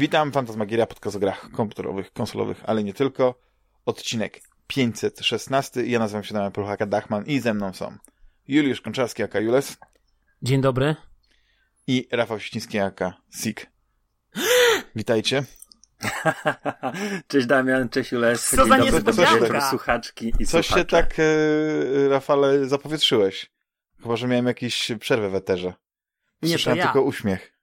Witam, Fantasmagieria, podcast o grach komputerowych, konsolowych, ale nie tylko. Odcinek 516. Ja nazywam się Damian Pruchaka Dachman i ze mną są Juliusz Konczarski, aka Jules. Dzień dobry. I Rafał Ściński, aka Sik. Witajcie. cześć Damian, cześć Jules. Co za niespodzianka. Słuchaczki i Coś słuchacze. się tak, e, Rafale, zapowietrzyłeś. Chyba, że miałem jakieś przerwę w eterze. Nie, to Słyszałem ja. tylko uśmiech.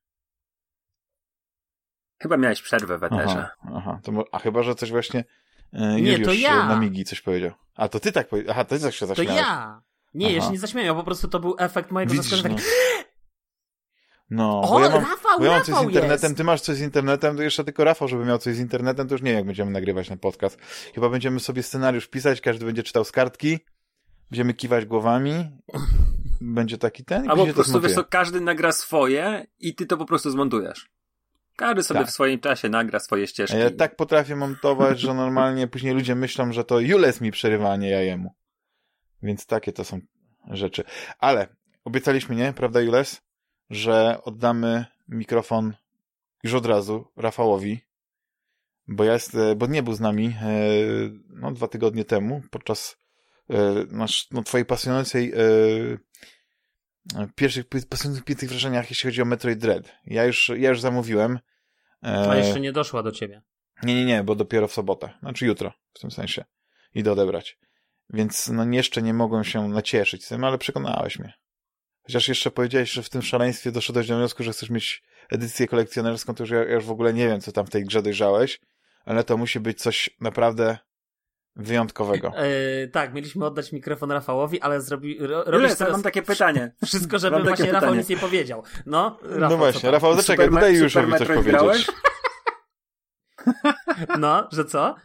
Chyba miałeś przerwę w eterze. Aha, aha. To, a chyba, że coś właśnie e, Nie, to ja. e, na migi coś powiedział. A, to ty tak powiedziałeś. Aha, ty coś się To zaśmiałeś. ja. Nie, ja Aha. się nie zaśmiałem, po prostu to był efekt mojego Widzisz, zaskoczenia. no. Taki, No, O, bo ja mam, Rafał, bo ja mam coś z internetem, jest. ty masz coś z internetem, to jeszcze tylko Rafał, żeby miał coś z internetem, to już nie wiem, jak będziemy nagrywać na podcast. Chyba będziemy sobie scenariusz pisać, każdy będzie czytał z kartki, będziemy kiwać głowami, będzie taki ten Albo po to prostu wiesz każdy nagra swoje i ty to po prostu zmontujesz. Każdy sobie Tak. w swoim czasie nagra swoje ścieżki. ja tak potrafię montować, że normalnie później ludzie myślą, że to Jules mi przerywa, a nie ja jemu. Więc takie to są rzeczy. Ale obiecaliśmy, nie? Prawda, Jules? Że oddamy mikrofon już od razu Rafałowi, bo jest, e, bo nie był z nami e, no, dwa tygodnie temu podczas e, nasz, no, twojej pasjonującej pierwszych pasjonujących wrażeniach, jeśli chodzi o Metroid Dread. Ja już, ja już zamówiłem. E, A jeszcze nie doszła do ciebie. nie, nie, nie, bo dopiero w sobotę. Znaczy jutro, w tym sensie. Idę odebrać. Więc no jeszcze nie mogłem się nacieszyć tym, ale przekonałeś mnie. Chociaż jeszcze powiedziałeś, że w tym szaleństwie doszedłeś do wniosku, że chcesz mieć edycję kolekcjonerską, to już ja, ja już w ogóle nie wiem, co tam w tej grze dojrzałeś, ale to musi być coś naprawdę wyjątkowego. E, tak, mieliśmy oddać mikrofon Rafałowi, ale zrobi, ro, robisz teraz mam takie pytanie. wszystko, żeby właśnie Rafał pytanie. nic nie powiedział. No, Rafał, no właśnie? Rafał, zaczekaj, Super bo daj już Super coś powiedzieć. No, że co?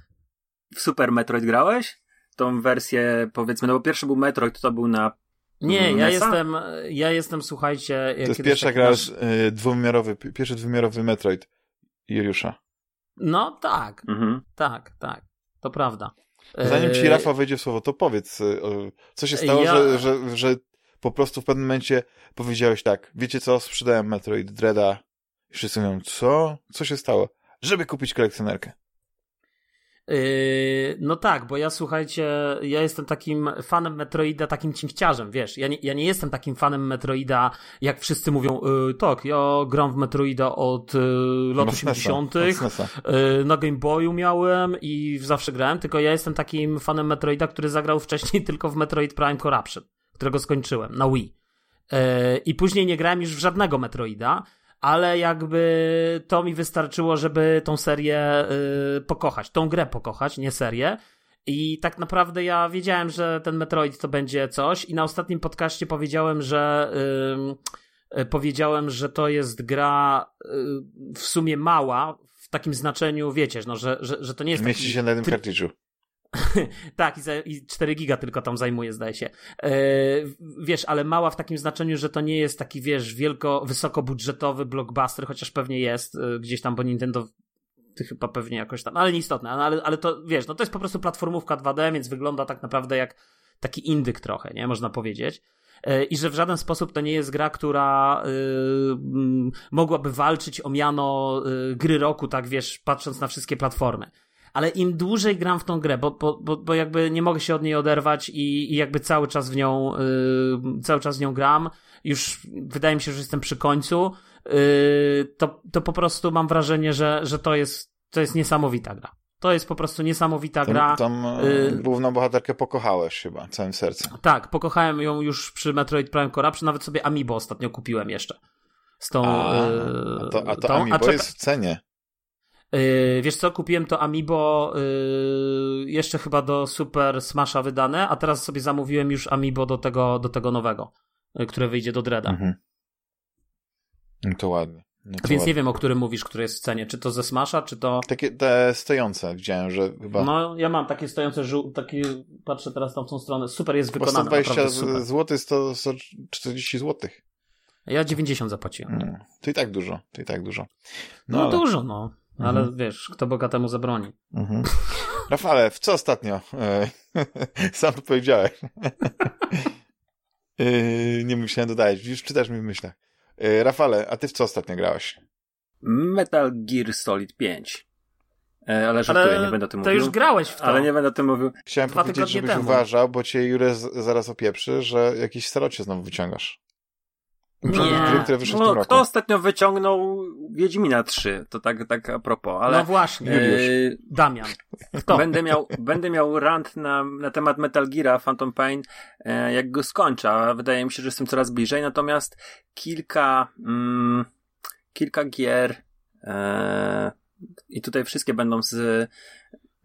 W Super Metroid grałeś? Tą wersję, powiedzmy, no bo pierwszy był Metroid, to był na... Nie, ja Nesa? jestem, ja jestem, słuchajcie... To jest pierwsza taki gra, nasz- y, dwuwymiarowy, pierwszy dwuwymiarowy Metroid Juliusza. No, tak, Mhm. tak, tak. To prawda. Zanim ci E, Rafał wejdzie w słowo, to powiedz, y, co się stało, Ja- że, że, że po prostu w pewnym momencie powiedziałeś tak, wiecie co, sprzedałem Metroid Dreada i wszyscy mówią, co? Co się stało? Żeby kupić kolekcjonerkę. Yy, no tak, bo ja słuchajcie, ja jestem takim fanem Metroida, takim cinkciarzem, wiesz. Ja nie, ja nie jestem takim fanem Metroida, jak wszyscy mówią, yy, tak, ja gram w Metroida od yy, lat Od SNESa, 80. od SNESa. Yy, na Game Boyu miałem i zawsze grałem, tylko ja jestem takim fanem Metroida, który zagrał wcześniej tylko w Metroid Prime Corruption, którego skończyłem na Wii. I później nie grałem już w żadnego Metroida, ale jakby to mi wystarczyło, żeby tą serię yy, pokochać, tą grę pokochać, nie serię. I tak naprawdę ja wiedziałem, że ten Metroid to będzie coś i na ostatnim podcaście powiedziałem, że yy, yy, powiedziałem, że to jest gra yy, w sumie mała, w takim znaczeniu, wiecie, no, że, że, że to nie jest Mieści taki... się na jednym kartridżu. Tak, i, za, i 4 giga tylko tam zajmuje, zdaje się. E, wiesz, ale mała w takim znaczeniu, że to nie jest taki, wiesz, wielko, wysokobudżetowy blockbuster, chociaż pewnie jest e, gdzieś tam, bo Nintendo ty chyba pewnie jakoś tam, ale nieistotne, no, ale, ale to, wiesz, no to jest po prostu platformówka 2D, więc wygląda tak naprawdę jak taki indyk trochę, nie? Można powiedzieć. E, I że w żaden sposób to nie jest gra, która y, mogłaby walczyć o miano y, gry roku, tak wiesz, patrząc na wszystkie platformy ale im dłużej gram w tą grę, bo, bo, bo, bo jakby nie mogę się od niej oderwać i, i jakby cały czas w nią, yy, cały czas w nią gram, już wydaje mi się, że jestem przy końcu, yy, to, to po prostu mam wrażenie, że, że to jest, to jest niesamowita gra. To jest po prostu niesamowita gra. Tam, tam y- y... główną bohaterkę pokochałeś chyba, całym sercem. Tak, pokochałem ją już przy Metroid Prime Corruption, nawet sobie Amiibo ostatnio kupiłem jeszcze. Z tą. A, yy, a to, a to tą, Amiibo czeka- jest w cenie. Yy, wiesz co, kupiłem to Amiibo yy, jeszcze chyba do Super Smasha wydane, a teraz sobie zamówiłem już Amiibo do tego, do tego nowego, yy, które wyjdzie do Dreada. Mhm. No to ładnie. No to Więc ładnie. nie wiem, o którym mówisz, który jest w cenie. Czy to ze Smasha, czy to... Takie te stojące widziałem, że chyba, No, ja mam takie stojące żół... Takie... Patrzę teraz tam w tą stronę. Super jest chyba wykonane, 120 naprawdę super. zł, 100, 140 zł. Ja 90 zapłaciłem. Mm. To i tak dużo, to i tak dużo. No, ale- dużo, no. Ale Mhm. wiesz, kto bogatemu zabroni. Mhm. Rafale, w co ostatnio? E, Sam to powiedziałeś. E, Nie musiałem dodać, już czytasz mi w myślach. E, Rafale, a ty w co ostatnio grałeś? Metal Gear Solid 5. E, ale żartuję, ale nie będę o tym to mówił. To już grałeś w to. Ale nie będę o tym mówił. Chciałem Dwa powiedzieć, żebyś temu. uważał, bo cię Jure zaraz opieprzy, że jakiś starocie znowu wyciągasz. Nie. Gry, które wyszły no, w tym roku. Kto ostatnio wyciągnął Wiedźmina 3? To tak, tak a propos, ale... No właśnie. E, Damian. Kto? Będę miał, będę miał rant na, na temat Metal Gear Phantom Pain, e, jak go skończę. Wydaje mi się, że jestem coraz bliżej, natomiast kilka, mm, kilka gier e, i tutaj wszystkie będą z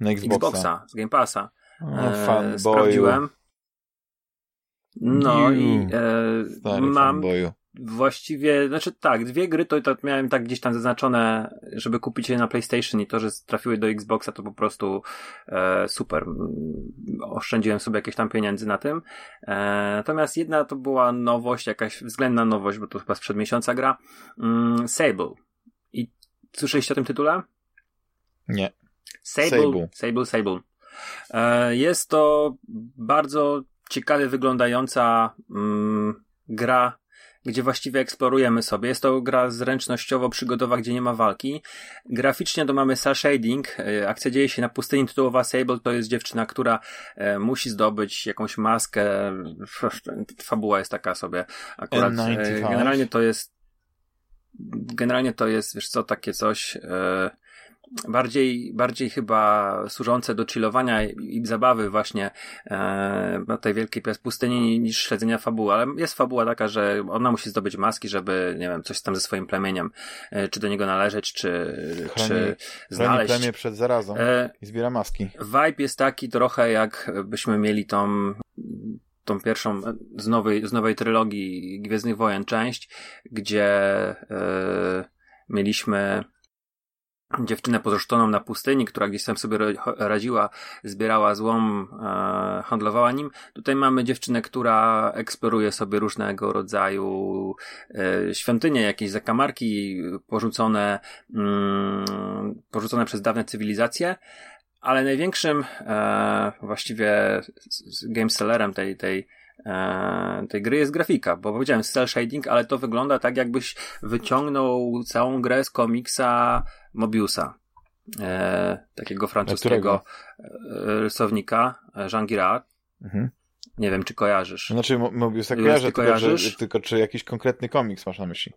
Xboxa. Xboxa. z Game Passa. O, e, sprawdziłem. No i e, mam fanboyu. Właściwie, znaczy tak, dwie gry to, to miałem tak gdzieś tam zaznaczone, żeby kupić je na PlayStation i to, że trafiły do Xboxa to po prostu e, super. Oszczędziłem sobie jakieś tam pieniędzy na tym. E, natomiast jedna to była nowość, jakaś względna nowość, bo to chyba sprzed miesiąca gra. Mm, Sable. I słyszeliście o tym tytule? Nie. Sable. Sable, Sable. Sable. E, jest to bardzo ciekawie wyglądająca mm, gra, gdzie właściwie eksplorujemy sobie. Jest to gra zręcznościowo-przygodowa, gdzie nie ma walki. Graficznie to mamy cel shading. E, akcja dzieje się na pustyni tytułowa Sable. To jest dziewczyna, która e, musi zdobyć jakąś maskę. Fabuła jest taka sobie akurat. N95. Generalnie to jest generalnie to jest, wiesz co, takie coś bardziej, bardziej chyba służące do chillowania i zabawy właśnie e, na tej wielkiej pustyni niż śledzenia fabuły, ale jest fabuła taka, że ona musi zdobyć maski, żeby, nie wiem, coś tam ze swoim plemieniem, e, czy do niego należeć, czy, chroni, czy znaleźć. plemię przed zarazą e, i zbiera maski. Vibe jest taki trochę jak byśmy mieli tą tą pierwszą z nowej, z nowej trylogii Gwiezdnych Wojen część, gdzie e, mieliśmy dziewczynę pozostawioną na pustyni, która gdzieś tam sobie radziła, zbierała złom, e, handlowała nim. Tutaj mamy dziewczynę, która eksploruje sobie różnego rodzaju e, świątynie, jakieś zakamarki porzucone, mm, porzucone przez dawne cywilizacje. Ale największym e, właściwie game sellerem tej, tej, tej gry jest grafika, bo powiedziałem cel shading, ale to wygląda tak jakbyś wyciągnął całą grę z komiksa Mobiusa. E, takiego francuskiego e, rysownika, e, Jean Girard. Mhm. Nie wiem, czy kojarzysz. Znaczy, Mobiusa kojarzę, tylko, kojarzysz? Że, tylko czy jakiś konkretny komiks masz na myśli?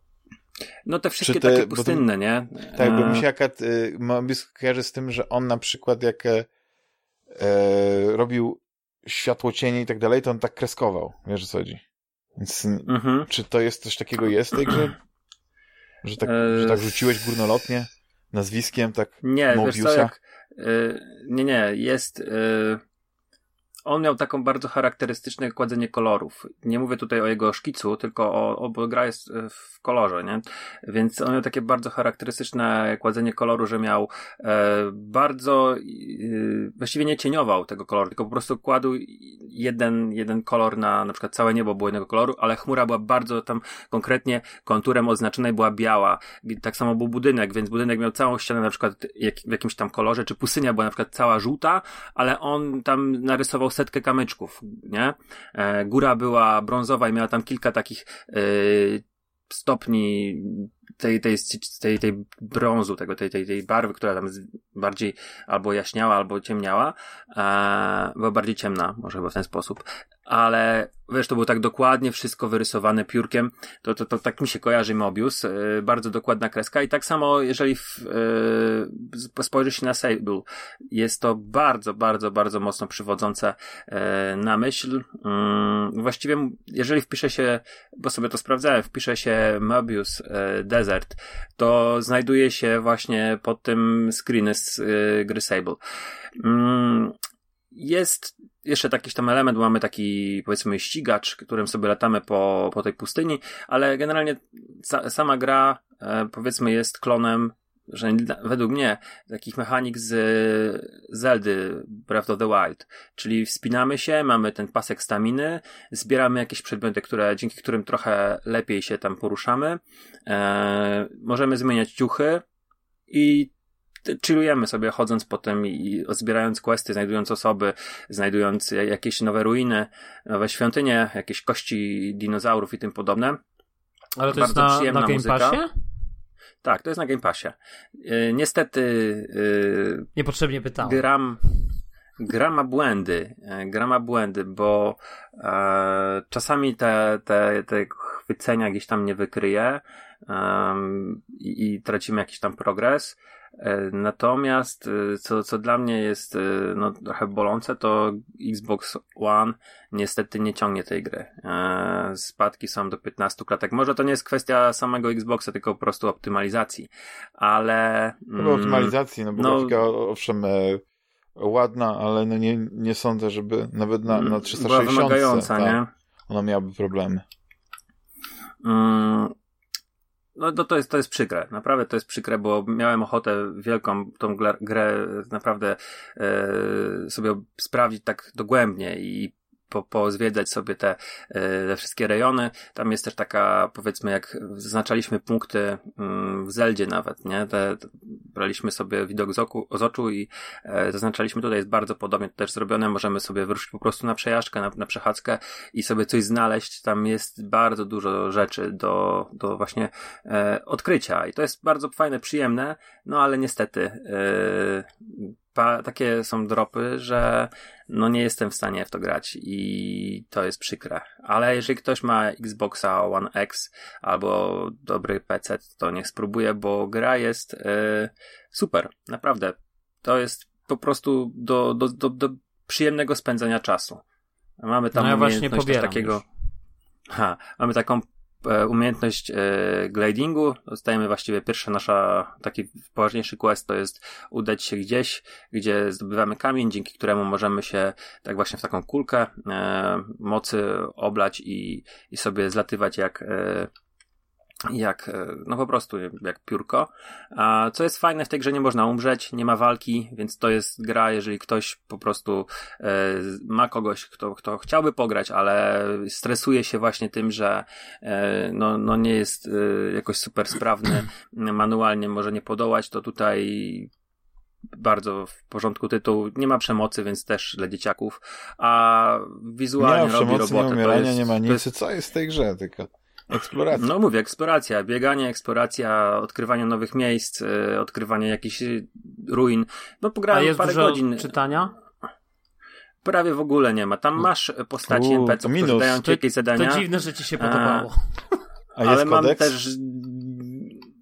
No te wszystkie te, takie pustynne, to, nie? Tak, bo mi się akad, y, Mobius kojarzy z tym, że on na przykład jak e, e, robił światło cienie i tak dalej, to on tak kreskował. Wiesz o co chodzi? Więc mhm. czy to jest coś takiego jest w tej grze? Że tak, e... że tak rzuciłeś górnolotnie? nazwiskiem, tak Nie, Mobiusa? wiesz co, jak, y, nie, nie, jest... Y, on miał taką bardzo charakterystyczne kładzenie kolorów. Nie mówię tutaj o jego szkicu, tylko o, o bo gra jest e, w kolorze, nie? Więc on miał takie bardzo charakterystyczne kładzenie koloru, że miał e, bardzo, e, właściwie nie cieniował tego koloru, tylko po prostu kładł jeden, jeden kolor na, na przykład całe niebo było jednego koloru, ale chmura była bardzo tam konkretnie konturem oznaczona i była biała. Tak samo był budynek, więc budynek miał całą ścianę na przykład jak, w jakimś tam kolorze, czy pustynia była na przykład cała żółta, ale on tam narysował setkę kamyczków, nie? E, góra była brązowa i miała tam kilka takich e, stopni tej, tej, tej, tej brązu, tego, tej, tej, tej barwy, która tam bardziej albo jaśniała, albo ciemniała, e, była bardziej ciemna, może w ten sposób ale wiesz, to było tak dokładnie wszystko wyrysowane piórkiem, to, to, to tak mi się kojarzy Mobius, yy, bardzo dokładna kreska i tak samo jeżeli yy, spojrzy się na Sable, jest to bardzo, bardzo, bardzo mocno przywodzące yy, na myśl. Yy, właściwie jeżeli wpisze się, bo sobie to sprawdzałem, wpisze się Mobius Desert, to znajduje się właśnie pod tym screeny z gry Sable. Yy, jest jeszcze jakiś tam element, mamy taki powiedzmy ścigacz, którym sobie latamy po, po tej pustyni, ale generalnie sa, sama gra e, powiedzmy jest klonem że według mnie takich mechanik z Zeldy Breath of the Wild, czyli wspinamy się, mamy ten pasek staminy, zbieramy jakieś przedmioty, które, dzięki którym trochę lepiej się tam poruszamy, e, możemy zmieniać ciuchy i chillujemy sobie chodząc po tym i zbierając questy, znajdując osoby, znajdując jakieś nowe ruiny, nowe świątynie, jakieś kości dinozaurów i tym podobne. Ale to Bardzo jest na, na Game muzyka. Passie? Tak, to jest na Game Passie. Yy, niestety yy, Niepotrzebnie pytałem. gram, gra ma błędy, e, gra ma błędy, bo e, czasami te, te, te chwycenia gdzieś tam nie wykryje i, i tracimy jakiś tam progres. E, Natomiast, e, co, co dla mnie jest e, no, trochę bolące, to Xbox One niestety nie ciągnie tej gry. Spadki są do 15 klatek. Może to nie jest kwestia samego Xboxa, tylko po prostu optymalizacji, ale. No mm, optymalizacji, no bo no- grafika owszem ładna, ale no nie, nie sądzę, żeby nawet na, na była 360 wymagająca, tak, nie? ona miałaby problemy. Mm, No to, to, jest, to jest przykre, naprawdę to jest przykre, bo miałem ochotę wielką tą grę, grę naprawdę e, sobie sprawdzić tak dogłębnie i po, pozwiedzać sobie te, e, te wszystkie rejony. Tam jest też taka, powiedzmy, jak zaznaczaliśmy punkty mm, w Zeldzie nawet, nie? Te, braliśmy sobie widok z, oku, z oczu i e, zaznaczaliśmy tutaj, jest bardzo podobnie to też zrobione. Możemy sobie wyruszyć po prostu na przejażdżkę, na, na przechadzkę i sobie coś znaleźć. Tam jest bardzo dużo rzeczy do, do właśnie e, odkrycia i to jest bardzo fajne, przyjemne, no ale niestety e, pa, takie są dropy, że no nie jestem w stanie w to grać i to jest przykre. Ale jeżeli ktoś ma Xboxa One X albo dobry PC, to niech spróbuje, bo gra jest e, super, naprawdę. To jest po prostu do, do, do, do przyjemnego spędzania czasu. Mamy tam No ja właśnie takiego. już. Ha, mamy taką umiejętność e, glidingu. Dostajemy właściwie pierwsza nasza taki poważniejszy quest to jest udać się gdzieś, gdzie zdobywamy kamień, dzięki któremu możemy się tak właśnie w taką kulkę e, mocy oblać i, i sobie zlatywać jak e, jak, e, no po prostu jak piórko. A co jest fajne w tej grze, nie można umrzeć, nie ma walki, więc to jest gra, jeżeli ktoś po prostu e, ma kogoś, kto, kto chciałby pograć, ale stresuje się właśnie tym, że e, no, no nie jest e, jakoś super sprawny, manualnie może nie podołać, to tutaj bardzo w porządku tytuł. Nie ma przemocy, więc też dla dzieciaków. A Nie wizualnie ma robi przemocy, nie robotę. ma To umierania, jest- nie ma nic. jest- Co jest w tej grze? Tylko eksploracja. no mówię, eksploracja, bieganie, eksploracja, odkrywanie nowych miejsc, y, odkrywanie jakichś ruin. No A pograłem jest parę dużo godzin. czytania? Prawie w ogóle nie ma. Tam masz postaci NPC, minus. dają ci To, jakieś zadania. to dziwne, że ci się podobało. A jest ale mam kodeks? też.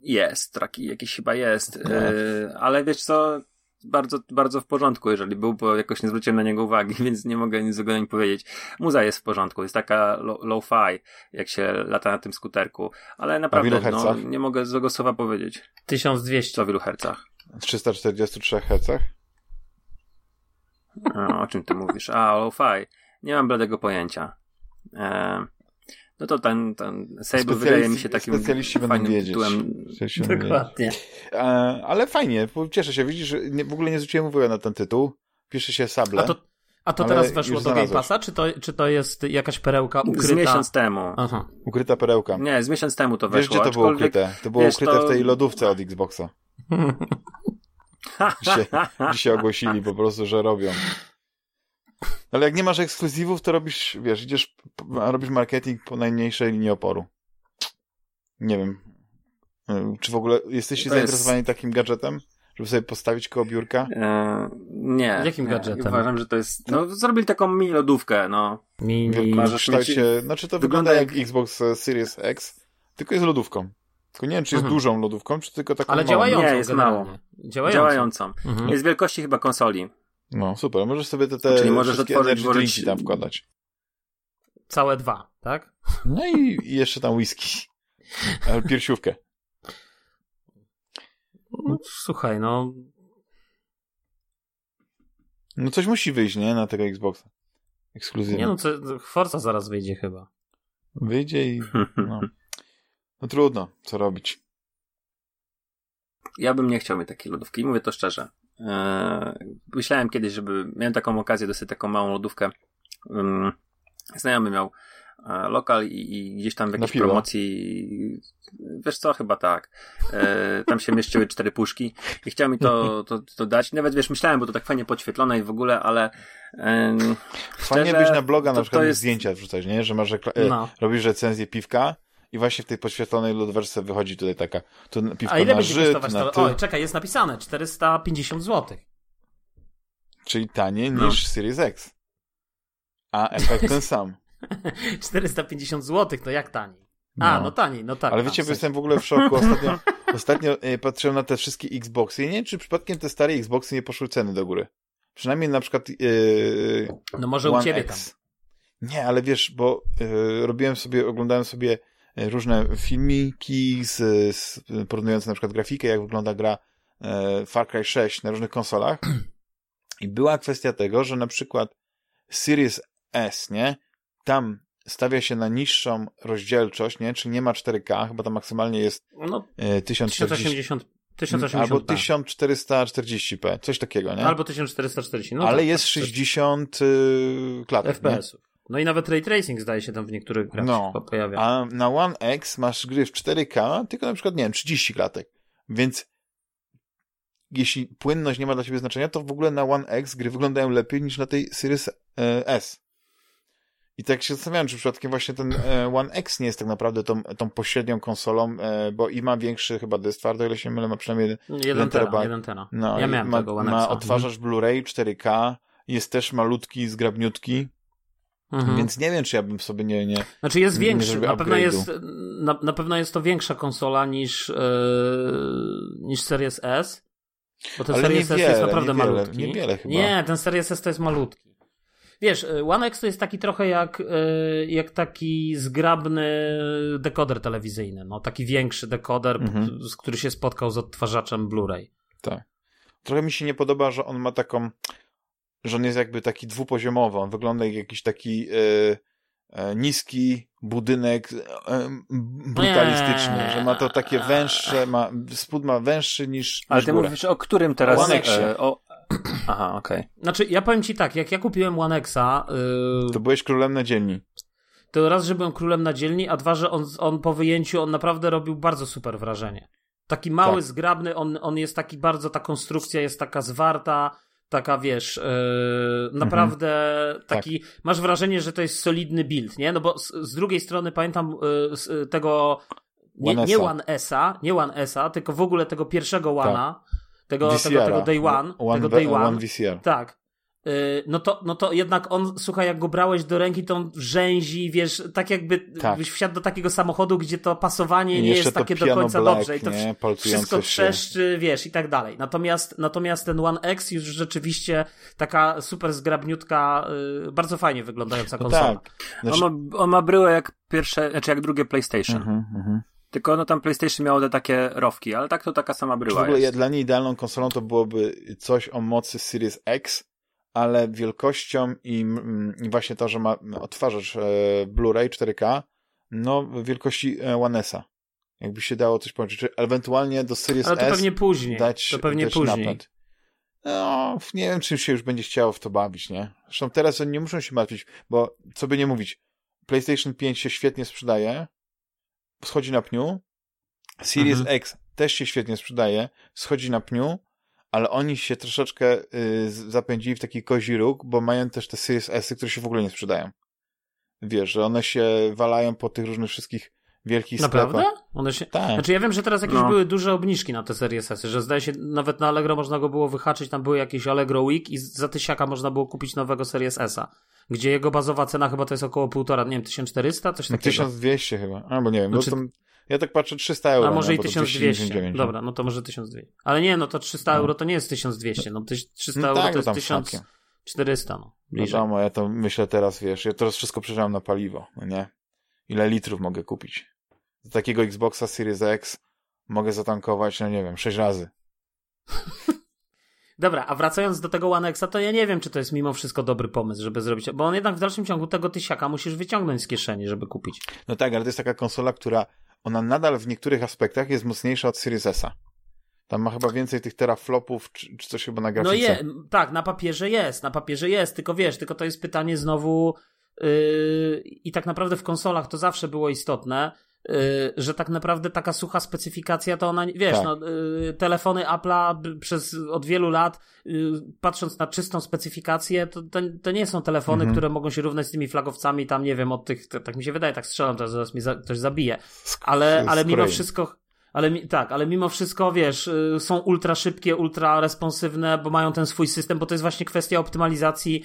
Jest, taki jakiś chyba jest. No. Y, ale wiesz co, bardzo, bardzo w porządku, jeżeli był, bo jakoś nie zwróciłem na niego uwagi, więc nie mogę nic złego o nim powiedzieć. Muza jest w porządku, jest taka lo- low-fi, jak się lata na tym skuterku, ale naprawdę no, hercach? nie mogę złego słowa powiedzieć. 1200. Co w ilu hercach? W 343 Hz? A, o czym ty mówisz? A, o low-fi. Nie mam bladego pojęcia. E, no to ten, ten Sable wydaje mi się takim specjaliści będą fajnym wiedzieć. tytułem. Specjaliści będą wiedzieć. Dokładnie. E, ale fajnie, bo cieszę się. Widzisz, że nie, w ogóle nie zwróciłem uwagi na ten tytuł. Pisze się Sable. A to, a to teraz weszło do Game. Passa, czy to, czy to jest jakaś perełka ukryta? Z miesiąc temu. Aha. Ukryta perełka. Nie, z miesiąc temu to Wiesz, weszło. gdzie to było ukryte? To było wiesz, ukryte to- w tej lodówce od Xboxa. Dzisiaj, dzisiaj ogłosili po prostu, że robią. Ale jak nie masz ekskluzywów, to robisz, wiesz, idziesz, robisz marketing po najmniejszej linii oporu. Nie wiem. Y, Czy w ogóle jesteście jest- zainteresowani takim gadżetem? Żeby sobie postawić koło biurka? E, nie. Jakim nie. gadżetem? Uważam, że to jest. No, zrobili taką mini lodówkę, no. Mini. W kształcie, znaczy to wygląda, wygląda jak Xbox Series X, tylko jest lodówką. Tylko nie wiem, czy jest Mhm. dużą lodówką, czy tylko taką Ale małą. działającą Nie, jest mało. Działającą. Działającą. Mhm. Jest wielkości chyba konsoli. No, super. Możesz sobie te, te Czyli możesz wszystkie otworzyć, drinki tam wkładać. Całe dwa, tak? No i, i jeszcze tam whisky. Ale piersiówkę. No, słuchaj, no. No coś musi wyjść, nie? Na tego Xboxa. Ekskluzywnie. Nie no, co, Forza zaraz wyjdzie chyba. Wyjdzie i... No. no trudno, co robić. Ja bym nie chciał mieć takiej lodówki, mówię to szczerze. Eee, myślałem kiedyś, żeby. Miałem taką okazję dostać taką małą lodówkę. Znajomy miał e, lokal i, i gdzieś tam w jakiejś promocji. Wiesz co, chyba tak. E, tam się mieściły cztery puszki i chciał mi to, to, to dać. Nawet wiesz, myślałem, bo to tak fajnie podświetlone i w ogóle, ale. em, Fajnie szczerze, być na bloga na to- przykład to jest... zdjęcia wrzucać, nie? Że masz rekla- e, No. robisz recenzję piwka i właśnie w tej podświetlonej ludwersce wychodzi tutaj taka, tu piwko A ile na będzie Żyd, kosztować to? Oj, czekaj, jest napisane 450 zł. czyli taniej No. niż Series X. A efekt ten sam. 450 zł, to jak taniej? A, No. no taniej, no tak. Ale no, wiecie, w bo sensie. jestem w ogóle w szoku. Ostatnio, ostatnio e, patrzyłem na te wszystkie Xboxy i nie wiem, czy przypadkiem te stare Xboxy nie poszły ceny do góry. Przynajmniej na przykład yy, No może u One ciebie tam. X. Nie, ale wiesz, bo y, robiłem sobie, oglądałem sobie różne filmiki z, z, porównujące na przykład grafikę, jak wygląda gra y, Far Cry 6 na różnych konsolach. I była kwestia tego, że na przykład Series S, nie? Tam stawia się na niższą rozdzielczość, nie? Czyli nie ma 4K, chyba tam maksymalnie jest No, y, 1040 1080, 1080 albo 1440p, coś takiego, nie? Albo 1440. No ale tak, jest tak, 60 y, klatek? FPS-ów. No i nawet ray tracing zdaje się tam w niektórych grach No. się pojawia. A na One X masz gry w 4K, tylko na przykład, nie wiem, 30 klatek. Więc jeśli płynność nie ma dla ciebie znaczenia, to w ogóle na One X gry wyglądają lepiej niż na tej Series e, S. I tak się zastanawiałem, czy przypadkiem właśnie ten e, One X nie jest tak naprawdę tą, tą pośrednią konsolą, e, bo i ma większy chyba dysk twardy, ile się mylę, ma przynajmniej jeden tera, terabajt. jeden tera. no, ja miałem ma, tego One ma Xa. odtwarzacz Blu-ray 4K, jest też malutki, zgrabniutki, Mhm. więc nie wiem, czy ja bym sobie nie, nie, Znaczy jest większy, na pewno jest, na, na pewno jest to większa konsola niż, e, niż Series S. Bo ten Ale Series S jest naprawdę niewiele, malutki. niewiele chyba. Nie, ten Series S to jest malutki. Wiesz, e, One X to jest taki trochę jak, e, jak taki zgrabny dekoder telewizyjny. No, taki większy dekoder, Mhm. z który się spotkał z odtwarzaczem Blu-ray. Tak. Trochę mi się nie podoba, że on ma taką, że on jest jakby taki dwupoziomowy. On wygląda jak jakiś taki e, e, niski budynek e, brutalistyczny, Nie. że ma to takie węższe, ma, spód ma węższy niż, Ale niż ty górę. mówisz o którym teraz? One o... Aha, okej. Znaczy, ja powiem ci tak, jak ja kupiłem One Xa, y, To byłeś królem na dzielni. to raz, że byłem królem na dzielni, a dwa, że on, on po wyjęciu, on naprawdę robił bardzo super wrażenie. Taki mały, Tak. zgrabny, on, on jest taki bardzo, ta konstrukcja jest taka zwarta, taka wiesz, yy, naprawdę taki, masz wrażenie, że to jest solidny build, nie? No bo z, z drugiej strony pamiętam yy, tego, nie, One nie S-a. One S-a, nie One S-a, tylko w ogóle tego pierwszego One'a, tego, tego, VCR-a. tego Day One, One, tego Day One, One tak. Yy, No to, no to jednak on, słuchaj, jak go brałeś do ręki, to on rzęzi, wiesz, tak jakby Tak. byś wsiadł do takiego samochodu, gdzie to pasowanie I nie jest takie do końca black, dobrze i to nie? wszystko się. trzeszczy, wiesz, i tak dalej. Natomiast, natomiast ten One X już rzeczywiście taka super zgrabniutka, yy, bardzo fajnie wyglądająca No konsola. tak. Znaczy, On, ma, on ma bryłę jak pierwsze, znaczy jak drugie PlayStation. mhm, mhm. Tylko no tam PlayStation miało te takie rowki, ale tak to taka sama Czy w bryła ogóle jest. dla niej idealną konsolą to byłoby coś o mocy Series X, ale wielkością i, mm, i właśnie to, że ma odtwarzacz e, Blu-ray 4K, no wielkości e, One S-a. Jakby się dało coś połączyć. Czy Ewentualnie do Series Ale to S pewnie później. dać, to pewnie dać później. napęd. No, nie wiem, czym się już będzie chciało w to bawić, nie? Zresztą teraz oni nie muszą się martwić, bo co by nie mówić, PlayStation 5 się świetnie sprzedaje, schodzi na pniu, Series Mhm. X też się świetnie sprzedaje, schodzi na pniu, ale oni się troszeczkę y, zapędzili w taki kozi róg, bo mają też te Series S, które się w ogóle nie sprzedają. Wiesz, że one się walają po tych różnych wszystkich wielkich Naprawdę? sklepach. One się... Tak. Znaczy ja wiem, że teraz jakieś No. były duże obniżki na te serie sesy, że zdaje się nawet na Allegro można go było wyhaczyć, tam były jakieś Allegro Week i za tysiaka można było kupić nowego Series S-a, gdzie jego bazowa cena chyba to jest około półtora, nie wiem, 1400, coś No, takiego. 1200 chyba, albo nie wiem, Znaczy- bo tam, ja tak patrzę 300 euro. A może i Bo to 1200. 299. Dobra, no to może 1200. Ale nie, no to 300 No. euro to nie jest 1200, no tyś- 300 No euro tak, to no jest smakiem. 1400, no. No Bliżej. wiadomo, ja to myślę teraz, wiesz, ja teraz wszystko przeżyłem na paliwo, no nie? Ile litrów mogę kupić? Z takiego Xboxa Series X mogę zatankować, no nie wiem, 6 razy. Dobra, a wracając do tego One Xa, to ja nie wiem, czy to jest mimo wszystko dobry pomysł, żeby zrobić, bo on jednak w dalszym ciągu tego tysiaka musisz wyciągnąć z kieszeni, żeby kupić. No tak, ale to jest taka konsola, która ona nadal w niektórych aspektach jest mocniejsza od Series S'a. Tam ma chyba więcej tych teraflopów, czy, czy coś chyba na No grafice. je, tak, na papierze jest, na papierze jest, tylko wiesz, tylko to jest pytanie znowu yy, i tak naprawdę w konsolach to zawsze było istotne, że tak naprawdę taka sucha specyfikacja to ona, wiesz, tak. no, y, telefony Apple'a przez od wielu lat, y, patrząc na czystą specyfikację, to, to, to nie są telefony, mhm. które mogą się równać z tymi flagowcami tam, nie wiem, od tych, tak mi się wydaje, tak strzelam, to zaraz mi za, ktoś zabije. Ale, ale mimo wszystko, ale mi, tak, ale mimo wszystko, wiesz, są ultra szybkie, ultra responsywne, bo mają ten swój system, bo to jest właśnie kwestia optymalizacji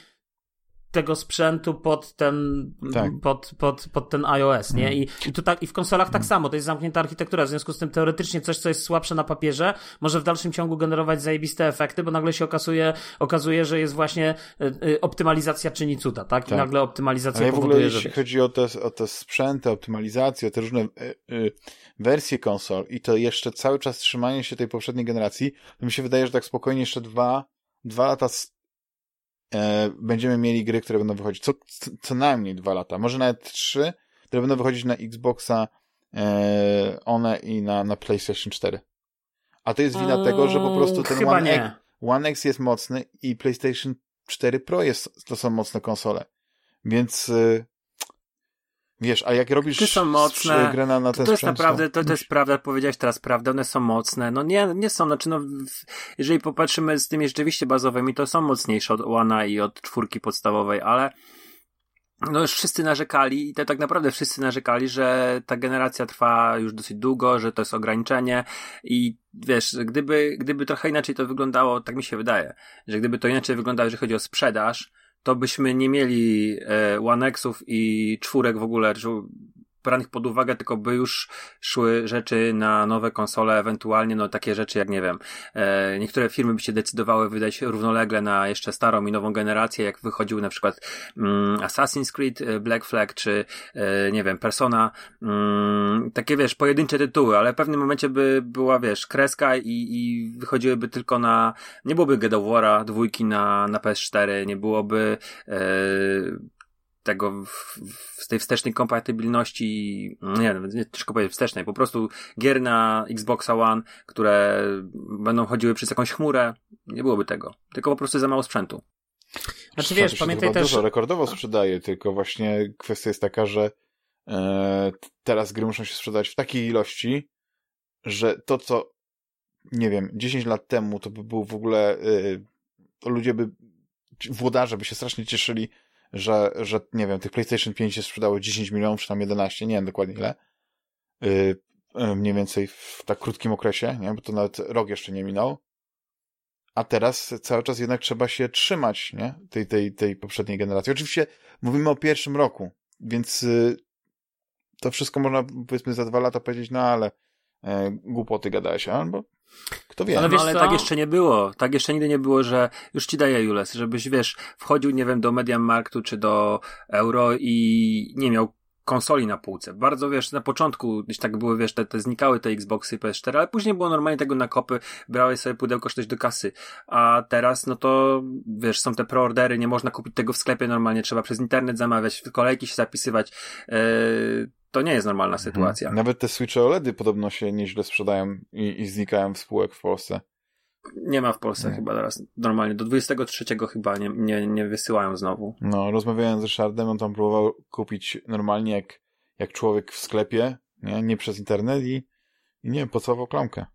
tego sprzętu pod ten, tak. pod, pod, pod ten iOS, nie? Mm. I, i, tu tak, I w konsolach tak mm. samo, to jest zamknięta architektura, w związku z tym teoretycznie coś, co jest słabsze na papierze, może w dalszym ciągu generować zajebiste efekty, bo nagle się okazuje, okazuje że jest właśnie y, y, optymalizacja czyni cuda, tak? I tak. nagle optymalizacja Ale powoduje, w ogóle, jeśli chodzi o te, o te sprzęty, optymalizację, o te różne y, y, wersje konsol i to jeszcze cały czas trzymanie się tej poprzedniej generacji, to mi się wydaje, że tak spokojnie jeszcze dwa, dwa lata będziemy mieli gry, które będą wychodzić co, co, co najmniej dwa lata, może nawet trzy, które będą wychodzić na Xboxa e, one i na, na PlayStation 4. A to jest wina eee, tego, że po prostu ten One X, One X jest mocny i PlayStation 4 Pro jest, to są mocne konsole. Więc e, Wiesz, a jak robisz Ty są mocne, grę na, na ten to, to jest naprawdę, to, to jest prawda, powiedziałeś teraz prawdę, one są mocne. No nie, nie są, znaczy no, jeżeli popatrzymy z tymi rzeczywiście bazowymi, to są mocniejsze od One i od czwórki podstawowej, ale no już wszyscy narzekali i to tak naprawdę wszyscy narzekali, że ta generacja trwa już dosyć długo, że to jest ograniczenie i wiesz, gdyby, gdyby trochę inaczej to wyglądało, tak mi się wydaje, że gdyby to inaczej wyglądało, jeżeli chodzi o sprzedaż, to byśmy nie mieli e, One i czwórek w ogóle, branych pod uwagę, tylko by już szły rzeczy na nowe konsole, ewentualnie no takie rzeczy jak, nie wiem, e, niektóre firmy by się decydowały wydać równolegle na jeszcze starą i nową generację, jak wychodził na przykład mm, Assassin's Creed, e, Black Flag, czy e, nie wiem, Persona, mm, takie wiesz, pojedyncze tytuły, ale w pewnym momencie by była, wiesz, kreska i, i wychodziłyby tylko na, nie byłoby God of War'a dwójki na, na PS4, nie byłoby e, tego, w, z tej wstecznej kompatybilności, nie, nie tylko powiedzieć wstecznej, po prostu gier na Xboxa One, które będą chodziły przez jakąś chmurę, nie byłoby tego. Tylko po prostu za mało sprzętu. Znaczy wiesz, pamiętaj też... Dużo rekordowo sprzedaje, tylko właśnie kwestia jest taka, że e, teraz gry muszą się sprzedać w takiej ilości, że to, co nie wiem, 10 lat temu to by był w ogóle e, ludzie by włodarze by się strasznie cieszyli, że, że nie wiem, tych PlayStation 5 się sprzedało 10 milionów, czy tam 11, nie wiem dokładnie ile. Yy, mniej więcej w tak krótkim okresie, nie? bo to nawet rok jeszcze nie minął. A teraz cały czas jednak trzeba się trzymać nie? Tej, tej, tej poprzedniej generacji. Oczywiście mówimy o pierwszym roku, więc yy, to wszystko można powiedzmy za dwa lata powiedzieć, no ale e, głupoty gadałeś, albo kto wie. Ale, no, ale tak jeszcze nie było. Tak jeszcze nigdy nie było, że już ci daję Jules, żebyś, wiesz, wchodził, nie wiem, do Mediamarktu czy do Euro i nie miał konsoli na półce. Bardzo, wiesz, na początku gdzieś tak były, wiesz, te, te znikały te Xboxy PS4, ale później było normalnie tego na kopy, brałeś sobie pudełko coś do kasy. A teraz, no to, wiesz, są te preordery, nie można kupić tego w sklepie normalnie, trzeba przez internet zamawiać, w kolejki się zapisywać. Yy, to nie jest normalna mhm. sytuacja. Nawet te Switche OLEDy podobno się nieźle sprzedają i, i znikają w spółek w Polsce. Nie ma w Polsce nie. chyba teraz. Normalnie do 23 chyba nie, nie, nie wysyłają znowu. No, rozmawiałem z Ryszardem, on tam próbował kupić normalnie jak, jak człowiek w sklepie, nie, nie przez internet i, i nie, pocałował klamkę.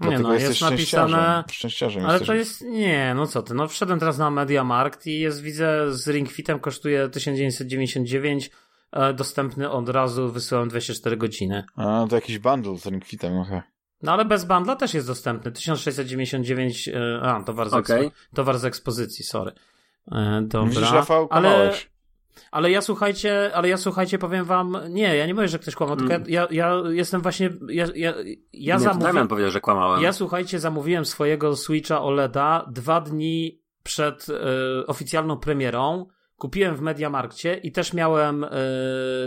Nie no, jest napisane. Szczęściarzem ale to jest. Nie, no co ty. No wszedłem teraz na Mediamarkt i jest, widzę, z Ring Fitem kosztuje 1999. E, dostępny od razu, wysyłam 24 godziny. A, to jakiś bundle z Ring Fitem, okay. No ale bez bundla też jest dostępny. 1699. E, a, towar z, okay. towar z ekspozycji, sorry. E, dobra. Widzisz, Rafał, ale, ale ja słuchajcie, ale ja słuchajcie, powiem wam, nie, ja nie mówię, że ktoś kłamał, mm. tylko ja, ja jestem właśnie, ja, ja, ja nie, zamówiłem. powiedział, że kłamałem. Ja słuchajcie, zamówiłem swojego Switcha OLEDa dwa dni przed y, oficjalną premierą. Kupiłem w Mediamarkcie i też miałem y,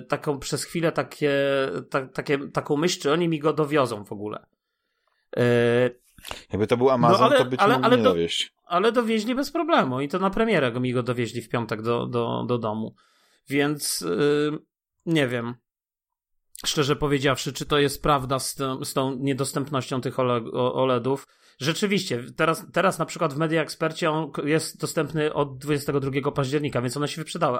taką przez chwilę takie, ta, takie, taką myśl, czy oni mi go dowiozą w ogóle. Y, Jakby to był Amazon, no, ale, to by ci ale, ale nie do, dowieść. Ale dowieźli bez problemu i to na premierę go mi go dowieźli w piątek do, do, do domu. Więc yy, nie wiem. szczerze powiedziawszy, czy to jest prawda z, tą, z tą niedostępnością tych OLEDów. Rzeczywiście, teraz, teraz na przykład w Media Expercie on jest dostępny od 22 października, więc one się wyprzedały.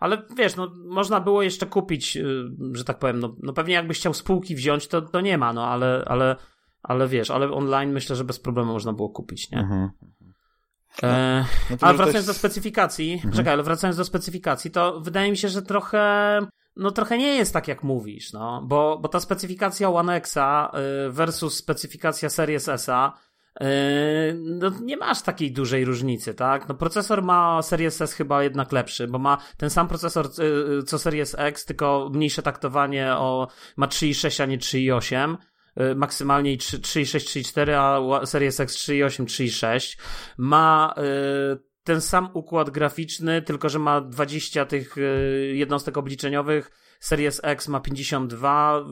Ale wiesz, no, można było jeszcze kupić, y, że tak powiem, no, no pewnie jakbyś chciał spółki wziąć, to, to nie ma, no ale, ale, ale wiesz, ale online myślę, że bez problemu można było kupić, nie? Mhm. E, no ale wracając do specyfikacji, mhm. czekaj, ale wracając do specyfikacji, to wydaje mi się, że trochę, no trochę nie jest tak jak mówisz, no, bo, bo ta specyfikacja One Xa y, versus specyfikacja Series S-a, y, no nie masz takiej dużej różnicy, tak? No procesor ma Series S chyba jednak lepszy, bo ma ten sam procesor y, co Series X, tylko mniejsze taktowanie o, ma 3,6, a nie 3,8 Y, maksymalnie 3,6, 3,4, a Series X 3,8, 3,6. Ma y, ten sam układ graficzny, tylko że ma 20 tych y, jednostek obliczeniowych. Series X ma 52,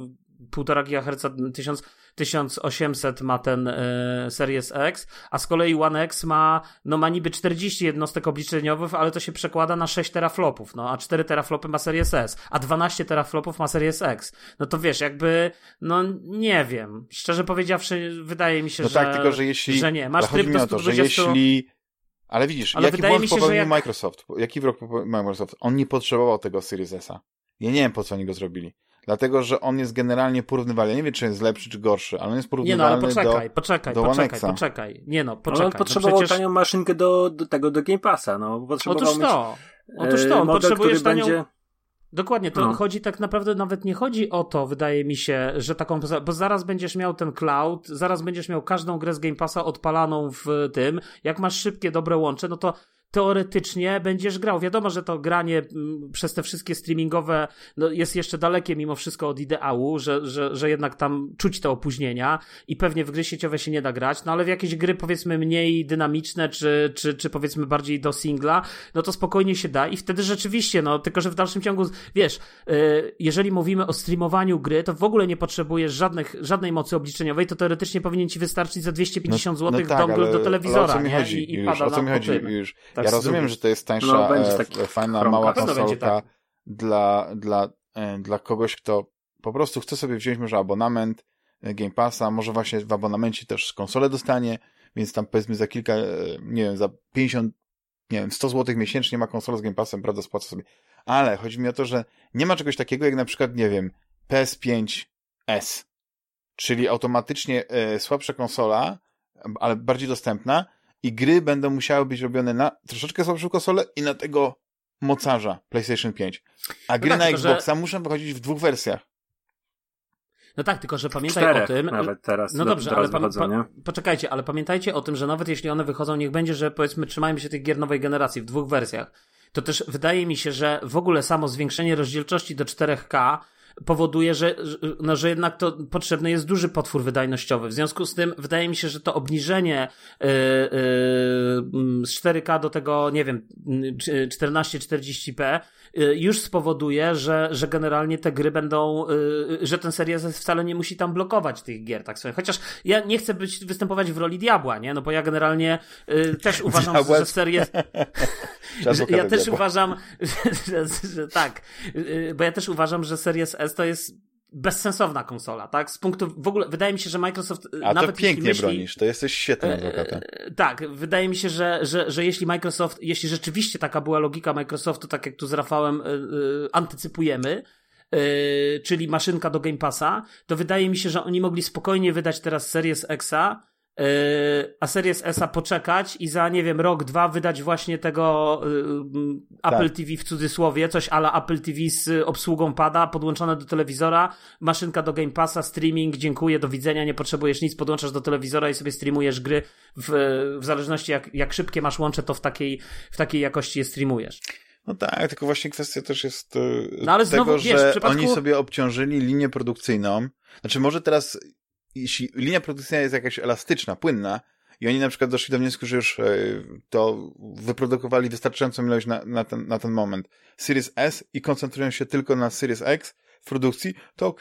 1,5 GHz, 1000 1800 ma ten y, Series X, a z kolei One X ma, no ma niby 40 jednostek obliczeniowych, ale to się przekłada na 6 teraflopów, no a 4 teraflopy ma Series S, a 12 teraflopów ma Series X. No to wiesz, jakby, no nie wiem. Szczerze powiedziawszy, wydaje mi się, no że, tak, tylko, że, jeśli, że nie. Masz tryb do 120... że jeśli ale widzisz, ale jaki błąd popełnił jak... Microsoft? Jaki wrok popełnił Microsoft? On nie potrzebował tego Series S-a. Ja nie wiem, po co oni go zrobili. Dlatego, że on jest generalnie porównywalny. Ja nie wiem, czy jest lepszy, czy gorszy, ale on jest porównywalny Nie no, ale poczekaj, do, poczekaj, do poczekaj, poczekaj. Nie no, poczekaj. Ale on no potrzebował no przecież... tanią maszynkę do, do tego, do Game Passa, no. Potrzebował Otóż to. Otóż to, on model, potrzebujesz tanią... Będzie... Dokładnie, to no. chodzi tak naprawdę, nawet nie chodzi o to, wydaje mi się, że taką, bo zaraz będziesz miał ten cloud, zaraz będziesz miał każdą grę z Game Passa odpalaną w tym, jak masz szybkie, dobre łącze, no to teoretycznie będziesz grał. Wiadomo, że to granie mm, przez te wszystkie streamingowe no, jest jeszcze dalekie mimo wszystko od ideału, że, że, że jednak tam czuć te opóźnienia i pewnie w gry sieciowe się nie da grać, no ale w jakieś gry powiedzmy mniej dynamiczne, czy, czy, czy powiedzmy bardziej do singla, no to spokojnie się da i wtedy rzeczywiście, no tylko, że w dalszym ciągu, wiesz, yy, jeżeli mówimy o streamowaniu gry, to w ogóle nie potrzebujesz żadnych, żadnej mocy obliczeniowej, to teoretycznie powinien ci wystarczyć za 250 no, zł no tak, dongle do telewizora, ale o co mi chodzi, I, i już, o co mi chodzi, już. Tak ja rozumiem, że to jest tańsza, no, e, fajna, mała konsolka tak. dla, dla, e, dla kogoś, kto po prostu chce sobie wziąć może abonament e, Game Passa, może właśnie w abonamencie też konsolę dostanie, więc tam powiedzmy za kilka, nie wiem, za 50, nie wiem, 100 zł miesięcznie ma konsolę z Game Passem, prawda, spłaca sobie. Ale chodzi mi o to, że nie ma czegoś takiego jak na przykład, nie wiem, PS5S, czyli automatycznie e, słabsza konsola, ale bardziej dostępna, i gry będą musiały być robione na troszeczkę słabszą konsolę i na tego mocarza PlayStation 5. A gry no tak, na Xboxa że... muszą wychodzić w dwóch wersjach. No tak, tylko że pamiętaj Czterech o tym. Nawet teraz. No dobrze, ale pa, pa, poczekajcie, ale pamiętajcie o tym, że nawet jeśli one wychodzą, niech będzie, że powiedzmy trzymajmy się tych gier nowej generacji w dwóch wersjach. To też wydaje mi się, że w ogóle samo zwiększenie rozdzielczości do 4K powoduje, że, no, że jednak to potrzebny jest duży potwór wydajnościowy. W związku z tym wydaje mi się, że to obniżenie yy, yy, z 4K do tego, nie wiem, 1440p Y, już spowoduje, że, że generalnie te gry będą, y, że ten Series wcale nie musi tam blokować tych gier, tak sobie. Chociaż ja nie chcę być, występować w roli diabła, nie? No bo ja generalnie y, też uważam, Diabła... że Series... ja też uważam, że, że, że, tak, bo ja też uważam, że Series S to jest bezsensowna konsola, tak? Z punktu, w ogóle, wydaje mi się, że Microsoft A nawet to pięknie myśli, bronisz, to jesteś świetnym adwokatem. E, e, tak, wydaje mi się, że, że, że jeśli Microsoft, jeśli rzeczywiście taka była logika Microsoftu, tak jak tu z Rafałem e, antycypujemy, czyli maszynka do Game Passa, to wydaje mi się, że oni mogli spokojnie wydać teraz Series Xa, Yy, a Series S poczekać i za, nie wiem, rok, dwa wydać właśnie tego yy, Apple tak. TV w cudzysłowie, coś ala Apple TV z obsługą pada, podłączone do telewizora, maszynka do Game Passa, streaming, dziękuję, do widzenia, nie potrzebujesz nic, podłączasz do telewizora i sobie streamujesz gry w, w zależności jak, jak szybkie masz łącze, to w takiej, w takiej jakości je streamujesz. No tak, tylko właśnie kwestia też jest yy, no, ale tego, znowu, wiesz, że przypadku... oni sobie obciążyli linię produkcyjną. Znaczy może teraz jeśli linia produkcyjna jest jakaś elastyczna, płynna, i oni na przykład doszli do wniosku, że już e, to wyprodukowali wystarczającą ilość na, na, ten, na ten moment Series S i koncentrują się tylko na Series X w produkcji, to ok,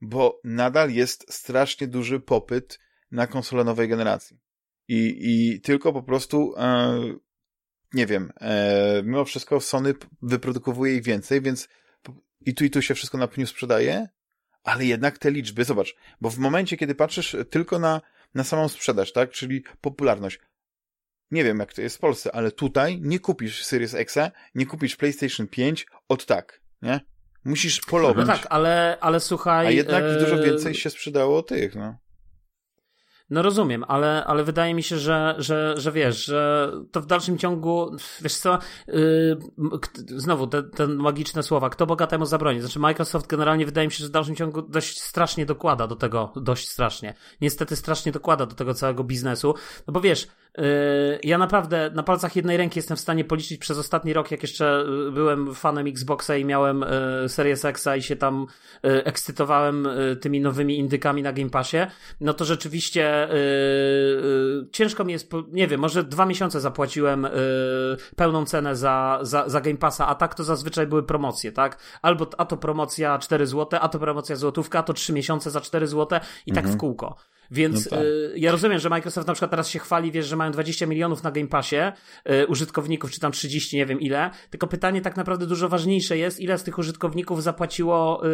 bo nadal jest strasznie duży popyt na konsole nowej generacji. I, i tylko po prostu, e, nie wiem, e, mimo wszystko Sony wyprodukowuje ich więcej, więc i tu i tu się wszystko na pniu sprzedaje, ale jednak te liczby, zobacz, bo w momencie, kiedy patrzysz tylko na, na samą sprzedaż, tak, czyli popularność, nie wiem jak to jest w Polsce, ale tutaj nie kupisz Series X, nie kupisz PlayStation 5 od tak, nie? Musisz polować. No tak, ale, ale słuchaj... A jednak e... dużo więcej się sprzedało tych, no. No rozumiem, ale, ale wydaje mi się, że, że, że wiesz, że to w dalszym ciągu, wiesz co, yy, znowu te, te magiczne słowa, kto bogatemu zabroni? Znaczy Microsoft generalnie wydaje mi się, że w dalszym ciągu dość strasznie dokłada do tego, dość strasznie. Niestety strasznie dokłada do tego całego biznesu, no bo wiesz, yy, ja naprawdę na palcach jednej ręki jestem w stanie policzyć przez ostatni rok, jak jeszcze y, byłem fanem Xboxa i miałem yy, Series i się tam yy, ekscytowałem tymi nowymi indykami na Game Passie, no to rzeczywiście Yy, yy, ciężko mi jest, nie wiem, może dwa miesiące zapłaciłem yy, pełną cenę za, za, za Game Passa, a tak to zazwyczaj były promocje, tak? Albo a to promocja 4 zł, a to promocja złotówka, a to 3 miesiące za 4 zł i tak w mhm. kółko. Więc no tak. y, ja rozumiem, że Microsoft na przykład teraz się chwali, wiesz, że mają 20 milionów na Game Passie y, użytkowników, czy tam 30, nie wiem ile. Tylko pytanie tak naprawdę dużo ważniejsze jest, ile z tych użytkowników zapłaciło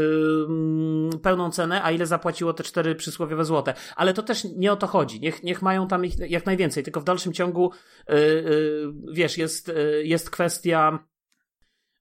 y, pełną cenę, a ile zapłaciło te cztery przysłowiowe złote. Ale to też nie o to chodzi. Niech, niech mają tam ich jak najwięcej, tylko w dalszym ciągu, y, y, wiesz, jest, y, jest kwestia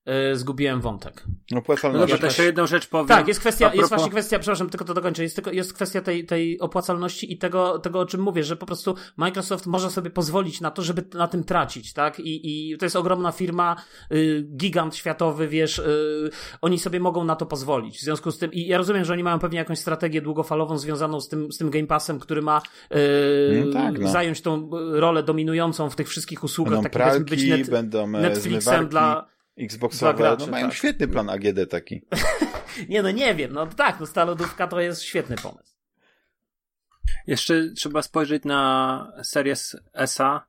Yy, zgubiłem wątek. No, opłacalność. No, to jeszcze jedną rzecz powiem. Tak, jest kwestia, propos... jest właśnie kwestia, przepraszam, tylko to dokończę, jest, tylko, jest kwestia tej, tej opłacalności i tego, tego, o czym mówię, że po prostu Microsoft może sobie pozwolić na to, żeby na tym tracić, tak? I, i to jest ogromna firma, y, gigant światowy, wiesz, y, oni sobie mogą na to pozwolić. W związku z tym, i ja rozumiem, że oni mają pewnie jakąś strategię długofalową związaną z tym, z tym Game Passem, który ma y, no tak, no. zająć tą rolę dominującą w tych wszystkich usługach, będą tak pralki, być net, będą e, Netflixem zmywarki. dla Xboxowe, graczy, no mają tak. świetny plan AGD taki. nie no, nie wiem, no tak, no ta lodówka to jest świetny pomysł. Jeszcze trzeba spojrzeć na Series SA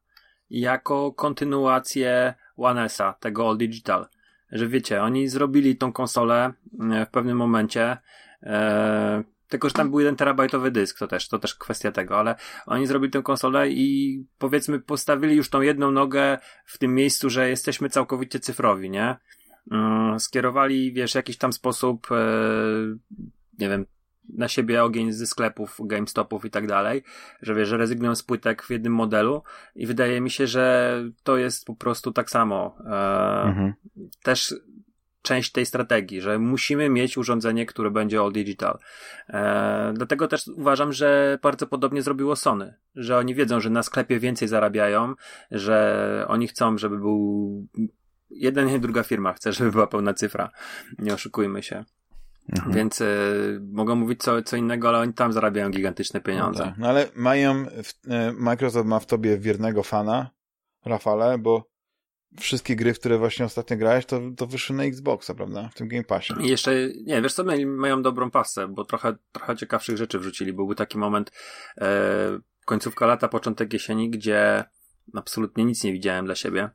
jako kontynuację One SA, tego All Digital. Że wiecie, oni zrobili tą konsolę e, w pewnym momencie, e, tylko, że tam był jeden terabajtowy dysk, to też, to też kwestia tego, ale oni zrobili tę konsolę i powiedzmy postawili już tą jedną nogę w tym miejscu, że jesteśmy całkowicie cyfrowi, nie? Mm, skierowali, wiesz, w jakiś tam sposób, e, nie wiem, na siebie ogień ze sklepów, GameStopów i tak dalej, że wiesz, że rezygnują z płytek w jednym modelu i wydaje mi się, że to jest po prostu tak samo. E, mhm. Też część tej strategii, że musimy mieć urządzenie, które będzie all digital. E, dlatego też uważam, że bardzo podobnie zrobiło Sony, że oni wiedzą, że na sklepie więcej zarabiają, że oni chcą, żeby był jeden i druga firma chce, żeby była pełna cyfra. Nie oszukujmy się. Mhm. Więc e, mogą mówić co, co innego, ale oni tam zarabiają gigantyczne pieniądze. No, tak. no ale mają, w, e, Microsoft ma w tobie wiernego fana, Rafale, bo wszystkie gry, w które właśnie ostatnio grałeś, to, to wyszły na Xboxa, prawda? W tym Game Passie. I jeszcze, nie, wiesz co, mają dobrą pasę, bo trochę, trochę ciekawszych rzeczy wrzucili. Byłby taki moment, e, końcówka lata, początek jesieni, gdzie absolutnie nic nie widziałem dla siebie.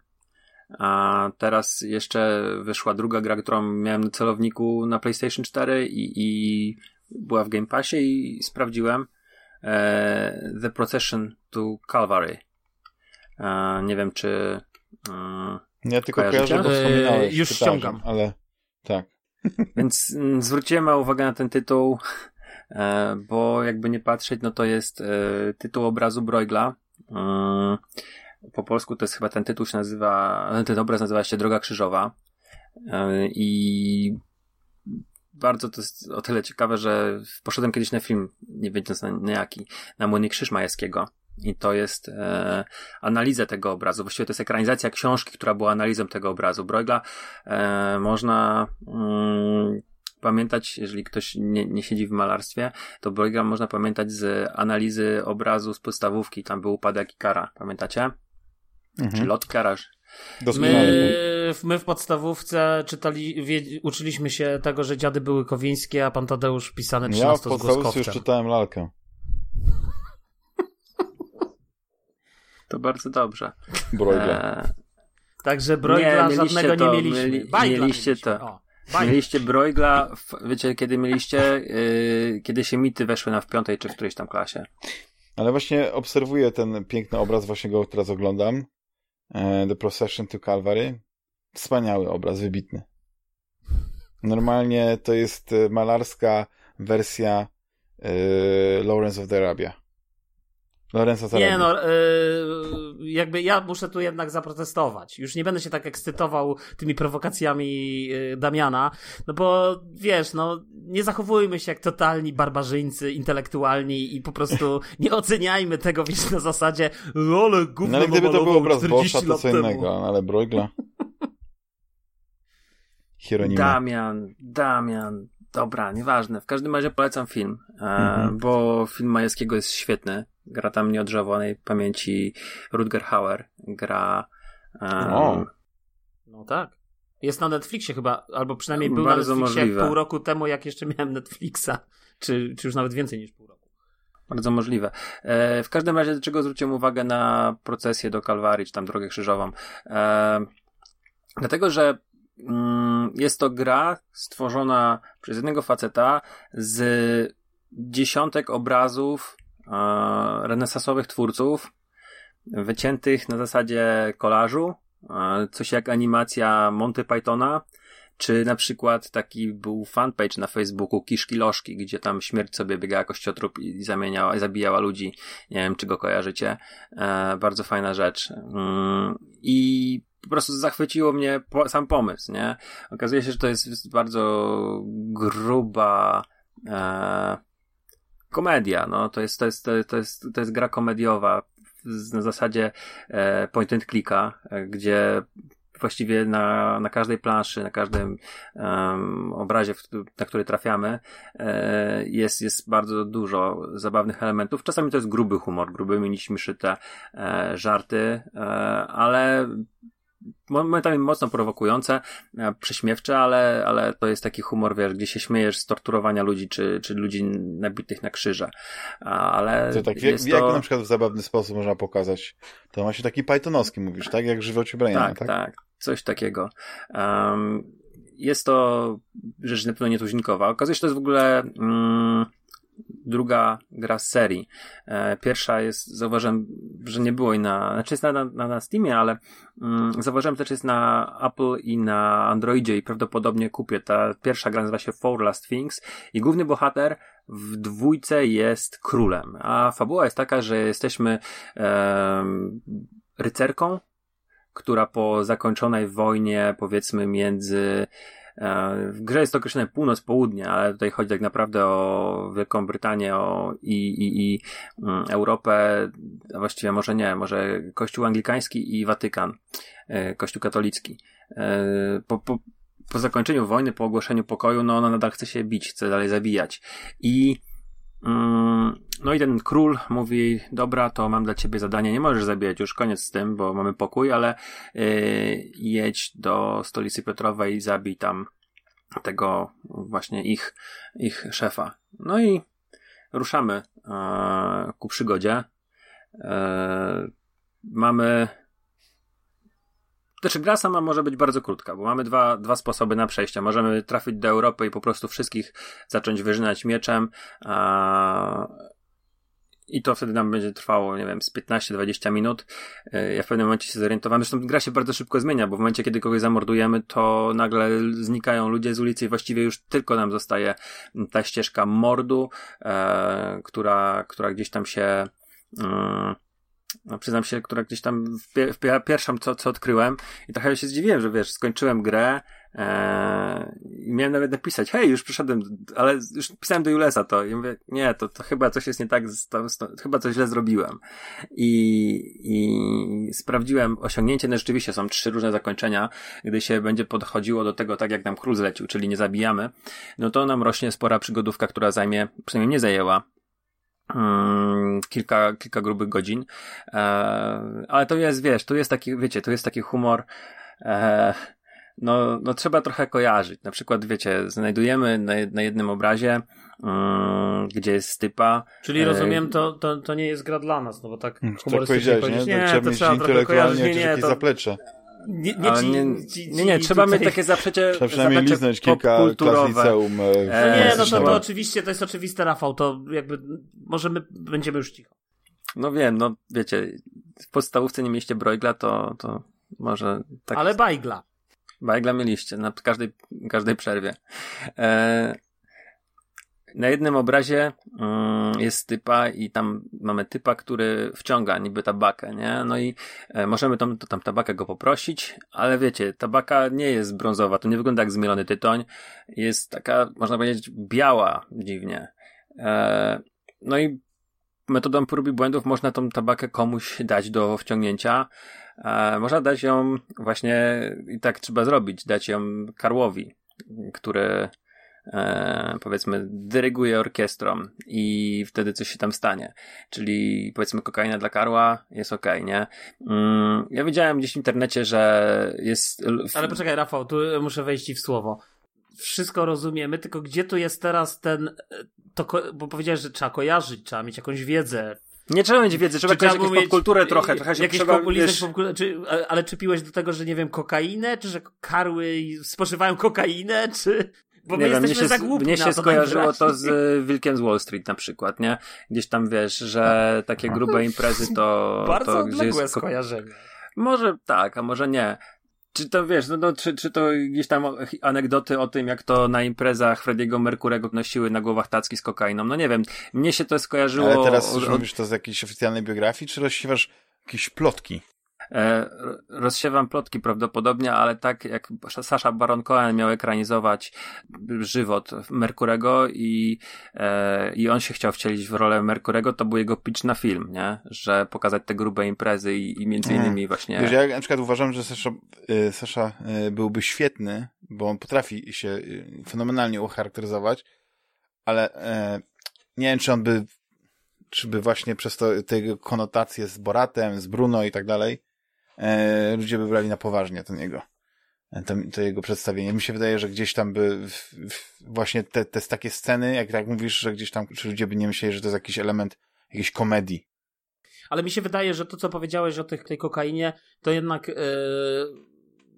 A teraz jeszcze wyszła druga gra, którą miałem na celowniku na PlayStation 4 i, i była w Game Passie i sprawdziłem e, The Procession to Calvary. E, nie wiem, czy ja tylko kojarzę, bo wspominałeś. Już ściągam. Ale tak. Więc mm, zwróciłem uwagę na ten tytuł, e, bo jakby nie patrzeć, no to jest e, tytuł obrazu Broigla. Po polsku to jest chyba ten tytuł się nazywa, ten obraz nazywa się Droga Krzyżowa. E, I bardzo to jest o tyle ciekawe, że poszedłem kiedyś na film, nie wiedząc na, na jaki, na Młyny Krzyż Majewskiego. I to jest e, analiza tego obrazu. Właściwie to jest ekranizacja książki, która była analizą tego obrazu. Broigla e, można mm, pamiętać, jeżeli ktoś nie, nie siedzi w malarstwie, to Broigla można pamiętać z analizy obrazu z podstawówki. Tam był upadek Ikara. Pamiętacie? Mhm. Czy lot Ikara? My, my w podstawówce czytali, wie, uczyliśmy się tego, że dziady były kowińskie, a pan Tadeusz pisane 13 Ja w podstawówce już czytałem lalkę. To bardzo dobrze. Broigla. E... Także Broigla nie, żadnego to, nie mieliśmy. Mieli, mieliście to. O, mieliście Broigla, w, wiecie kiedy mieliście, yy, kiedy się mity weszły na w piątej czy w którejś tam klasie. Ale właśnie obserwuję ten piękny obraz, właśnie go teraz oglądam. E, The Procession to Calvary. Wspaniały obraz, wybitny. Normalnie to jest e, malarska wersja yy, Lawrence of the Arabia. Lorenzo Nie no, yy, jakby ja muszę tu jednak zaprotestować. Już nie będę się tak ekscytował tymi prowokacjami yy, Damiana, no bo wiesz, no nie zachowujmy się jak totalni barbarzyńcy intelektualni i po prostu nie oceniajmy tego, wiesz, na zasadzie no, ale gówno No ale gdyby to był obraz Boscha, to co innego, ale Broigla... Hieronima. Damian, Damian, dobra, nieważne. W każdym razie polecam film, e, mhm. bo film Majewskiego jest świetny. Gra tam nieodżałowanej pamięci Rutger Hauer. Gra... Um, no tak. Jest na Netflixie chyba, albo przynajmniej był Bardzo na Netflixie możliwe. pół roku temu, jak jeszcze miałem Netflixa. Czy, czy już nawet więcej niż pół roku. Bardzo możliwe. E, w każdym razie, dlaczego zwróciłem uwagę na procesję do Kalwarii, czy tam drogę krzyżową? E, dlatego, że jest to gra stworzona przez jednego faceta z dziesiątek obrazów e, renesansowych twórców, wyciętych na zasadzie kolażu, e, coś jak animacja Monty Pythona, czy na przykład taki był fanpage na Facebooku Kiszki Lożki, gdzie tam śmierć sobie biegała kościotrup i zamieniała, i zabijała ludzi. Nie wiem, czy go kojarzycie. E, bardzo fajna rzecz. Mm, I po prostu zachwyciło mnie po, sam pomysł, nie? Okazuje się, że to jest bardzo gruba e, komedia, no. To jest, to jest, to jest, to jest gra komediowa na zasadzie e, point and clicka, e, gdzie właściwie na, na każdej planszy, na każdym obrazie, na który trafiamy, e, jest, jest bardzo dużo zabawnych elementów. Czasami to jest gruby humor, grubymi nićmi szyte e, żarty, e, ale momentami mocno prowokujące, e, prześmiewcze, ale, ale to jest taki humor, wiesz, gdzie się śmiejesz z torturowania ludzi, czy, czy ludzi nabitych na krzyże. Ale to tak, jest jak, to... jak na przykład w zabawny sposób można pokazać? To ma się taki pythonowski, mówisz, tak? Jak żywocie Braina, tak? Tak, tak. Coś takiego. Um, jest to rzecz na pewno nietuzinkowa. Okazuje się, że to jest w ogóle mm, druga gra z serii. E, pierwsza jest, zauważyłem, że nie było i na, znaczy jest na, na, na Steamie, ale mm, zauważyłem też jest na Apple i na Androidzie i prawdopodobnie kupię. Ta pierwsza gra nazywa się Four Last Things i główny bohater w dwójce jest królem, a fabuła jest taka, że jesteśmy e, rycerką, która po zakończonej wojnie, powiedzmy między w grze jest określone północ-południe, ale tutaj chodzi tak naprawdę o Wielką Brytanię o, i, i, i mm, Europę, a właściwie może nie, może Kościół Anglikański i Watykan, e, Kościół katolicki. E, po, po, po zakończeniu wojny, po ogłoszeniu pokoju, no ona nadal chce się bić, chce dalej zabijać. I no i ten król mówi, dobra, to mam dla ciebie zadanie, nie możesz zabijać, już koniec z tym, bo mamy pokój, ale yy, jedź do stolicy Piotrowej i zabij tam tego właśnie ich, ich szefa. No i ruszamy yy, ku przygodzie. Yy, mamy znaczy, gra sama może być bardzo krótka, bo mamy dwa, dwa sposoby na przejście. Możemy trafić do Europy i po prostu wszystkich zacząć wyżynać mieczem, a, i to wtedy nam będzie trwało, nie wiem, z 15-20 minut. E, ja w pewnym momencie się zorientowałem, zresztą gra się bardzo szybko zmienia, bo w momencie, kiedy kogoś zamordujemy, to nagle znikają ludzie z ulicy i właściwie już tylko nam zostaje ta ścieżka mordu, e, która, która gdzieś tam się, e, no, przyznam się, która gdzieś tam w, pie, w pierwszą, co, co odkryłem i trochę się zdziwiłem, że wiesz, skończyłem grę, Eee, miałem nawet napisać, hej, już przyszedłem, ale już pisałem do Julesa to i mówię, nie, to, to chyba coś jest nie tak, z, to, to, chyba coś źle zrobiłem. I, I sprawdziłem osiągnięcie, no rzeczywiście są trzy różne zakończenia, gdy się będzie podchodziło do tego tak, jak nam król zlecił, czyli nie zabijamy, no to nam rośnie spora przygodówka, która zajmie, przynajmniej nie zajęła, kilka, kilka grubych godzin. Ale to jest, wiesz, tu jest taki, wiecie, tu jest taki humor. Eee, no, no trzeba trochę kojarzyć. Na przykład, wiecie, znajdujemy na, na jednym obrazie, um, gdzie jest stypa. Czyli rozumiem, to, to, to nie jest gra dla nas, no bo tak hmm, Tak powiedziałeś, nie? nie? To, trzeba trochę kojarzyć. Nie, nie, to... zaplecze. Nie, nie, ci, nie, ci, nie, nie, trzeba tutaj... mieć takie zaprzecie. Trzeba przynajmniej liznąć kilka klasliceum. E, no nie, no to, to oczywiście, to jest oczywiste, Rafał, to jakby możemy, będziemy już cicho. No wiem, no wiecie, w podstawówce nie mieliście Broigla, to, to może tak. Ale Bajgla. Bajgla mieliście na każdej, każdej przerwie. E, Na jednym obrazie mm, jest typa i tam mamy typa, który wciąga niby tabakę, nie? No i e, możemy tam, to, tam tabakę go poprosić, ale wiecie, tabaka nie jest brązowa, to nie wygląda jak zmielony tytoń. Jest taka, można powiedzieć, biała dziwnie. E, no i metodą prób i błędów można tą tabakę komuś dać do wciągnięcia. E, można dać ją właśnie, i tak trzeba zrobić, dać ją Karłowi, który e, powiedzmy dyryguje orkiestrą i wtedy coś się tam stanie. Czyli powiedzmy kokaina dla Karła jest okej, okay, nie? Mm, ja widziałem gdzieś w internecie, że jest... Ale poczekaj Rafał, tu muszę wejść w słowo wszystko rozumiemy, tylko gdzie tu jest teraz ten, to, bo powiedziałeś, że trzeba kojarzyć, trzeba mieć jakąś wiedzę. Nie trzeba mieć wiedzy, trzeba mieć jakąś popkulturę trochę, trochę się jakieś trzeba, wiesz... popkulturę, czy, ale czy piłeś do tego, że nie wiem, kokainę, czy że karły spożywają kokainę, czy... Bo nie my wiem, jesteśmy mnie się, za głupi Mnie się to skojarzyło to z y, Wilkiem z Wall Street na przykład, nie? Gdzieś tam wiesz, że takie grube imprezy to... Bardzo to, odległe jest... skojarzenie. Może tak, a może nie. Czy to wiesz, no, no czy, czy to gdzieś tam anegdoty o tym, jak to na imprezach Frediego Merkurego nosiły na głowach tacki z kokainą? No nie wiem, mnie się to skojarzyło. Ale teraz od... mówisz to z jakiejś oficjalnej biografii, czy rozsiewasz jakieś plotki? E, rozsiewam plotki prawdopodobnie, ale tak jak Sasha Baron Cohen miał ekranizować żywot Merkurego i, e, i on się chciał wcielić w rolę Merkurego, to był jego pitch na film, nie? Że pokazać te grube imprezy i, i między innymi hmm. właśnie... Wiesz, ja na przykład uważam, że Sasha, y, Sasha y, byłby świetny, bo on potrafi się y, fenomenalnie ucharakteryzować, ale nie wiem, czy on by czy by właśnie przez to, te konotacje z Boratem, z Bruno i tak dalej, e, ludzie by brali na poważnie ten jego, to, to jego przedstawienie. Mi się wydaje, że gdzieś tam by w, w, właśnie te, te takie sceny, jak tak mówisz, że gdzieś tam, czy ludzie by nie myśleli, że to jest jakiś element jakiejś komedii. Ale mi się wydaje, że to, co powiedziałeś o tych, tej kokainie, to jednak yy,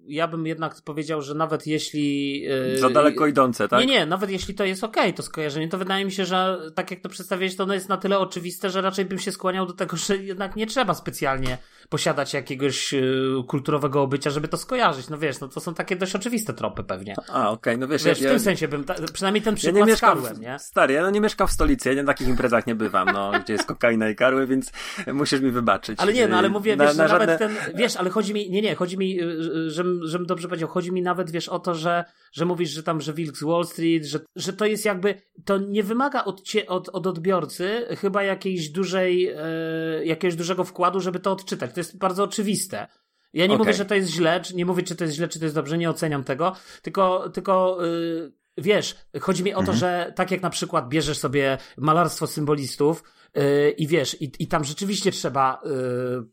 ja bym jednak powiedział, że nawet jeśli. Yy, Za daleko idące, tak? Nie, nie, nawet jeśli to jest okej, okay, to skojarzenie, to wydaje mi się, że tak jak to przedstawiłeś, to ono jest na tyle oczywiste, że raczej bym się skłaniał do tego, że jednak nie trzeba specjalnie posiadać jakiegoś yy, kulturowego obycia, żeby to skojarzyć. No wiesz, no to są takie dość oczywiste tropy pewnie. A, okej, okay, no wiesz, wiesz ja, w tym sensie bym, ta, przynajmniej ten przykład ja nie skarłem, nie? Stary, ja no nie mieszkam w stolicy, ja nie na takich imprezach nie bywam, no, gdzie jest kokaina i karły, więc musisz mi wybaczyć. Ale nie, no ale mówię, na, wiesz, na żadne... nawet ten, wiesz, ale chodzi mi, nie, nie, chodzi mi, y, żebym, żebym dobrze powiedział, chodzi mi nawet, wiesz, o to, że, że mówisz, że tam, że Wilk z Wall Street, że, że to jest jakby, to nie wymaga od, cie, od, od odbiorcy chyba jakiejś dużej, e, jakiegoś dużego wkładu, żeby to odczytać. To jest bardzo oczywiste. Ja nie okay. mówię, że to jest źle, czy nie mówię, czy to jest źle, czy to jest dobrze, nie oceniam tego, tylko, tylko yy, wiesz, chodzi mi o to, mhm. że tak jak na przykład bierzesz sobie malarstwo symbolistów yy, i wiesz, i, i tam rzeczywiście trzeba yy,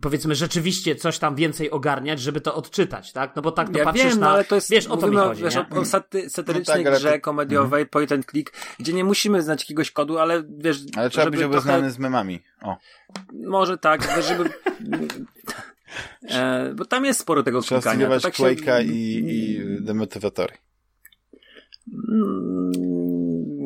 powiedzmy rzeczywiście coś tam więcej ogarniać, żeby to odczytać, tak? No bo tak to ja patrzysz wiem, na... No, ale to jest, wiesz, o to mi chodzi, wiesz, o, o saty, satyrycznej no tak, grze to... komediowej, mm. point and click, gdzie nie musimy znać jakiegoś kodu, ale wiesz... Ale trzeba być obeznany trochę... z memami. O. Może tak, żeby... e, bo tam jest sporo tego trzeba klikania. Trzeba tak się... i, i demotywatory. Mm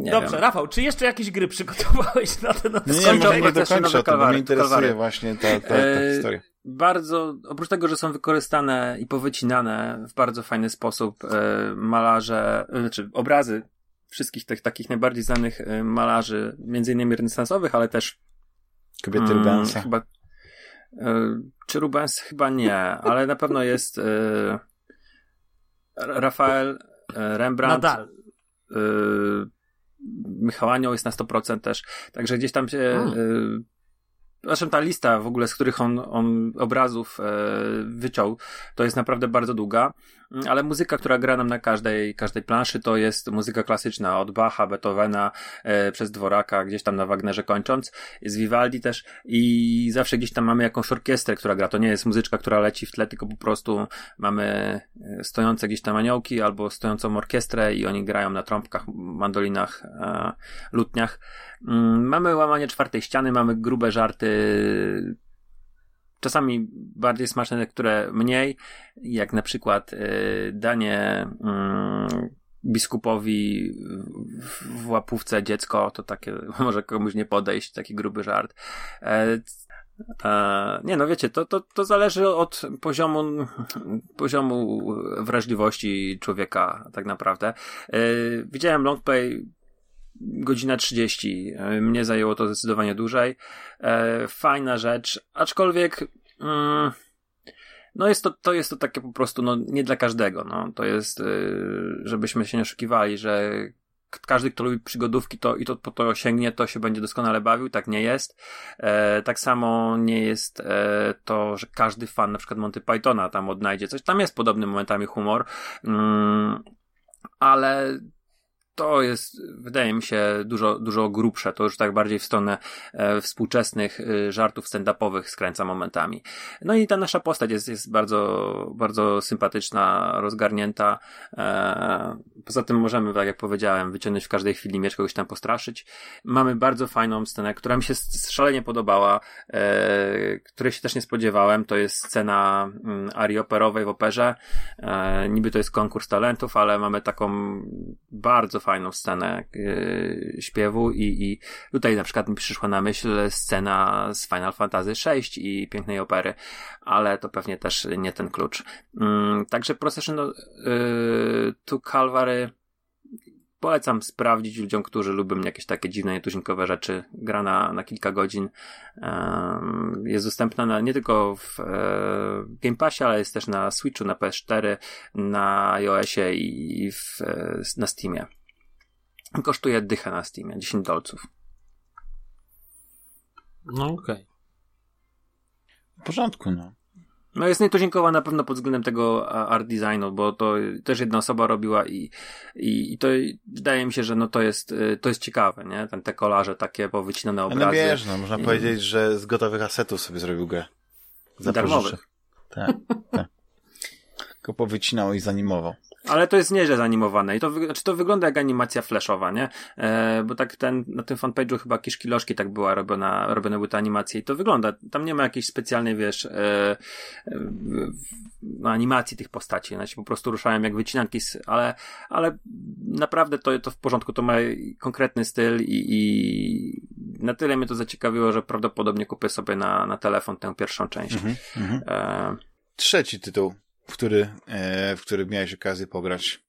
nie Dobrze, wiem. Rafał, czy jeszcze jakieś gry przygotowałeś na ten odcinek? Nie, nie, może nie dokończę, to bo mnie interesuje kalwary. właśnie ta, ta, ta e, historia. Bardzo, oprócz tego, że są wykorzystane i powycinane w bardzo fajny sposób e, malarze, e, znaczy obrazy wszystkich tych takich najbardziej znanych e, malarzy, między innymi renesansowych, ale też kobiety mm, Rubensa. Chyba, e, czy Rubens? Chyba nie, ale na pewno jest e, Rafael, Rembrandt. Nadal. Michał Anioł jest na 100% też. Także gdzieś tam się. Y, Zresztą ta lista w ogóle, z których on, on obrazów e, wyciął, to jest naprawdę bardzo długa, ale muzyka, która gra nam na każdej, każdej planszy, to jest muzyka klasyczna, od Bacha, Beethovena, e, przez Dworaka, gdzieś tam na Wagnerze kończąc, z Vivaldi też i zawsze gdzieś tam mamy jakąś orkiestrę, która gra. To nie jest muzyczka, która leci w tle, tylko po prostu mamy e, stojące gdzieś tam aniołki albo stojącą orkiestrę i oni grają na trąbkach, mandolinach, e, lutniach. Mm, mamy łamanie czwartej ściany, mamy grube żarty, czasami bardziej smaczne, niektóre mniej, jak na przykład y, danie mm, biskupowi w łapówce dziecko, to takie może komuś nie podejść, taki gruby żart. E, nie, no wiecie, to, to, to zależy od poziomu, poziomu wrażliwości człowieka, tak naprawdę. E, widziałem Longpay godzina 30. Mnie zajęło to zdecydowanie dłużej. Fajna rzecz, aczkolwiek. Mm, no jest to, to jest to takie po prostu, no nie dla każdego, no. To jest, żebyśmy się nie oszukiwali, że każdy, kto lubi przygodówki to i to po to sięgnie, to się będzie doskonale bawił, tak nie jest. E, tak samo nie jest e, to, że każdy fan na przykład Monty Pythona tam odnajdzie coś. Tam jest podobny momentami humor, mm, ale to jest, wydaje mi się, dużo, dużo grubsze. To już tak bardziej w stronę e, współczesnych e, żartów stand-upowych skręca momentami. No i ta nasza postać jest, jest bardzo, bardzo sympatyczna, rozgarnięta. E, poza tym możemy, tak jak powiedziałem, wyciągnąć w każdej chwili miecz, kogoś tam postraszyć. Mamy bardzo fajną scenę, która mi się szalenie podobała, e, której się też nie spodziewałem. To jest scena mm, arii operowej w operze. E, niby to jest konkurs talentów, ale mamy taką bardzo fajną scenę yy, śpiewu i, i tutaj na przykład mi przyszła na myśl scena z Final Fantasy VI i pięknej opery, ale to pewnie też nie ten klucz. Yy, także Procession yy, to Calvary polecam sprawdzić ludziom, którzy lubią jakieś takie dziwne, nietuzinkowe rzeczy. Gra na, na kilka godzin. Jest dostępna na, nie tylko w e, Game Passie, ale jest też na Switchu, na PS4, na iOSie i w, na Steamie. Kosztuje dycha na Steamie, 10 dolców. No okej. Okay. W porządku, no. No jest nietuzinkowa na pewno pod względem tego art designu, bo to też jedna osoba robiła i, i, i to wydaje mi się, że no to jest, y, to jest ciekawe, nie? Ten, te kolaże takie powycinane obrazy. No wiesz, no można I... powiedzieć, że z gotowych asetów sobie zrobił grę. Darmowych. Tak, tak. Tylko powycinał i zanimował. Ale to jest nieźle zanimowane i to, znaczy to wygląda jak animacja flashowa, nie? E, bo tak ten, na tym fanpage'u chyba Kiszki Lożki tak była robiona, robione były te animacje i to wygląda, tam nie ma jakiejś specjalnej, wiesz, e, e, no, animacji tych postaci, się po prostu ruszają jak wycinanki, ale, ale naprawdę to, to w porządku, to ma konkretny styl i, i na tyle mnie to zaciekawiło, że prawdopodobnie kupię sobie na, na telefon tę pierwszą część. Mm -hmm, e... Trzeci tytuł w który, e, w który miałeś okazję pograć.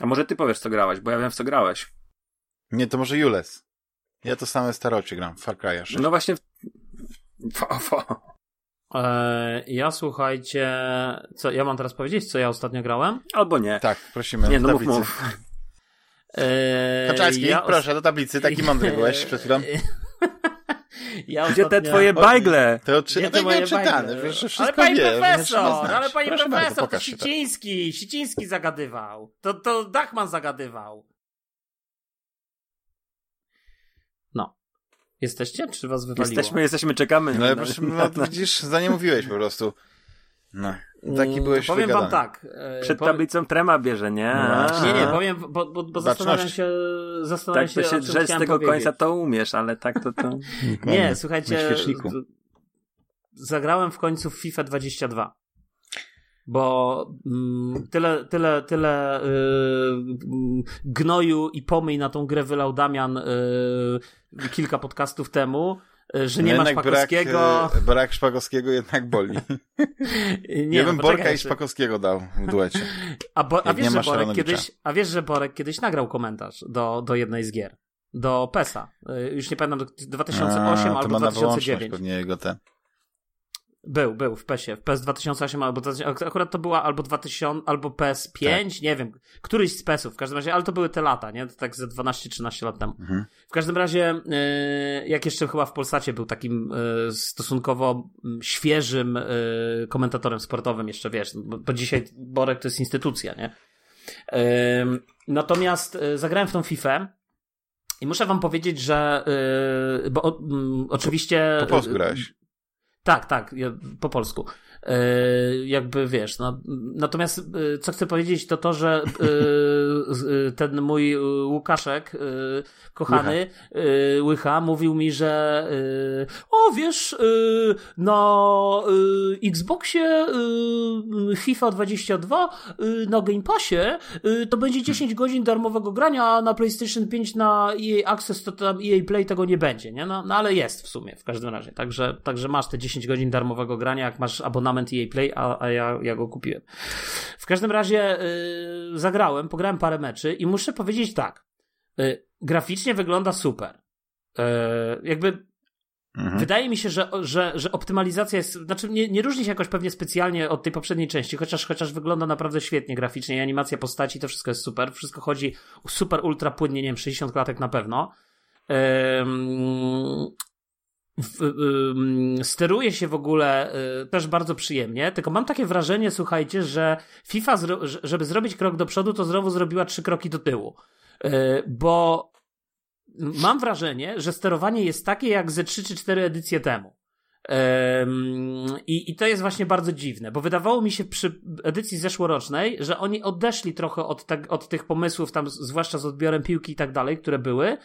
A może ty powiesz, co grałeś, bo ja wiem, w co grałeś. Nie, to może Jules. Ja to same starocie gram, Far Cry 6. No właśnie... Fo, fo. E, ja słuchajcie, co ja mam teraz powiedzieć, co ja ostatnio grałem? Albo nie. Tak, prosimy. Nie, no mów, mów. Eee, Kaczalski, ja proszę, do tablicy, taki mądry byłeś przed chwilą. Ja Gdzie te twoje bajgle? To odczytaj te moje czytane, wiesz, wszystko Ale pani wie, profesor, ale pani Proszę profesor, bardzo, to Siciński, Siciński zagadywał. To, to Dachman zagadywał. No. Jesteście? Czy was wywaliło? Jesteśmy, jesteśmy, czekamy. No, ale proszę, no, widzisz, za nie mówiłeś po prostu. No. Taki mm, byłeś Powiem wygadany. wam tak. E, Przed powiem... tablicą trema bierze, nie? No, nie, nie, powiem, bo, bo, bo zastanawiam się, zastanawiam tak, się, to się drzeć z tego powiedzieć. końca to umiesz, ale tak to to... nie, słuchajcie, zagrałem w końcu w FIFA 22 bo mm, tyle, tyle, tyle yy, gnoju i pomyj na tą grę wylał Damian yy, kilka podcastów temu, że nie no ma Szpakowskiego. Brak, e, brak Szpakowskiego jednak boli. nie, ja bym no, Borka i Szpakowskiego dał w duecie. A, bo, a, wiesz, że Borek kiedyś, a wiesz, że Borek kiedyś nagrał komentarz do, do jednej z gier. Do PESA. E, już nie pamiętam, 2008 a, albo 2009. pewnie jego ten. Był, był w PESie, w PES 2008 albo akurat to była albo 2000, albo PES 5, tak. nie wiem, któryś z PESów w każdym razie, ale to były te lata, nie? To tak ze 12-13 lat temu. Mhm. W każdym razie, yy, jak jeszcze chyba w Polsacie był takim yy, stosunkowo świeżym yy, komentatorem sportowym, jeszcze wiesz, bo, dzisiaj Borek to jest instytucja, nie? Natomiast zagrałem w tą FIFA i muszę wam powiedzieć, że bo mm, oczywiście... Po polsku grałeś. Tak, tak, po polsku. E, jakby wiesz, no, natomiast e, co chcę powiedzieć to to, że e, ten mój Łukaszek, kochany, Łycha, Łycha mówił mi, że o wiesz, na Xboxie FIFA 22 na Game Passie to będzie 10 godzin darmowego grania, a na PlayStation 5 na EA Access to tam EA Play tego nie będzie, nie? No, no ale jest w sumie, w każdym razie. Także, także masz te 10 godzin darmowego grania, jak masz abonament abonament EA Play, a, a ja, ja go kupiłem. W każdym razie yy, zagrałem, pograłem parę meczy i muszę powiedzieć tak. Y, graficznie wygląda super. Y, jakby mhm. wydaje mi się, że, że, że optymalizacja jest, znaczy nie, nie różni się jakoś pewnie specjalnie od tej poprzedniej części, chociaż, chociaż wygląda naprawdę świetnie graficznie i animacja postaci, to wszystko jest super, wszystko chodzi super ultra płynnie, nie wiem, 60 klatek na pewno. W, y, steruje się w ogóle y, też bardzo przyjemnie, tylko mam takie wrażenie, słuchajcie, że FIFA, zro żeby zrobić krok do przodu, to znowu zrobiła trzy kroki do tyłu. Y, bo mam wrażenie, że sterowanie jest takie jak ze 3 czy 4 edycje temu. I, I to jest właśnie bardzo dziwne, bo wydawało mi się przy edycji zeszłorocznej, że oni odeszli trochę od, te, od tych pomysłów, tam zwłaszcza z odbiorem piłki i tak dalej, które były,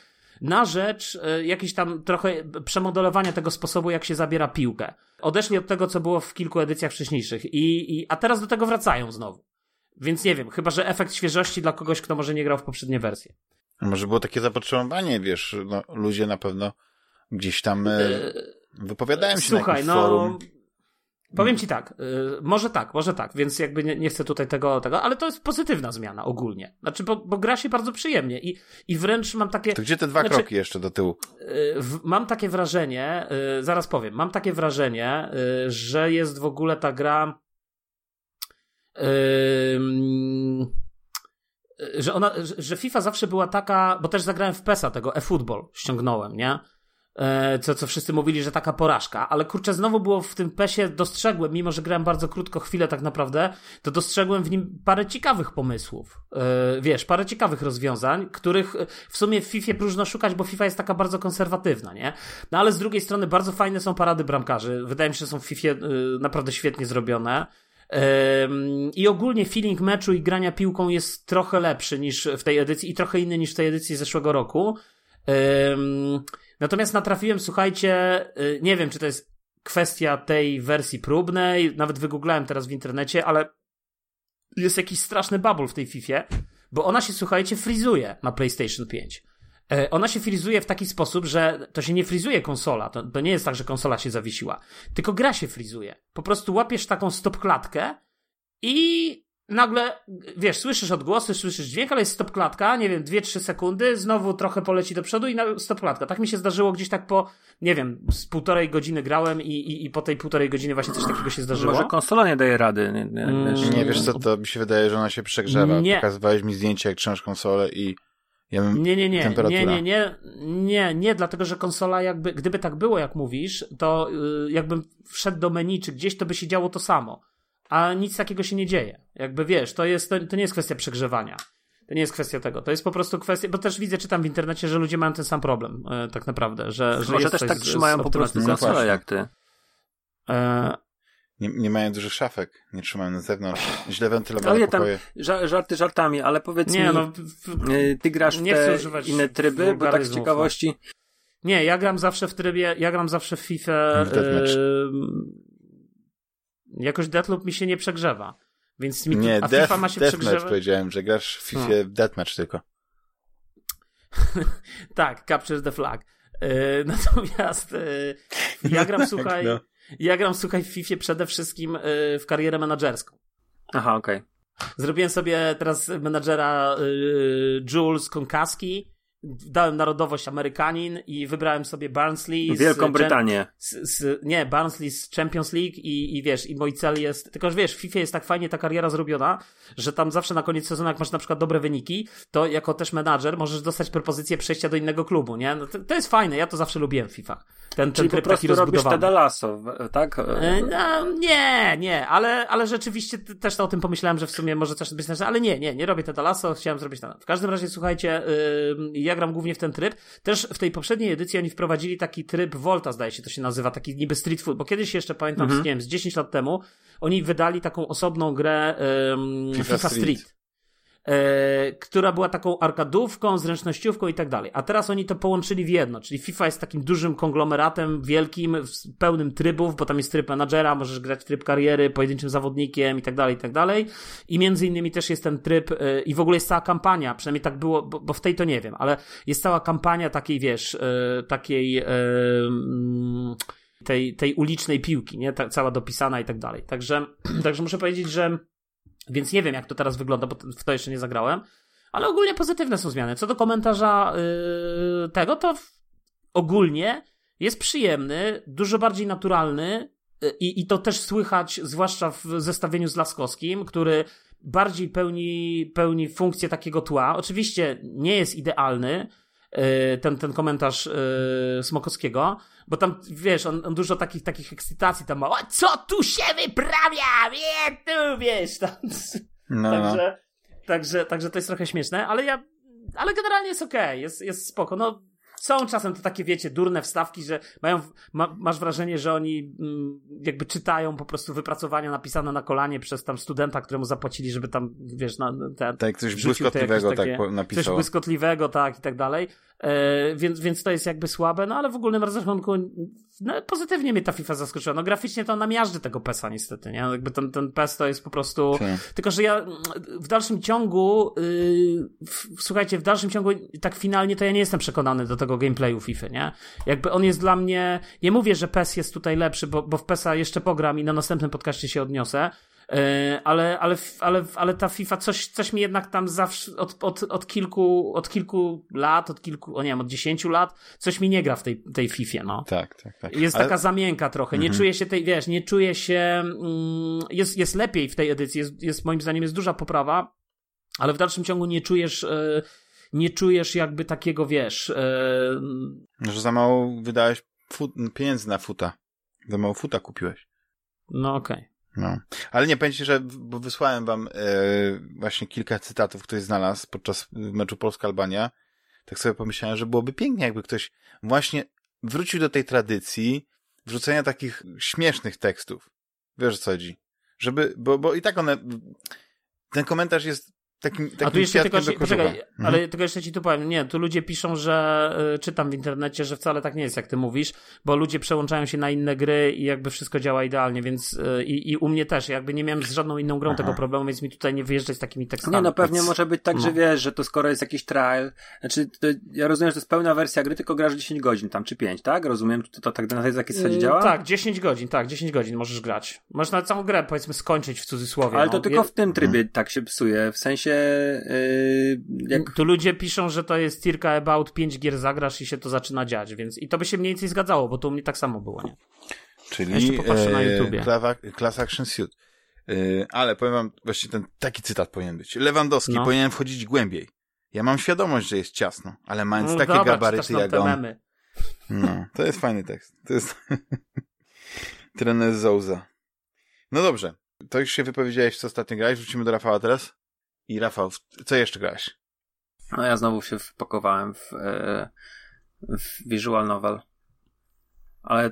na rzecz e, jakiejś tam trochę przemodelowania tego sposobu, jak się zabiera piłkę. Odeszli od tego, co było w kilku edycjach wcześniejszych, i, i, a teraz do tego wracają znowu. Więc nie wiem, chyba że efekt świeżości dla kogoś, kto może nie grał w poprzednie wersje. Może było takie zapotrzebowanie, wiesz, no, ludzie na pewno gdzieś tam e, e wypowiadają się Słuchaj, na no, forum. Powiem ci tak, y, może tak, może tak, więc jakby nie, nie, chcę tutaj tego, tego, ale to jest pozytywna zmiana ogólnie. Znaczy, bo, bo gra się bardzo przyjemnie i, i wręcz mam takie. To gdzie te dwa znaczy, kroki jeszcze do tyłu? Y, w, mam takie wrażenie, y, zaraz powiem, mam takie wrażenie, że jest w ogóle ta gra. że ona, że FIFA zawsze była taka, bo też zagrałem w PESA tego e-football, ściągnąłem, nie? E, co, co wszyscy mówili, że taka porażka, ale kurczę, znowu było w tym PESie, dostrzegłem, mimo że grałem bardzo krótko, chwilę tak naprawdę, to dostrzegłem w nim parę ciekawych pomysłów. Yy, wiesz, parę ciekawych rozwiązań, których w sumie w FIFA próżno szukać, bo FIFA jest taka bardzo konserwatywna, nie? No ale z drugiej strony bardzo fajne są parady bramkarzy. Wydaje mi się, że są w FIFA naprawdę świetnie zrobione. I ogólnie feeling meczu i grania piłką jest trochę lepszy niż w tej edycji i trochę inny niż w tej edycji zeszłego roku. Natomiast natrafiłem, słuchajcie, y, nie wiem, czy to jest kwestia tej wersji próbnej, nawet wygooglałem teraz w internecie, ale jest jakiś straszny bubble w tej FIFA, bo ona się, słuchajcie, frizuje na PlayStation 5. E, ona się frizuje w taki sposób, że to się nie frizuje konsola. To, to nie jest tak, że konsola się zawiesiła. Tylko gra się frizuje. Po prostu łapiesz taką stop klatkę i nagle, wiesz, słyszysz odgłosy, słyszysz dźwięk, ale jest stop klatka, nie wiem, 2-3 sekundy, znowu trochę poleci do przodu i stop klatka. Tak mi się zdarzyło gdzieś tak po, nie wiem, z półtorej godziny grałem i, i, i po tej półtorej godziny właśnie coś takiego się zdarzyło. Może konsola nie daje rady. Nie, nie, mm. nie wiesz co, to mi się wydaje, że ona się przegrzewa. Nie. Pokazywałeś mi zdjęcie, jak trzymasz konsolę i ja bym, nie, nie, nie, nie, nie, nie, nie, nie, dlatego że konsola jakby, gdyby tak było jak mówisz, to y, jakbym wszedł do menu czy gdzieś, to by się działo to samo a nic takiego się nie dzieje. Jakby wiesz, to, jest, to, to nie jest kwestia przegrzewania. To nie jest kwestia tego. To jest po prostu kwestia, bo też widzę, czytam w internecie, że ludzie mają ten sam problem, e, tak naprawdę. Że, że Może też tak z, trzymają z po prostu konsolę jak ty. E... Nie, nie mają dużych szafek, nie trzymają na zewnątrz, źle wentylowane ale pokoje. Tam, żarty żartami, ale powiedz nie, mi, no, w, e, ty grasz w te inne tryby, bo tak z no. ciekawości... Nie, ja gram zawsze w trybie, ja gram zawsze w FIFA... Jakoś Deathloop mi się nie przegrzewa. Więc mi, nie, a death, FIFA ma się deathmatch przegrzewa... powiedziałem, że grasz w FIFA no. Deathmatch tylko. tak, Capture the Flag. Yy, natomiast yy, ja gram, tak, słuchaj, no. ja gram, słuchaj, w FIFA przede wszystkim yy, w karierę menadżerską. Aha, okej. Okay. Zrobiłem sobie teraz menadżera Jules Konkaski dałem narodowość Amerykanin i wybrałem sobie Barnsley. Wielką Brytanię. Z, z, nie, Barnsley z Champions League i, i wiesz, i mój cel jest, tylko że wiesz, w FIFA jest tak fajnie ta kariera zrobiona, że tam zawsze na koniec sezonu, jak masz na przykład dobre wyniki, to jako też menadżer możesz dostać propozycję przejścia do innego klubu, nie? No to, to jest fajne, ja to zawsze lubiłem w FIFA. Ten, Czyli ten po prostu taki robisz Ted Lasso, tak? E, no, nie, nie, ale, ale rzeczywiście też o tym pomyślałem, że w sumie może coś być, ale nie, nie, nie robię Ted Lasso, chciałem zrobić to. W każdym razie, słuchajcie, yy, ja gram głównie w ten tryb. Też w tej poprzedniej edycji oni wprowadzili taki tryb Volta, zdaje się to się nazywa, taki niby street food, bo kiedyś jeszcze pamiętam, mhm. nie wiem, z 10 lat temu, oni wydali taką osobną grę um, FIFA, FIFA Street. Street która była taką arkadówką, zręcznościówką i tak dalej. A teraz oni to połączyli w jedno, czyli FIFA jest takim dużym konglomeratem, wielkim, pełnym trybów, bo tam jest tryb menadżera, możesz grać tryb kariery, pojedynczym zawodnikiem i tak dalej, i tak dalej. I między innymi też jest ten tryb e, i w ogóle jest cała kampania, przynajmniej tak było, bo, bo w tej to nie wiem, ale jest cała kampania takiej, wiesz, e, takiej e, mm, tej, tej ulicznej piłki, nie? Ta, cała dopisana i tak dalej. Także, także muszę powiedzieć, że więc nie wiem, jak to teraz wygląda, bo w to jeszcze nie zagrałem. ale ogólnie pozytywne są zmiany. Co do komentarza yy, tego, to ogólnie jest przyjemny, dużo bardziej naturalny yy, i to też słychać, zwłaszcza w zestawieniu z Laskowskim, który bardziej pełni, pełni funkcję takiego tła. Oczywiście nie jest idealny, ten, ten komentarz yy, Smokowskiego, bo tam, wiesz, on, on, dużo takich, takich ekscytacji tam ma, o, co tu się wyprawia, wie, tu, wiesz, tam. No. Także, także, także to jest trochę śmieszne, ale ja, ale generalnie jest okej, okay, jest, jest spoko, no, są czasem to takie, wiecie, durne wstawki, że mają, ma, masz wrażenie, że oni mm, jakby czytają po prostu wypracowania napisane na kolanie przez tam studenta, któremu zapłacili, żeby tam, wiesz, na, te, tak, coś błyskotliwego takie, tak napisał. Coś błyskotliwego, tak, i tak dalej. E, więc, więc to jest jakby słabe, no ale w ogólnym rozrachunku no, pozytywnie mnie ta FIFA zaskoczyła. No graficznie to ona miażdży tego PESa niestety, nie? Jakby ten, ten PES to jest po prostu... Tak. Tylko, że ja w dalszym ciągu yy, w, słuchajcie, w dalszym ciągu tak finalnie to ja nie jestem przekonany do tego gameplayu FIFA, nie? Jakby on jest dla mnie... Nie mówię, że PES jest tutaj lepszy, bo, bo w PESa jeszcze pogram i na następnym podcaście się odniosę, ale, ale, ale, ale ta FIFA coś, coś mi jednak tam zawsze od, od, od, kilku, od kilku lat, od kilku, o nie wiem, od dziesięciu lat, coś mi nie gra w tej, tej FIFA, no. Tak, tak, tak. Jest ale... taka zamięka trochę, nie mhm. czuję się tej, wiesz, nie czuję się, mm, jest, jest lepiej w tej edycji, jest, jest moim zdaniem jest duża poprawa, ale w dalszym ciągu nie czujesz, e, nie czujesz jakby takiego, wiesz... E, Że za mało wydałeś pieniędzy na futa. Za mało futa kupiłeś. No okej. Okay. No. Ale nie, pamiętajcie, że bo wysłałem wam e, właśnie kilka cytatów, ktoś znalazł podczas meczu Polska-Albania. Tak sobie pomyślałem, że byłoby pięknie, jakby ktoś właśnie wrócił do tej tradycji wrzucenia takich śmiesznych tekstów. Wiesz co chodzi? Żeby, bo, bo i tak one, ten komentarz jest takim, takim A tu jeszcze tylko, poczekaj, mhm. ale tylko jeszcze ci tu powiem, nie, tu ludzie piszą, że y, czytam w internecie, że wcale tak nie jest, jak ty mówisz, bo ludzie przełączają się na inne gry i jakby wszystko działa idealnie, więc y, i, u mnie też, jakby nie miałem z żadną inną grą Aha. tego problemu, więc mi tutaj nie wyjeżdżać z takimi tekstami. Nie, no pewnie więc... może być tak, że no. wiesz, że to skoro jest jakiś trial, znaczy to, ja rozumiem, że to jest pełna wersja gry, tylko grasz 10 godzin tam, czy 5, tak? Rozumiem, to, to tak na tej zasadzie mm, działa? Tak, 10 godzin, tak, 10 godzin możesz grać. Możesz na całą grę, powiedzmy, skończyć w cudzysłowie. Ale no. to tylko w tym trybie hmm. tak się psuje, w sensie jak... Tu ludzie piszą, że to jest circa about 5 gier zagrasz i się to zaczyna dziać, więc i to by się mniej więcej zgadzało, bo to u mnie tak samo było, nie? Czyli ja na e, YouTubie. Class Action Suit. Yy, ale powiem wam, właśnie ten taki cytat powinien być. Lewandowski no. powinien wchodzić głębiej. Ja mam świadomość, że jest ciasno, ale mając no, takie dobra, gabaryty jak on... Memy. No, to jest fajny tekst. To jest trener Zouza. No dobrze. To już się wypowiedziałeś, co ostatnio grałeś. Wrócimy do Rafała teraz. I Rafał, co jeszcze grałeś? No ja znowu się wpakowałem w, e, w visual novel. Ale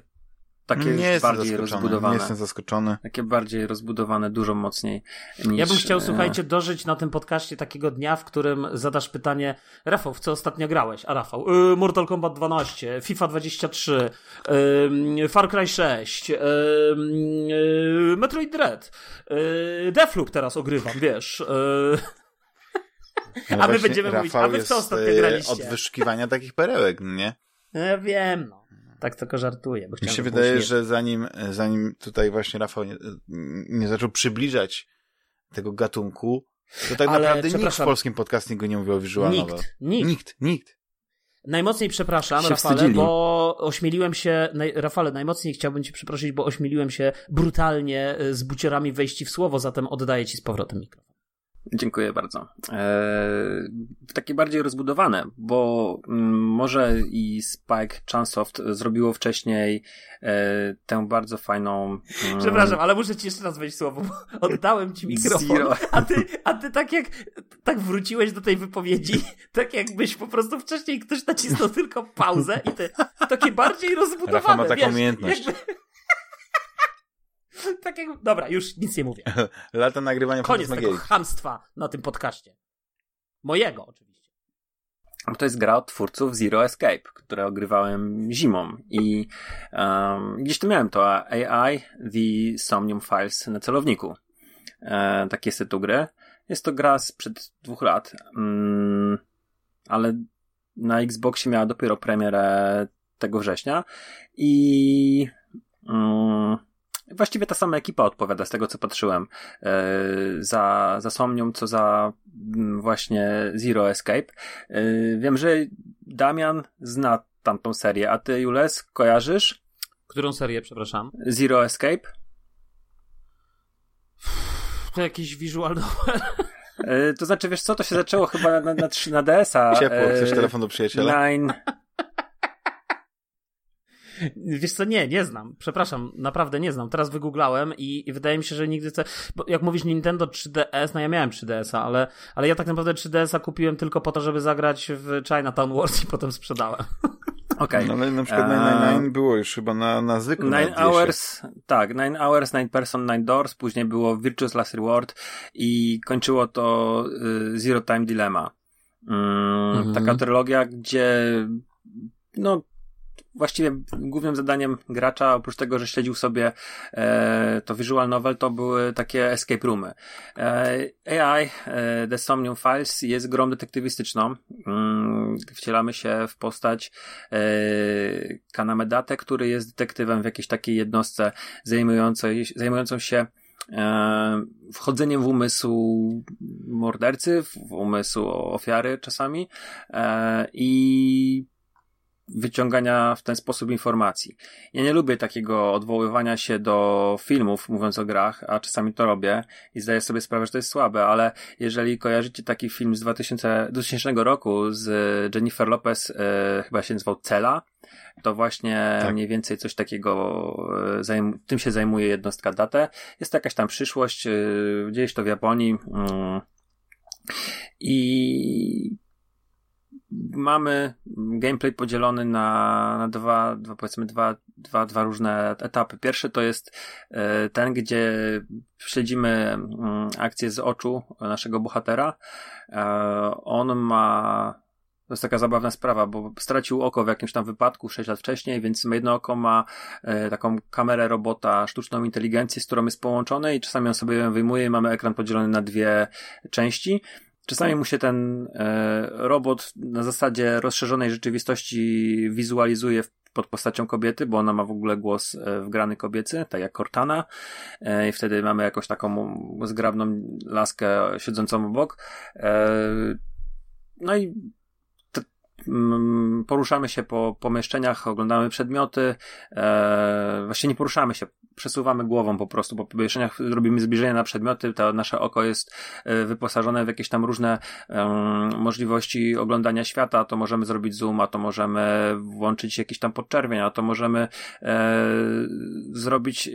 takie nie bardziej rozbudowane. Nie jestem zaskoczony. Takie bardziej rozbudowane, dużo mocniej. Niż, ja bym chciał, e... słuchajcie, dożyć na tym podcaście takiego dnia, w którym zadasz pytanie Rafał, w co ostatnio grałeś? A Rafał, y, Mortal Kombat 12, FIFA 23, y, Far Cry 6, y, y, Metroid Dread, y, Deathloop teraz ogrywam, wiesz. Y, a my będziemy Rafał mówić, a wy w co ostatnio y, graliście? od wyszukiwania takich perełek, nie? Ja wiem, no. Tak tylko żartuję. Bo Mi się wydaje, że zanim, zanim tutaj właśnie Rafał nie, nie zaczął przybliżać tego gatunku, to tak Ale, naprawdę nikt w polskim podcastingu nie mówił o visual nikt, novel. Nikt, nikt. Nikt. Najmocniej przepraszam, Rafale, wstydzili. bo ośmieliłem się, naj, Rafale, najmocniej chciałbym Ci przeprosić, bo ośmieliłem się brutalnie y, z bucierami wejści w słowo, zatem oddaję Ci z powrotem mikrofon. Dziękuję bardzo. Eee, takie bardziej rozbudowane, bo mm, może i Spike Chunsoft zrobiło wcześniej e, tę bardzo fajną. Mm, Przepraszam, ale muszę ci jeszcze raz wejść słowo, bo oddałem ci mikrofon, a ty, a ty tak jak tak wróciłeś do tej wypowiedzi, tak jakbyś po prostu wcześniej ktoś nacisnął tylko pauzę i te takie bardziej rozbudowane. Rafa ma taką wiesz, umiejętność. Jakby... tak jak... Dobra, już nic nie mówię. Lata nagrywania Koniec tego hamstwa na tym podcaście. Mojego oczywiście. To jest gra od twórców Zero Escape, które ogrywałem zimą i um, gdzieś tu miałem to AI The Somnium Files na celowniku. E, taki jest tytuł gry. Jest to gra sprzed dwóch lat, mm, ale na Xboxie miała dopiero premierę tego września i mm, właściwie ta sama ekipa odpowiada z tego, co patrzyłem. E, za, za Somnium, co za mm, właśnie Zero Escape. E, wiem, że Damian zna tamtą serię, a ty, Jules, kojarzysz? Którą serię, przepraszam? Zero Escape? To jakiś visual novel. E, to znaczy, wiesz co, to się zaczęło chyba na, na, na DS-a. Ciepło, chcesz telefon do przyjaciela? Nine, Wiesz co, nie, nie znam. Przepraszam, naprawdę nie znam. Teraz wygooglałem i, i wydaje mi się, że nigdy chcę. Bo jak mówisz Nintendo 3DS, no ja miałem 3DS-a, ale, ale ja tak naprawdę 3DS-a kupiłem tylko po to, żeby zagrać w Chinatown Wars i potem sprzedałem. Okej. No, ale na przykład Eee, 999 było już chyba na, na zwykłym. Nine nawet Hours, tak, Nine Hours, Nine Person, Nine Doors, później było Virtuous Last Reward i kończyło to y, Zero Time Dilemma. Mm, Mhm. Taka trylogia, gdzie no właściwie głównym zadaniem gracza, oprócz tego, że śledził sobie e, to visual novel, to były takie escape roomy. E, AI, e, The Somnium Files jest grą detektywistyczną. Mm, wcielamy się w postać e, Kanamedate, który jest detektywem w jakiejś takiej jednostce zajmującej, zajmującą się e, wchodzeniem w umysł mordercy, w umysł ofiary czasami e, i wyciągania w ten sposób informacji. Ja nie lubię takiego odwoływania się do filmów, mówiąc o grach, a czasami to robię i zdaję sobie sprawę, że to jest słabe, ale jeżeli kojarzycie taki film z 2000, 2000 roku z Jennifer Lopez, e, chyba się nazywał Cela, to właśnie Tak. mniej więcej coś takiego, e, zajm- tym się zajmuje jednostka Date. Jest to jakaś tam przyszłość, e, dzieje się to w Japonii mm, i mamy gameplay podzielony na, na dwa, dwa, powiedzmy, dwa, dwa, dwa różne etapy. Pierwszy to jest e, ten, gdzie śledzimy mm, akcję z oczu naszego bohatera. E, On ma to jest taka zabawna sprawa, bo stracił oko w jakimś tam wypadku 6 lat wcześniej, więc jedno oko ma e, taką kamerę robota, sztuczną inteligencję, z którą jest połączone i czasami on sobie ją wyjmuje i mamy ekran podzielony na dwie części. Czasami mu się ten e, robot na zasadzie rozszerzonej rzeczywistości wizualizuje w- pod postacią kobiety, bo ona ma w ogóle głos e, wgrany kobiecy, tak jak Cortana. E, I wtedy mamy jakąś taką zgrabną laskę siedzącą obok. E, no i poruszamy się po pomieszczeniach, oglądamy przedmioty. E, właśnie nie poruszamy się, przesuwamy głową po prostu po pomieszczeniach, robimy zbliżenia na przedmioty, to nasze oko jest e, wyposażone w jakieś tam różne em, możliwości oglądania świata, to możemy zrobić zoom, a to możemy włączyć jakiś tam podczerwień, a to możemy e, zrobić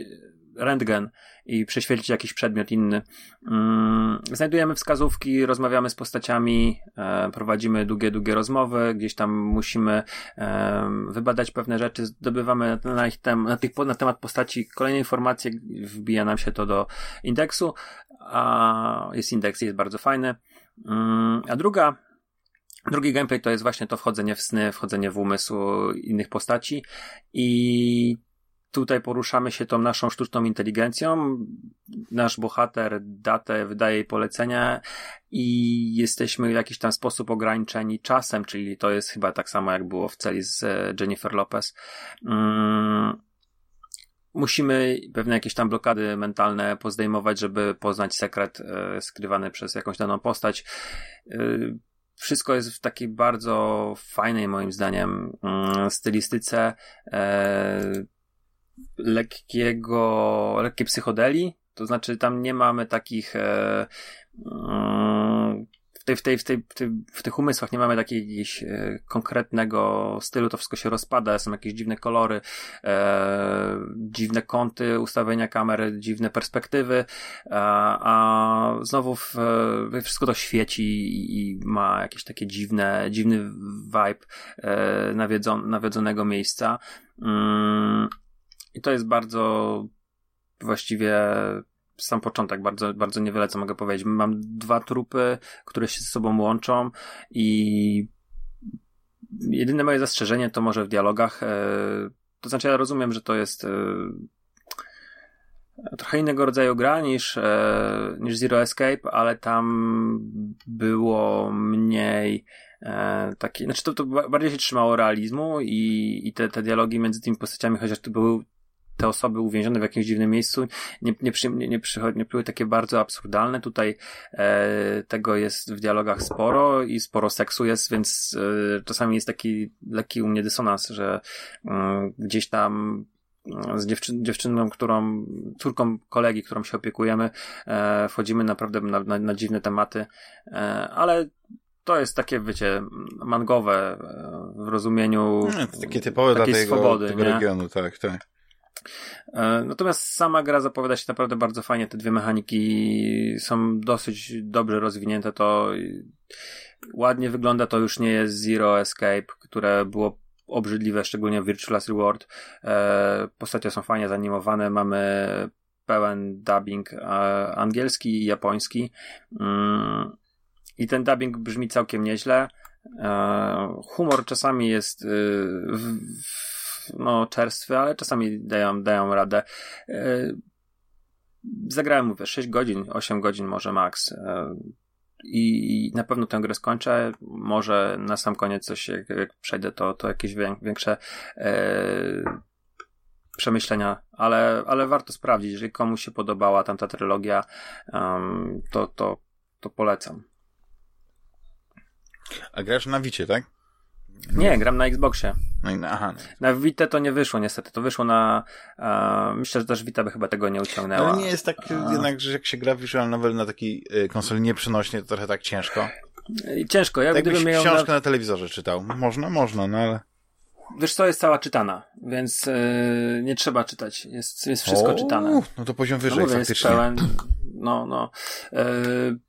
rentgen i prześwietlić jakiś przedmiot inny. Mm, Znajdujemy wskazówki, rozmawiamy z postaciami, e, prowadzimy długie, długie rozmowy, gdzieś tam musimy em, wybadać pewne rzeczy, zdobywamy na, ich tem, na, tych, na temat postaci kolejne informacje, wbija nam się to do indeksu, a jest indeks, jest bardzo fajny. Mm, A druga, drugi gameplay to jest właśnie to wchodzenie w sny, wchodzenie w umysł innych postaci i tutaj poruszamy się tą naszą sztuczną inteligencją. Nasz bohater datę wydaje jej polecenia i jesteśmy w jakiś tam sposób ograniczeni czasem, czyli to jest chyba tak samo jak było w celi z e, Jennifer Lopez. Mm, musimy pewne jakieś tam blokady mentalne pozdejmować, żeby poznać sekret e, skrywany przez jakąś daną postać. E, wszystko jest w takiej bardzo fajnej, moim zdaniem, mm, stylistyce e, lekkiego, lekkiej psychodeli. To znaczy, tam nie mamy takich e, mm, w, tej, w, tej, w, tej, w, tej, w tych umysłach nie mamy takiego e, konkretnego stylu, to wszystko się rozpada, są jakieś dziwne kolory, e, dziwne kąty ustawienia kamery, dziwne perspektywy, a, a znowu w, e, wszystko to świeci i, i ma jakieś takie dziwne, dziwny vibe e, nawiedzon, nawiedzonego miejsca. Mm, I to jest bardzo właściwie sam początek, bardzo, bardzo niewiele co mogę powiedzieć. Mam dwa trupy, które się ze sobą łączą i jedyne moje zastrzeżenie to może w dialogach. E, to znaczy ja rozumiem, że to jest e, trochę innego rodzaju gra niż, e, niż Zero Escape, ale tam było mniej e, taki, znaczy to, to ba- bardziej się trzymało realizmu i, i te, te dialogi między tymi postaciami, chociaż to były te osoby uwięzione w jakimś dziwnym miejscu nie, nie, przy, nie, nie, nie były takie bardzo absurdalne. Tutaj e, tego jest w dialogach sporo i sporo seksu jest, więc e, czasami jest taki lekki u mnie dysonans, że e, gdzieś tam z dziewczyn, dziewczyną, którą, córką kolegi, którą się opiekujemy, e, wchodzimy naprawdę na, na, na dziwne tematy, e, ale to jest takie, wiecie, mangowe e, w rozumieniu. No, takie typowe dla tego, swobody, tego regionu, tak, tak. E, natomiast sama gra zapowiada się naprawdę bardzo fajnie. Te dwie mechaniki są dosyć dobrze rozwinięte. To ładnie wygląda. To już nie jest Zero Escape, które było obrzydliwe, szczególnie w Virtual Last Reward. E, postacie są fajnie zanimowane. Mamy pełen dubbing angielski i japoński. Mm, I ten dubbing brzmi całkiem nieźle. Humor czasami jest no, czerstwy, ale czasami dają, dają radę. E, zagrałem, mówię, 6 godzin, 8 godzin może max. E, I na pewno tę grę skończę. Może na sam koniec coś, jak, jak przejdę, to, to jakieś większe e, przemyślenia, ale, ale warto sprawdzić. Jeżeli komuś się podobała tamta trylogia, um, to, to, to polecam. A grasz na Wicie, tak? Nie, gram na Xboxie. No i aha. Na Vita to nie wyszło niestety. To wyszło na... Uh, myślę, że też Vita by chyba tego nie uciągnęła. Ale nie jest tak A... jednak, że jak się gra visual novel na takiej y, konsoli nieprzenośnie, to trochę tak ciężko. Ciężko. Ja tak gdybym miał książkę na... na telewizorze czytał. Można, można, no ale... Wiesz co, jest cała czytana, więc yy, nie trzeba czytać. Jest, jest wszystko o, czytane. No to poziom wyżej no mówię, faktycznie. Jest pełen, no, no. Yy,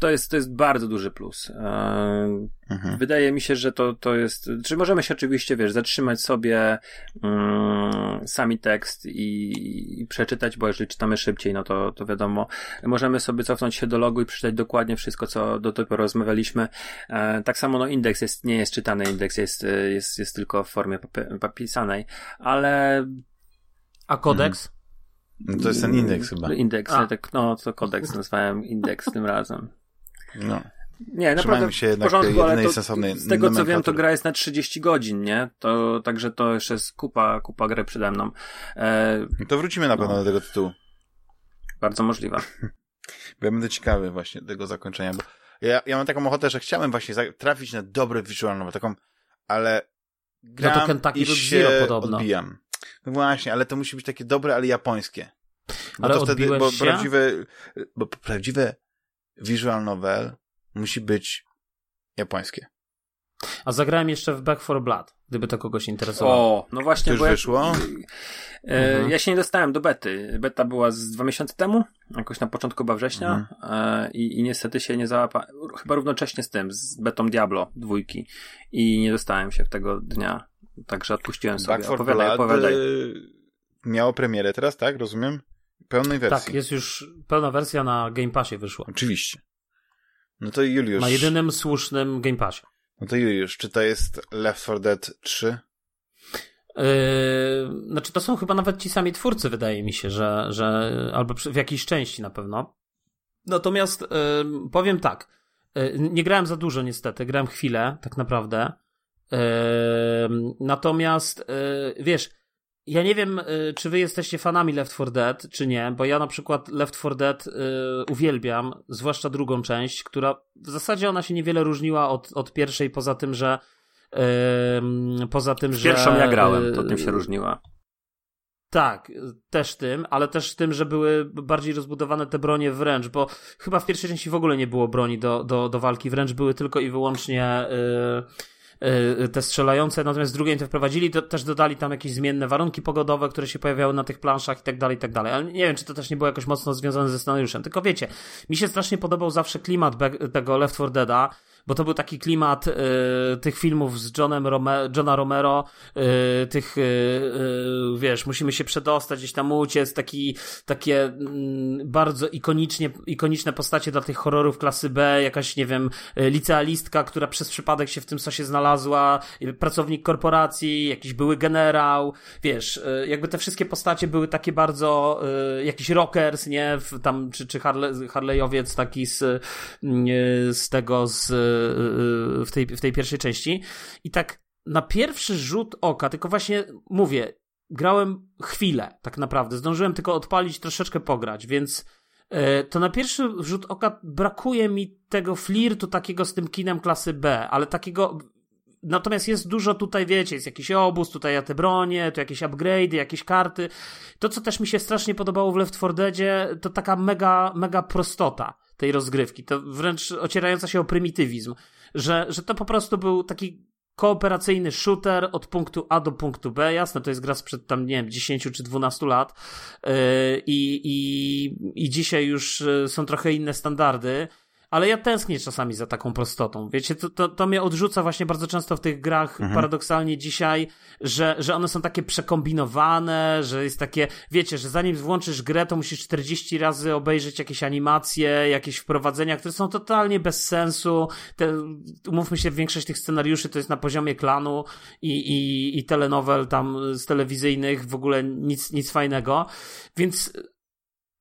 to jest, to jest bardzo duży plus. E, mhm. Wydaje mi się, że to, to jest. Czy możemy się oczywiście, wiesz, zatrzymać sobie um, sami tekst i, i, przeczytać, bo jeżeli czytamy szybciej, no to, to wiadomo, możemy sobie cofnąć się do logu i przeczytać dokładnie wszystko, co do tej pory rozmawialiśmy. E, tak samo, no, indeks jest, nie jest czytany, indeks jest, jest, jest tylko w formie papisanej, ale. A kodeks? Mhm. No to jest ten indeks chyba. Indeks, tak, no to kodeks nazwałem indeks tym razem. No. Nie, naprawdę się jednak porządku, ale to, z tego co wiem, to gra jest na 30 godzin, nie? To, także to jeszcze jest kupa, kupa gry przede mną. E, to wrócimy na pewno no. do tego tytułu. Bardzo możliwe. Bo ja będę ciekawy właśnie tego zakończenia, bo ja, ja mam taką ochotę, że chciałem właśnie trafić na dobre visual taką, ale gram no to Kentucky i się Zero podobno. odbijam. No właśnie, ale to musi być takie dobre, ale japońskie. Bo ale to wtedy, bo się? prawdziwe, bo prawdziwe visual novel musi być japońskie. A zagrałem jeszcze w Back for Blood, gdyby to kogoś interesowało. O, no właśnie, to bo wyszło? Ja, e, mhm. ja się nie dostałem do bety. Beta była z dwa miesiące temu, jakoś na początku chyba września mhm. e, i, i niestety się nie załapałem, chyba równocześnie z tym, z betą Diablo dwójki i nie dostałem się w tego dnia, także odpuściłem sobie. Back for opowiadaj, Blood opowiadaj. Y, miało premierę teraz, tak? Rozumiem? Pełnej wersji. Tak, jest już pełna wersja na Game Passie wyszła. Oczywiście. No to Juliusz. Na jedynym słusznym Game Passie. No to Juliusz, czy to jest Left 4 Dead 3? Yy, znaczy to są chyba nawet ci sami twórcy, wydaje mi się, że, że albo w jakiejś części na pewno. Natomiast yy, powiem tak, yy, nie grałem za dużo niestety, grałem chwilę tak naprawdę. Yy, natomiast yy, wiesz, ja nie wiem, y, czy wy jesteście fanami Left 4 Dead, czy nie, bo ja na przykład Left 4 Dead y, uwielbiam, zwłaszcza drugą część, która w zasadzie ona się niewiele różniła od, od pierwszej, poza tym, że y, poza tym, że... Pierwszą ja grałem, to tym się różniła. Tak, też tym, ale też tym, że były bardziej rozbudowane te bronie wręcz, bo chyba w pierwszej części w ogóle nie było broni do, do, do walki wręcz, były tylko i wyłącznie... te strzelające, natomiast z drugiej to wprowadzili, to też dodali tam jakieś zmienne warunki pogodowe, które się pojawiały na tych planszach i tak dalej, i tak dalej. Ale nie wiem, czy to też nie było jakoś mocno związane ze scenariuszem. Tylko wiecie, mi się strasznie podobał zawsze klimat tego Left 4 Deada, bo to był taki klimat y, tych filmów z Johnem Rome Johna Romero, y, tych, y, wiesz, musimy się przedostać, gdzieś tam uciec, taki, takie mm, bardzo ikonicznie, ikoniczne postacie dla tych horrorów klasy B, jakaś, nie wiem, licealistka, która przez przypadek się w tym sosie znalazła, pracownik korporacji, jakiś były generał, wiesz, jakby te wszystkie postacie były takie bardzo, jakiś rockers, nie, tam, czy, czy Harley, Harleyowiec taki z, z tego, z Y, w tej, w tej pierwszej części. I tak na pierwszy rzut oka, tylko właśnie mówię, grałem chwilę, tak naprawdę. Zdążyłem tylko odpalić, troszeczkę pograć, więc e, to na pierwszy rzut oka brakuje mi tego flirtu takiego z tym kinem klasy B, ale takiego. Natomiast jest dużo tutaj, wiecie, jest jakiś obóz, tutaj ja te bronie, tu jakieś upgrade'y, jakieś karty. To, co też mi się strasznie podobało w Left 4 Deadzie, to taka mega, mega prostota tej rozgrywki. To wręcz ocierająca się o prymitywizm. Że, że to po prostu był taki kooperacyjny shooter od punktu A do punktu B. Jasne, to jest gra sprzed tam, nie wiem, 10 czy 12 lat yy, i, i, dzisiaj już yy, są trochę inne standardy ale ja tęsknię czasami za taką prostotą. Wiecie, to, to, to mnie odrzuca właśnie bardzo często w tych grach, mhm. paradoksalnie dzisiaj, że, że one są takie przekombinowane, że jest takie, wiecie, że zanim włączysz grę, to musisz 40 razy obejrzeć jakieś animacje, jakieś wprowadzenia, które są totalnie bez sensu. Te, umówmy się, większość tych scenariuszy to jest na poziomie klanu i, i, i telenowel tam z telewizyjnych, w ogóle nic, nic fajnego. Więc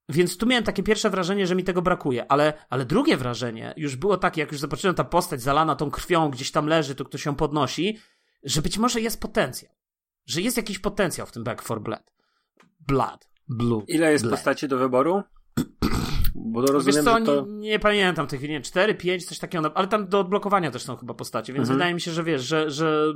więc tu miałem takie pierwsze wrażenie, że mi tego brakuje, ale, ale drugie wrażenie już było takie, jak już zobaczyłem ta postać zalana tą krwią, gdzieś tam leży, to ktoś ją podnosi, że być może jest potencjał. Że jest jakiś potencjał w tym Back for Blood. Blood. Blue. Ile jest blood. postaci do wyboru? Bo to rozumiem, Wiesz co, to... nie, nie, pamiętam tych, nie wiem, 4, 5, coś takiego, ale tam do odblokowania też są chyba postacie, więc mhm. wydaje mi się, że wiesz, że, że,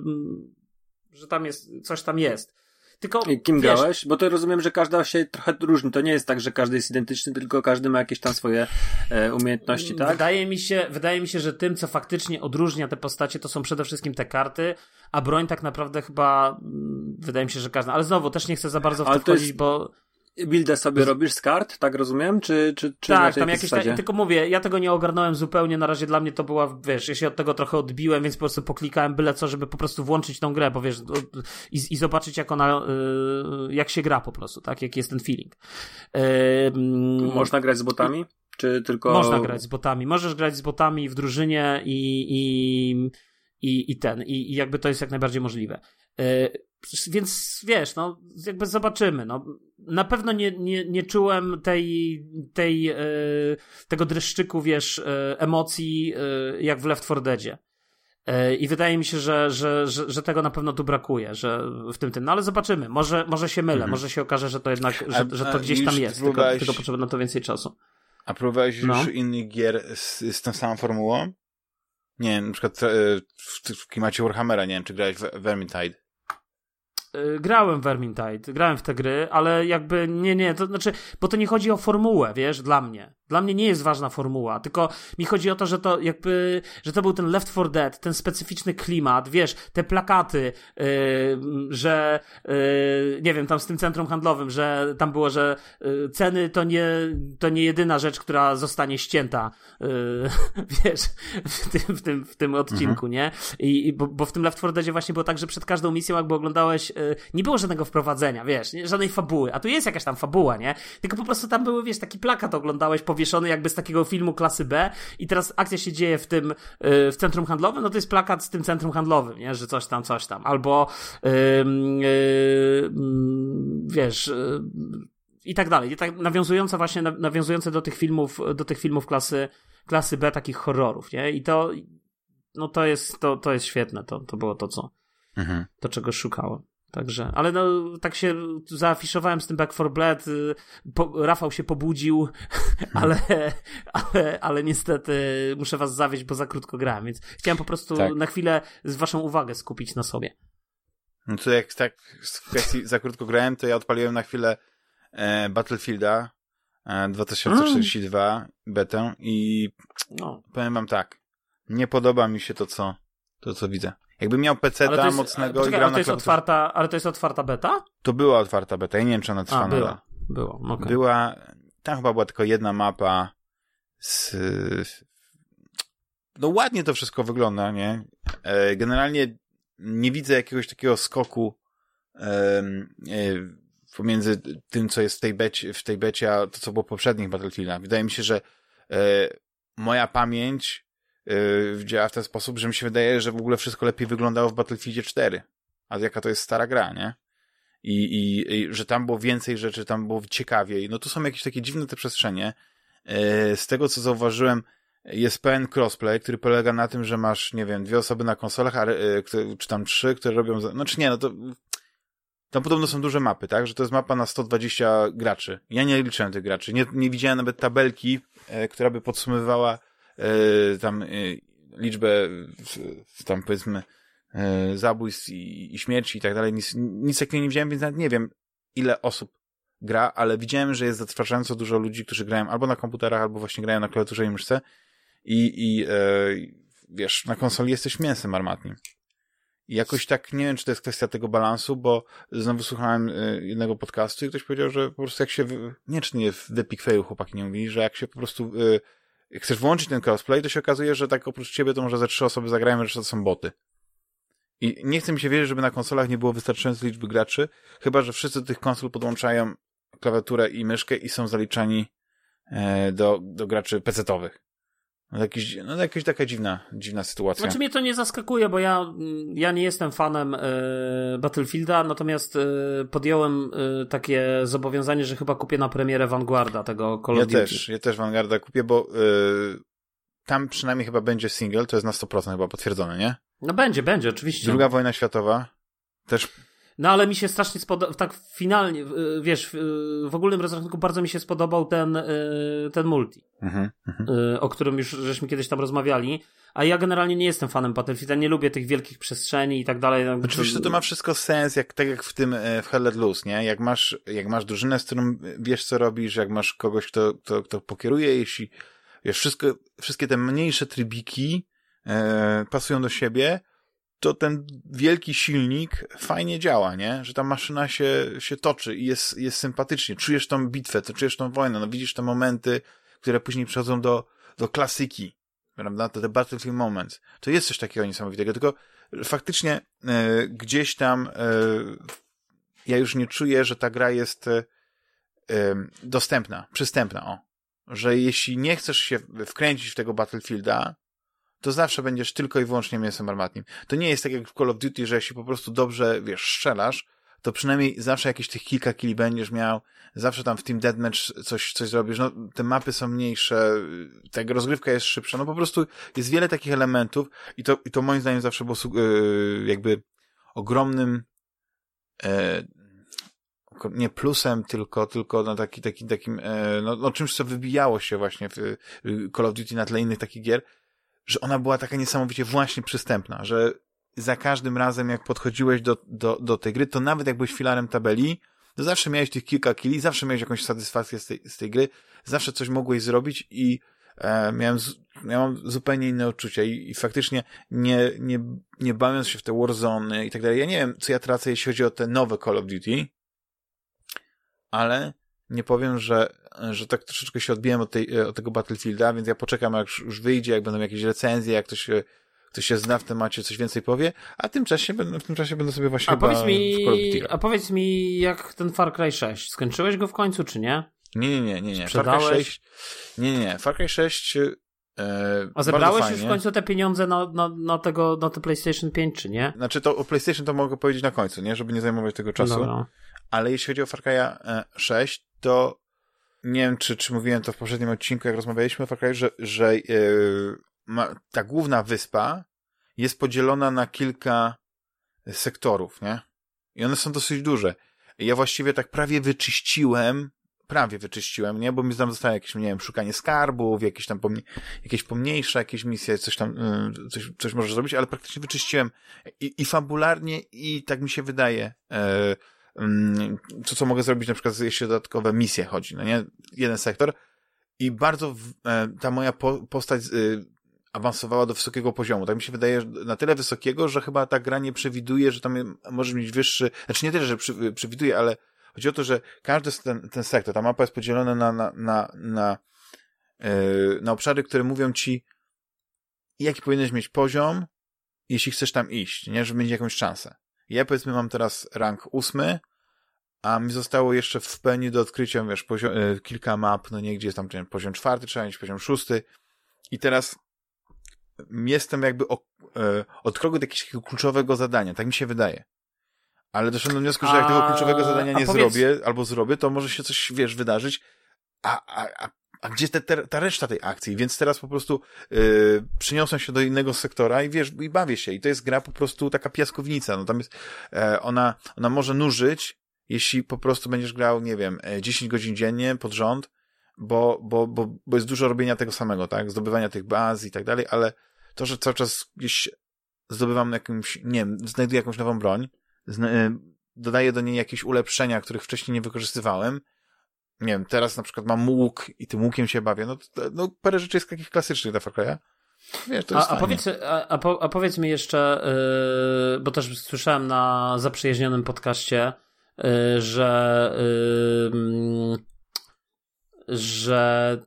że tam jest, coś tam jest. Tylko, Kim wiesz, grałeś? Bo to rozumiem, że każda się trochę różni. To nie jest tak, że każdy jest identyczny, tylko każdy ma jakieś tam swoje e, umiejętności, tak? Wydaje mi, się, wydaje mi się, że tym, co faktycznie odróżnia te postacie, to są przede wszystkim te karty, a broń tak naprawdę chyba mm, wydaje mi się, że każda. Ale znowu, też nie chcę za bardzo w to, to wchodzić, jest... bo Buildę sobie robisz z kart, tak rozumiem? Czy, czy, czy tak, tam jakieś. Ta, tylko mówię, ja tego nie ogarnąłem zupełnie. Na razie dla mnie to była, wiesz, ja się od tego trochę odbiłem, więc po prostu poklikałem byle co, żeby po prostu włączyć tą grę, bo wiesz, i, i zobaczyć, jak ona, yy, jak się gra po prostu, tak? Jaki jest ten feeling. Można grać z botami? Czy tylko. Można grać z botami. Możesz grać z botami w drużynie i, i, i, i ten, i, i jakby to jest jak najbardziej możliwe. Yy, więc wiesz, no, jakby zobaczymy. No, na pewno nie, nie, nie czułem tej, tej, yy, tego dreszczyku, wiesz, yy, emocji, yy, jak w Left 4 Deadzie. I wydaje mi się, że, że, że, że, tego na pewno tu brakuje, że w tym tym. No ale zobaczymy. Może, może się mylę, mhm. może się okaże, że to jednak, że, a, że to gdzieś tam jest. Tylko, tylko potrzeba na to więcej czasu. A próbowałeś no. już innych gier z, z tą samą formułą? Nie wiem, na przykład w, w klimacie Warhammera, nie wiem, czy grałeś w Vermintide? Y, grałem w Vermintide, grałem w te gry, ale jakby nie, nie, to znaczy, bo to nie chodzi o formułę, wiesz, dla mnie. Dla mnie nie jest ważna formuła, tylko mi chodzi o to, że to jakby, że to był ten Left 4 Dead, ten specyficzny klimat, wiesz, te plakaty, yy, że yy, nie wiem, tam z tym centrum handlowym, że tam było, że yy, ceny to nie, to nie jedyna rzecz, która zostanie ścięta, y, wiesz, w tym, w tym, w tym odcinku, mhm. nie? I, bo, bo w tym Left 4 Deadzie właśnie było tak, że przed każdą misją jakby oglądałeś, y, nie było żadnego wprowadzenia, wiesz, nie? żadnej fabuły, a tu jest jakaś tam fabuła, nie? Tylko po prostu tam były, wiesz, taki plakat oglądałeś po powieszony jakby z takiego filmu klasy B i teraz akcja się dzieje w tym, y, w centrum handlowym, no to jest plakat z tym centrum handlowym, nie? Że coś tam, coś tam. Albo yy, yy, wiesz, yy, i tak dalej. I tak nawiązujące właśnie, nawiązujące do tych filmów, do tych filmów klasy, klasy B, takich horrorów, nie? I to, no to jest, to, to jest świetne. To, to było to, co, mhm. to czego szukałem. Także, ale no, tak się zaafiszowałem z tym Back for Blood. Y, po, Rafał się pobudził, ale, ale, ale niestety muszę was zawieść, bo za krótko grałem, więc chciałem po prostu tak. na chwilę z waszą uwagę skupić na sobie. No to jak tak w kwestii za krótko grałem, to ja odpaliłem na chwilę e, Battlefielda e, 2042 mm. betę i no. powiem wam tak, nie podoba mi się to, co, to, co widzę. Jakbym miał PC ta mocnego poczekaj, i grał ale to jest otwarta, Ale to jest otwarta beta? To była otwarta beta, ja nie wiem, czy ona trwa A, była, była, okay. Była, tam chyba była tylko jedna mapa z... No ładnie to wszystko wygląda, nie? E, generalnie nie widzę jakiegoś takiego skoku e, pomiędzy tym, co jest w tej, becie, w tej becie, a to, co było w poprzednich Battlefieldach. Wydaje mi się, że e, moja pamięć yy, działa w ten sposób, że mi się wydaje, że w ogóle wszystko lepiej wyglądało w Battlefieldzie 4. A jaka to jest stara gra, nie? I, i, i że tam było więcej rzeczy, tam było ciekawiej. No to są jakieś takie dziwne te przestrzenie. Yy, z tego, co zauważyłem, jest pełen crossplay, który polega na tym, że masz, nie wiem, dwie osoby na konsolach, a, yy, czy tam trzy, które robią, no czy nie, no to tam podobno są duże mapy, tak? Że to jest mapa na 120 graczy. Ja nie liczyłem tych graczy. Nie, nie widziałem nawet tabelki, e, która by podsumowywała tam e, liczbę tam powiedzmy e, zabójstw i, i śmierci i tak dalej. Nic, nic takiego nie widziałem, więc nawet nie wiem, ile osób gra, ale widziałem, że jest zatrważająco dużo ludzi, którzy grają albo na komputerach, albo właśnie grają na klawiaturze i myszce i, i e, wiesz, na konsoli jesteś mięsem armatnim. I jakoś tak, nie wiem, czy to jest kwestia tego balansu, bo znowu słuchałem e, jednego podcastu i ktoś powiedział, że po prostu jak się, nie czy nie w The Pigfayu chłopaki nie mówili, że jak się po prostu, e, chcesz włączyć ten crossplay, to się okazuje, że tak oprócz ciebie to może ze trzy osoby zagrają, reszta to są boty. I nie chcę mi się wierzyć, żeby na konsolach nie było wystarczającej liczby graczy, chyba, że wszyscy tych konsol podłączają klawiaturę i myszkę i są zaliczani e, do, do graczy pecetowych. No, jakiś, no jakaś taka dziwna, dziwna sytuacja. Znaczy mnie to nie zaskakuje, bo ja, ja nie jestem fanem e, Battlefielda, natomiast e, podjąłem e, takie zobowiązanie, że chyba kupię na premierę Vanguarda tego Call ja też, ja też Vanguarda kupię, bo tam przynajmniej chyba będzie single, to jest na 100% chyba potwierdzone, nie? No będzie, będzie, oczywiście. Druga wojna światowa też no ale mi się strasznie spodobał, tak finalnie, wiesz, w ogólnym rozrachunku bardzo mi się spodobał ten, ten multi, mhm, o którym już żeśmy kiedyś tam rozmawiali, a ja generalnie nie jestem fanem Battlefielda, nie lubię tych wielkich przestrzeni i tak dalej. Oczywiście to ma wszystko sens, jak, tak jak w tym, w Hell Let Loose, nie? Jak masz, jak masz drużynę, z którą wiesz co robisz, jak masz kogoś, kto, kto, kto pokieruje, jeśli, wiesz, wszystko, wszystkie te mniejsze trybiki e, pasują do siebie, to ten wielki silnik fajnie działa, nie? Że ta maszyna się, się toczy i jest, jest sympatycznie. Czujesz tą bitwę, to czujesz tą wojnę, no widzisz te momenty, które później przechodzą do, do klasyki, prawda? To te Battlefield Moments. To jest coś takiego niesamowitego, tylko faktycznie e, gdzieś tam e, ja już nie czuję, że ta gra jest e, dostępna, przystępna, o. Że jeśli nie chcesz się wkręcić w tego Battlefielda, to zawsze będziesz tylko i wyłącznie mięsem armatnim. To nie jest tak jak w Call of Duty, że jeśli po prostu dobrze, wiesz, strzelasz, to przynajmniej zawsze jakieś tych kilka kili będziesz miał, zawsze tam w Team Deathmatch coś, coś zrobisz, no te mapy są mniejsze, ta rozgrywka jest szybsza, no po prostu jest wiele takich elementów i to, i to moim zdaniem zawsze było yy, jakby ogromnym yy, nie plusem, tylko, tylko no taki, taki, takim, e, no, no czymś, co wybijało się właśnie w Call of Duty na tle innych takich gier, że ona była taka niesamowicie właśnie przystępna, że za każdym razem, jak podchodziłeś do, do, do tej gry, to nawet jak byłeś filarem tabeli, to zawsze miałeś tych kilka kili, zawsze miałeś jakąś satysfakcję z tej, z tej gry, zawsze coś mogłeś zrobić i e, miałem, miałem zupełnie inne odczucia i, i faktycznie nie, nie, nie bawiąc się w te Warzone i tak dalej, ja nie wiem, co ja tracę, jeśli chodzi o te nowe Call of Duty, ale nie powiem, że, że tak troszeczkę się odbiłem od, tej, od tego Battlefielda, więc ja poczekam, jak już wyjdzie, jak będą jakieś recenzje, jak ktoś, ktoś się zna w temacie, coś więcej powie, a tym czasie, w tym czasie będę sobie właśnie a powiedz mi, A powiedz mi, jak ten Far Cry 6, skończyłeś go w końcu, czy nie? Nie, nie, nie, nie, nie. Far Cry 6, nie, nie, Far Cry 6 E, A zebrałeś już w końcu te pieniądze na, na, na, tego, na to PlayStation 5, czy nie? Znaczy to o PlayStation to mogę powiedzieć na końcu, nie? Żeby nie zajmować tego czasu. Dobra. Ale jeśli chodzi o Far Cry 6, to nie wiem, czy, czy mówiłem to w poprzednim odcinku, jak rozmawialiśmy o Far Cry, że, że yy, ma, ta główna wyspa jest podzielona na kilka sektorów, nie? I one są dosyć duże. I ja właściwie tak prawie wyczyściłem, prawie wyczyściłem, nie? Bo mi tam zostało jakieś, nie wiem, szukanie skarbów, jakieś tam pomnie, jakieś pomniejsze jakieś misje, coś tam, yy, coś, coś możesz zrobić, ale praktycznie wyczyściłem i, i fabularnie, i tak mi się wydaje, yy, co, co mogę zrobić na przykład, jeśli dodatkowe misje chodzi, no nie? Jeden sektor. I bardzo e, ta moja postać y, awansowała do wysokiego poziomu. Tak mi się wydaje, na tyle wysokiego, że chyba ta gra nie przewiduje, że tam może mieć wyższy, znaczy nie tyle, że przewiduje, ale chodzi o to, że każdy ten, ten sektor, ta mapa jest podzielona na, na, na, na, e, na obszary, które mówią ci, jaki powinieneś mieć poziom, jeśli chcesz tam iść, nie? Żeby mieć jakąś szansę. Ja powiedzmy mam teraz rank ósmy, a mi zostało jeszcze w pełni do odkrycia, wiesz, poziom, e, kilka map, no nie, gdzie jest tam poziom czwarty, trzeba mieć poziom szósty i teraz jestem jakby o, e, od kroku do jakiegoś kluczowego zadania, tak mi się wydaje. Ale doszedłem do wniosku, że jak tego kluczowego zadania nie powiedz... zrobię, albo zrobię, to może się coś, wiesz, wydarzyć, a, a, a a gdzie te, te, ta reszta tej akcji? Więc teraz po prostu yy, przyniosłem się do innego sektora i wiesz, i bawię się. I to jest gra po prostu taka piaskownica. No tam jest, e, ona, ona może nużyć, jeśli po prostu będziesz grał, nie wiem, 10 e, godzin dziennie pod rząd, bo, bo, bo, bo jest dużo robienia tego samego, tak? Zdobywania tych baz i tak dalej, ale to, że cały czas gdzieś zdobywam jakąś, nie wiem, znajduję jakąś nową broń, e, dodaję do niej jakieś ulepszenia, których wcześniej nie wykorzystywałem, nie wiem, teraz na przykład mam łuk i tym łukiem się bawię, no, no parę rzeczy jest takich klasycznych dla Far Cry'a. Wiesz, a, a, powiedz, a, a, po, a powiedz mi jeszcze, yy, bo też słyszałem na zaprzyjaźnionym podcaście, że yy, że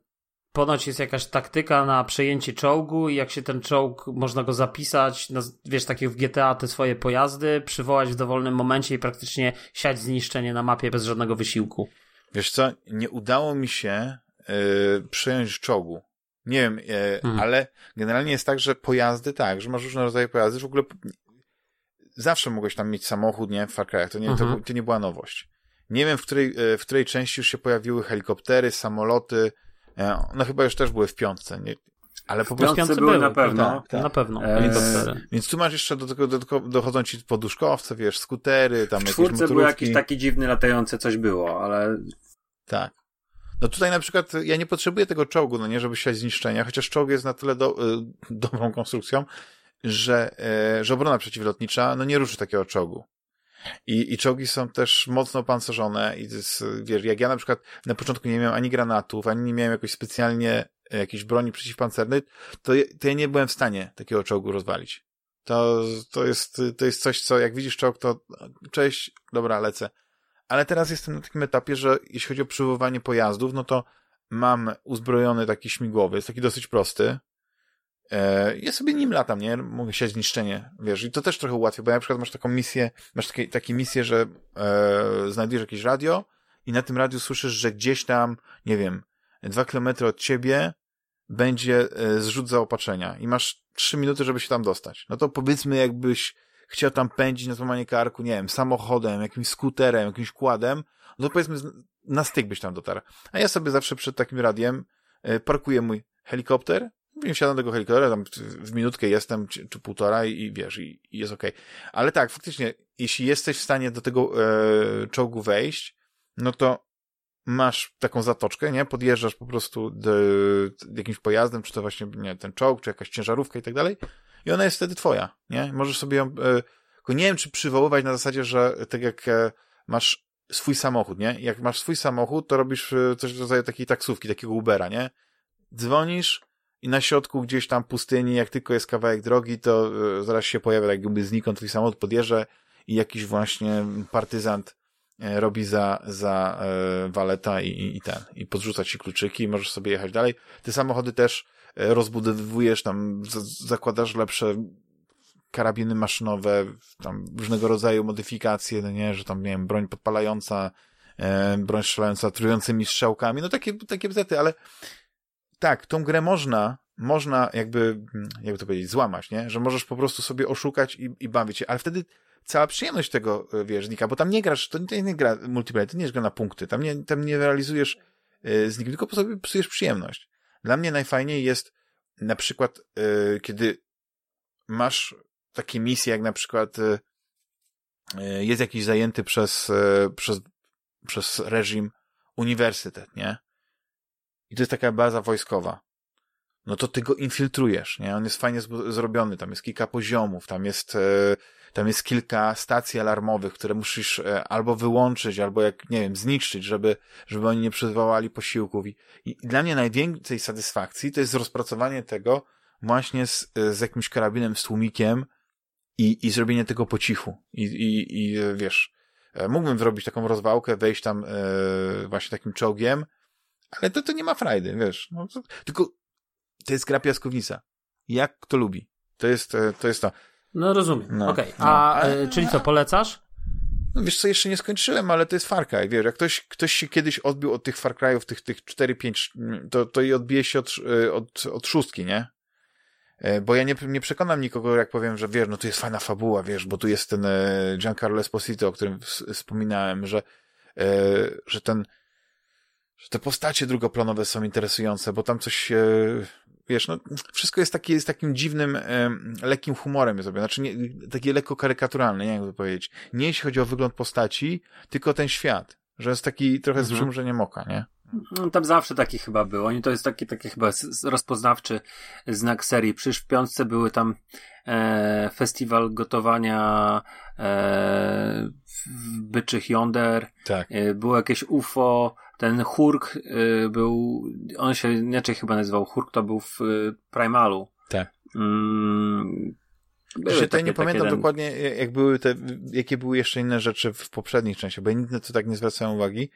ponoć jest jakaś taktyka na przejęcie czołgu i jak się ten czołg, można go zapisać, no, wiesz, takie w GTA te swoje pojazdy, przywołać w dowolnym momencie i praktycznie siać zniszczenie na mapie bez żadnego wysiłku. Wiesz co, nie udało mi się yy, przejąć czołgu. Nie wiem, yy, hmm. ale generalnie jest tak, że pojazdy, tak, że masz różne rodzaje pojazdy, że w ogóle zawsze mogłeś tam mieć samochód, nie, w Far Cry, to nie, to, mhm. to nie była nowość. Nie wiem, w której, w której części już się pojawiły helikoptery, samoloty, no chyba już też były w piątce, nie? Ale po prostu były, były na pewno. Tak, tak. Na pewno. Eee, więc tu masz jeszcze do tego, do tego dochodzą ci poduszkowce, wiesz, skutery, tam w jakieś motorówki. był jakiś taki dziwny latający coś było, ale... Tak. No tutaj na przykład ja nie potrzebuję tego czołgu, no nie, żeby siać zniszczenia, chociaż czołg jest na tyle do, y, dobrą konstrukcją, że, y, że obrona przeciwlotnicza no nie ruszy takiego czołgu. I, I czołgi są też mocno opancerzone i jest, wiesz, jak ja na przykład na początku nie miałem ani granatów, ani nie miałem jakoś specjalnie e, jakiejś broni przeciwpancernej, to, to ja nie byłem w stanie takiego czołgu rozwalić. To, to jest, to jest coś, co jak widzisz czołg, to cześć, dobra, lecę. Ale teraz jestem na takim etapie, że jeśli chodzi o przywoływanie pojazdów, no to mam uzbrojony taki śmigłowy, jest taki dosyć prosty, E, ja sobie nim latam, nie? Mogę siać zniszczenie, wiesz, i to też trochę ułatwia, bo na przykład masz taką misję, masz takie, takie misje, że e, znajdujesz jakieś radio i na tym radiu słyszysz, że gdzieś tam, nie wiem, dwa kilometry od ciebie będzie e, zrzut zaopatrzenia i masz trzy minuty, żeby się tam dostać. No to powiedzmy, jakbyś chciał tam pędzić na złamanie karku, nie wiem, samochodem, jakimś skuterem, jakimś kładem, no to powiedzmy na styk byś tam dotarł. A ja sobie zawsze przed takim radiem e, parkuję mój helikopter, wsiadam do tego helikoptera, tam w minutkę jestem, czy, czy półtora i, i wiesz, i, i jest okej. Okay. Ale tak, faktycznie, jeśli jesteś w stanie do tego e, czołgu wejść, no to masz taką zatoczkę, nie? Podjeżdżasz po prostu do, jakimś pojazdem, czy to właśnie, nie, ten czołg, czy jakaś ciężarówka i tak dalej i ona jest wtedy twoja, nie? Możesz sobie ją, e, nie wiem, czy przywoływać na zasadzie, że tak jak e, masz swój samochód, nie? Jak masz swój samochód, to robisz e, coś w rodzaju takiej taksówki, takiego Ubera, nie? Dzwonisz, i na środku gdzieś tam pustyni, jak tylko jest kawałek drogi, to e, zaraz się pojawia jakby znikąd twój samochód podjeżdża i jakiś właśnie partyzant e, robi za, za e, waleta i, i ten, i podrzuca ci kluczyki i możesz sobie jechać dalej. Te samochody też e, rozbudowujesz, tam zakładasz lepsze karabiny maszynowe, tam różnego rodzaju modyfikacje, no nie, że tam, nie wiem, broń podpalająca, e, broń strzelająca trującymi strzałkami, no takie, takie bzety, ale tak, tą grę można, można jakby, jakby to powiedzieć, złamać, nie? Że możesz po prostu sobie oszukać i, i bawić się, ale wtedy cała przyjemność tego, e, wiesz, bo tam nie grasz, to nie, nie gra multiplayer, to nie jest gra na punkty, tam nie, tam nie realizujesz y, z nikim, tylko po sobie psujesz przyjemność. Dla mnie najfajniej jest na przykład, y, kiedy masz takie misje, jak na przykład jest jakiś zajęty przez, przez, przez reżim uniwersytet, nie? I to jest taka baza wojskowa, no to ty go infiltrujesz, nie? On jest fajnie zrobiony, tam jest kilka poziomów, tam jest, e, tam jest kilka stacji alarmowych, które musisz e, albo wyłączyć, albo jak, nie wiem, zniszczyć, żeby, żeby oni nie przywołali posiłków. I, I dla mnie najwięcej satysfakcji to jest rozpracowanie tego właśnie z, z jakimś karabinem, z tłumikiem i, i zrobienie tego po cichu. I, i, i wiesz, e, mógłbym zrobić taką rozwałkę, wejść tam e, właśnie takim czołgiem, ale to, to nie ma frajdy, wiesz. No, to, tylko to jest gra piaskownica. Jak kto lubi. To jest e, to. Jest to. No rozumiem. No, Okej, okay. a no. E, czyli co, polecasz? No wiesz co, jeszcze nie skończyłem, ale to jest Far Cry, wiesz, jak ktoś, ktoś się kiedyś odbił od tych Far Cry'ów, tych, tych 4-5, to, to i odbije się od, e, od, od szóstki, nie? Bo ja nie, nie przekonam nikogo, jak powiem, że wiesz, no tu jest fajna fabuła, wiesz, bo tu jest ten Giancarlo Esposito, o którym wspominałem, że, że ten, że te postacie drugoplanowe są interesujące, bo tam coś się, wiesz, no, wszystko jest takie, z takim dziwnym, e, lekkim humorem jest zrobione, znaczy nie, takie lekko karykaturalne, nie wiem jak to powiedzieć. Nie jeśli chodzi o wygląd postaci, tylko ten świat, że jest taki trochę z Mhm. przymrużeniem oka, nie? No, tam zawsze taki chyba był. Oni to jest taki, taki chyba rozpoznawczy znak serii. Przecież w piątce były tam e, festiwal gotowania e, Byczych Yonder, Tak. e, było jakieś UFO, ten Hurk e, był, on się inaczej chyba nazywał, Hurk to był w e, Primalu. Tak. Mm, były tutaj takie- nie takie pamiętam ten- dokładnie, jak były te, jakie były jeszcze inne rzeczy w poprzednich częściach, bo inni na to tak nie zwracają uwagi,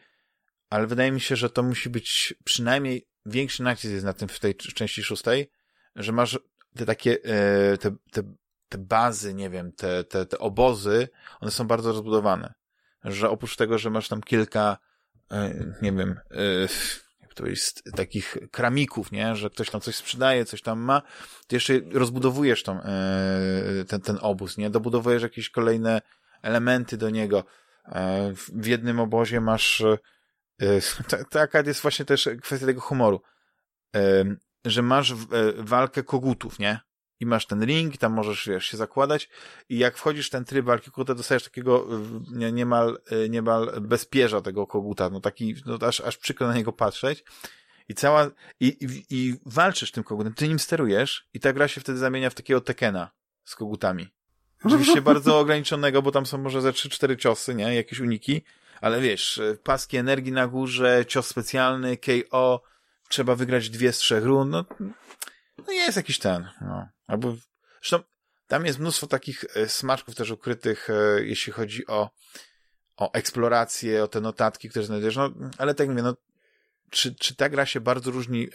ale wydaje mi się, że to musi być przynajmniej większy nacisk jest na tym w tej części szóstej, że masz te takie, e, te, te, te bazy, nie wiem, te, te, te obozy, one są bardzo rozbudowane. Że oprócz tego, że masz tam kilka, e, nie wiem, e, jak to jest, takich kramików, nie, że ktoś tam coś sprzedaje, coś tam ma, ty jeszcze rozbudowujesz tą, e, ten, ten obóz, nie? Dobudowujesz jakieś kolejne elementy do niego. E, w- jednym obozie masz, e, ta- taka jest właśnie też kwestia tego humoru, e, że masz e, walkę kogutów, nie? I masz ten ring, tam możesz wiesz, się zakładać i jak wchodzisz w ten tryb walki koguta, dostajesz takiego nie, niemal, e, niemal bezpierza tego koguta, no taki, no aż, aż przykro na niego patrzeć. I cała, i, i, i walczysz tym kogutem, ty nim sterujesz i ta gra się wtedy zamienia w takiego Tekena z kogutami. Oczywiście bardzo ograniczonego, bo tam są może ze 3-4 ciosy, nie? Jakieś uniki, ale wiesz, e, paski energii na górze, cios specjalny, KO, trzeba wygrać dwie z trzech rund, no, no jest jakiś ten, no. Albo, zresztą tam jest mnóstwo takich e, smaczków też ukrytych, e, jeśli chodzi o, o eksplorację, o te notatki, które znajdziesz, no, ale tak mówię, no, czy, czy ta gra się bardzo różni e,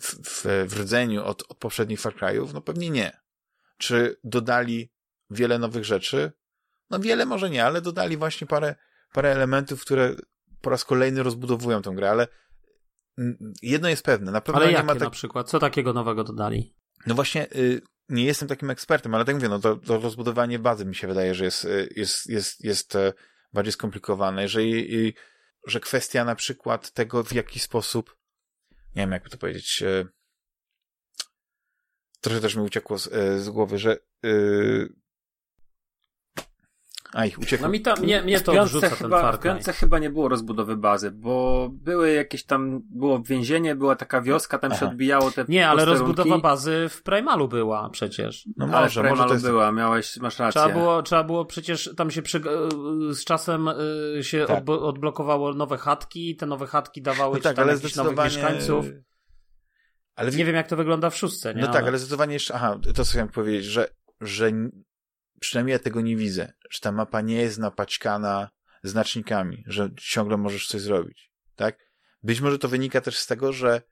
w, w, w rdzeniu od, od poprzednich Far Cry'ów? No pewnie nie. Czy dodali wiele nowych rzeczy? No wiele może nie, ale dodali właśnie parę, parę elementów, które po raz kolejny rozbudowują tę grę, ale jedno jest pewne, na pewno Ale nie jakie ma na tak... przykład? Co takiego nowego dodali? No właśnie, y, nie jestem takim ekspertem, ale tak mówię, no to, to rozbudowanie bazy mi się wydaje, że jest, y, jest, jest, jest e, bardziej skomplikowane. Jeżeli, y, że kwestia na przykład tego, w jaki sposób, nie wiem, jakby to powiedzieć, e, trochę też mi uciekło z, e, z głowy, że y, Aj, uciekło. No mi to, mnie, mnie W to odrzuca ten chyba, Far W Cry. piątce chyba nie było rozbudowy bazy, bo były jakieś tam, było więzienie, była taka wioska, tam się Aha. odbijało te Nie, ale rozbudowa bazy w Primalu była przecież. No Ale może, w może Primalu to jest... była, miałeś, masz rację. Trzeba było, trzeba było przecież tam się przy, z czasem y, się Tak. odblo- odblokowało nowe chatki, te nowe chatki dawały No ci tak, tam ale jakichś nowych mieszkańców. Ale w- Nie wiem jak to wygląda w szóstce, nie? No tak, ale zdecydowanie jeszcze, aha, to co chciałem powiedzieć, że, że przynajmniej ja tego nie widzę, że ta mapa nie jest napaćkana znacznikami, że ciągle możesz coś zrobić, tak? Być może to wynika też z tego, że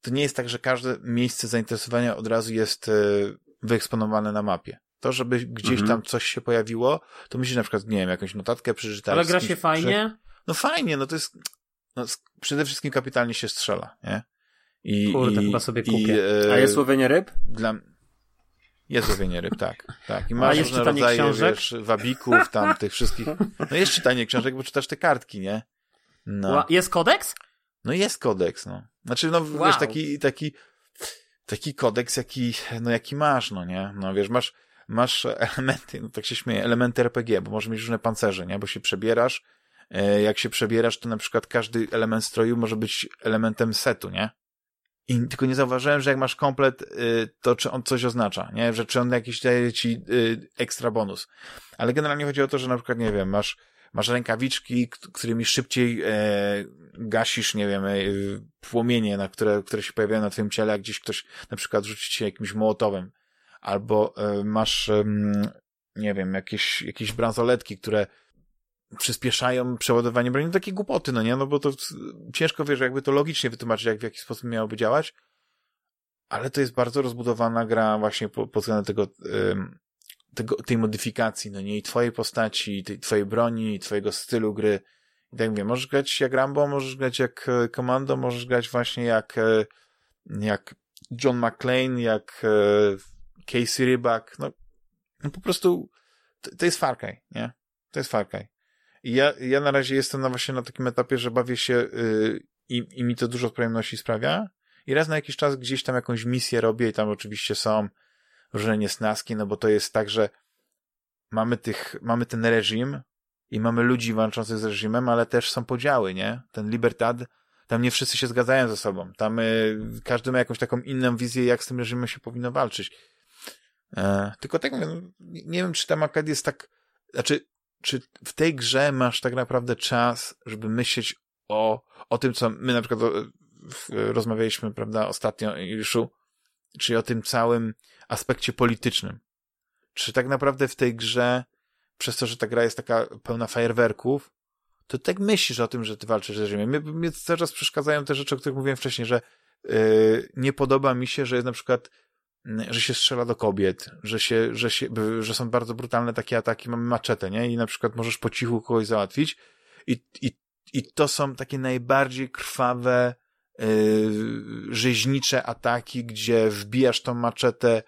to nie jest tak, że każde miejsce zainteresowania od razu jest e, wyeksponowane na mapie. To, żeby gdzieś Mhm. tam coś się pojawiło, to musisz na przykład, nie wiem, jakąś notatkę przeczytać. Ale gra kimś się prze- fajnie? No fajnie, no to jest, no, przede wszystkim kapitalnie się strzela, nie? I, Kurde, i, chyba sobie i, kupię. e, A jest łowienie ryb? dla... Jest łowienie ryb, tak. tak. I masz różne rodzaje, książek? wiesz, wabików, tam tych wszystkich. No jest czytanie książek, bo czytasz te kartki, nie? No, Jest kodeks? no jest kodeks, no. Znaczy, no Wow. wiesz, taki, taki, taki kodeks, jaki, no jaki masz, no nie? No wiesz, masz, masz elementy, no tak się śmieję, elementy RPG, bo możesz mieć różne pancerze, nie? Bo się przebierasz, e, jak się przebierasz, to na przykład każdy element stroju może być elementem setu, nie? I tylko nie zauważyłem, że jak masz komplet, y, to czy on coś oznacza, nie? Że czy on jakiś daje ci y, ekstra bonus. Ale generalnie chodzi o to, że na przykład, nie wiem, masz, masz rękawiczki, którymi szybciej e, gasisz, nie wiem, e, płomienie, na które, które się pojawiają na twoim ciele, jak gdzieś ktoś na przykład rzuci cię jakimś mołotowym. Albo e, masz, em, nie wiem, jakieś, jakieś bransoletki, które przyspieszają przeładowanie broni. No takie głupoty, no nie? No bo to ciężko, wiesz, jakby to logicznie wytłumaczyć, jak w jaki sposób miałoby działać, ale to jest bardzo rozbudowana gra właśnie po- pod względem tego, tego, tej modyfikacji, no nie? I twojej postaci, tej, twojej broni, i twojego stylu gry. I tak mówię, możesz grać jak Rambo, możesz grać jak e, Commando, możesz grać właśnie jak, e, jak John McClane, jak e, Casey Ryback, no, no po prostu to, to jest Far Cry, nie? To jest Far Cry. Ja, ja na razie jestem na właśnie na takim etapie, że bawię się yy, i, i mi to dużo przyjemności sprawia. I raz na jakiś czas gdzieś tam jakąś misję robię i tam oczywiście są różne niesnaski, no bo to jest tak, że mamy tych, mamy ten reżim i mamy ludzi walczących z reżimem, ale też są podziały, nie? Ten Libertad, tam nie wszyscy się zgadzają ze sobą. Tam y, każdy ma jakąś taką inną wizję, jak z tym reżimem się powinno walczyć. E, tylko tak mówię, no, nie, nie wiem, czy tam akad jest tak, znaczy, czy w tej grze masz tak naprawdę czas, żeby myśleć o, o tym, co my na przykład w, rozmawialiśmy, prawda, ostatnio, Juszu, czyli o tym całym aspekcie politycznym. Czy tak naprawdę w tej grze, przez to, że ta gra jest taka pełna fajerwerków, to tak myślisz o tym, że ty walczysz z reżimem. Mnie, mnie cały czas przeszkadzają te rzeczy, o których mówiłem wcześniej, że yy, nie podoba mi się, że jest na przykład że się strzela do kobiet, że się, że się, że są bardzo brutalne takie ataki, mamy maczetę, nie? I na przykład możesz po cichu kogoś załatwić i, i, i to są takie najbardziej krwawe, yy, rzeźnicze ataki, gdzie wbijasz tą maczetę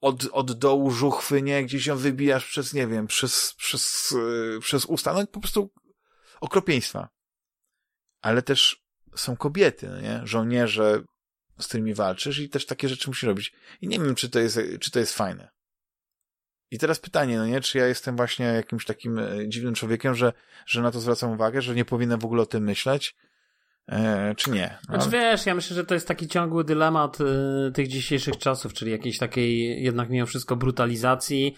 od, od dołu żuchwy, nie? Gdzieś ją wybijasz przez, nie wiem, przez, przez, yy, przez usta, no po prostu okropieństwa. Ale też są kobiety, no nie? Żołnierze, z którymi walczysz i też takie rzeczy musisz robić. I nie wiem, czy to jest, czy to jest fajne. I teraz pytanie, no nie, czy ja jestem właśnie jakimś takim e, dziwnym człowiekiem, że, że na to zwracam uwagę, że nie powinienem w ogóle o tym myśleć, e, czy nie. No, znaczy wiesz, ja myślę, że to jest taki ciągły dylemat y, tych dzisiejszych czasów, czyli jakiejś takiej jednak mimo wszystko brutalizacji,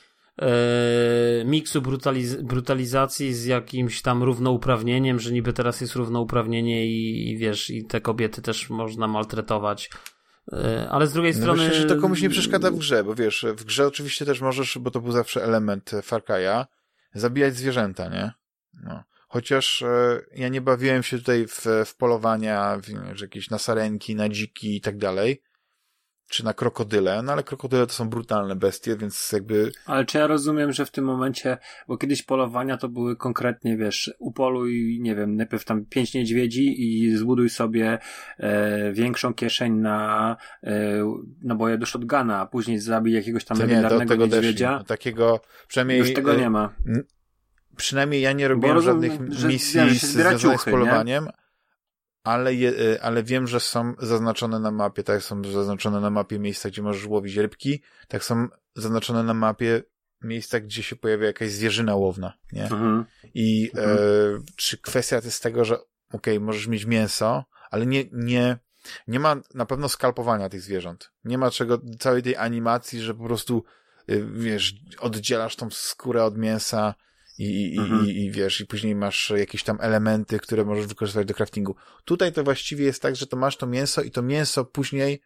miksu brutaliz brutalizacji z jakimś tam równouprawnieniem, że niby teraz jest równouprawnienie i, i wiesz, i te kobiety też można maltretować. E, ale z drugiej no strony. Myślę, że to komuś nie przeszkadza w grze, bo wiesz, w grze oczywiście też możesz, bo to był zawsze element Far Cry'a, zabijać zwierzęta, nie? No. Chociaż e, ja nie bawiłem się tutaj w, w polowania, w, w jakieś na sarenki, na dziki i tak dalej czy na krokodyle, no ale krokodyle to są brutalne bestie, więc jakby... Ale czy ja rozumiem, że w tym momencie, bo kiedyś polowania to były konkretnie, wiesz, upoluj, nie wiem, najpierw tam pięć niedźwiedzi i zbuduj sobie e, większą kieszeń na e, naboje do shotguna, a później zabij jakiegoś tam to legendarnego nie, niedźwiedzia. No, takiego, przynajmniej... Już tego nie ma. Przynajmniej ja nie robiłem żadnych misji wiem, związanych z polowaniem, nie? Ale, je, y, ale wiem, że są zaznaczone na mapie, tak są zaznaczone na mapie miejsca, gdzie możesz łowić rybki, tak są zaznaczone na mapie miejsca, gdzie się pojawia jakaś zwierzyna łowna, nie? Mhm. I mhm. E, czy kwestia to jest tego, że okej, okay, możesz mieć mięso, ale nie, nie, nie ma na pewno skalpowania tych zwierząt. Nie ma czego, całej tej animacji, że po prostu, y, wiesz, oddzielasz tą skórę od mięsa, i, mhm. i, i wiesz, i później masz jakieś tam elementy, które możesz wykorzystywać do craftingu. Tutaj to właściwie jest tak, że to masz to mięso i to mięso później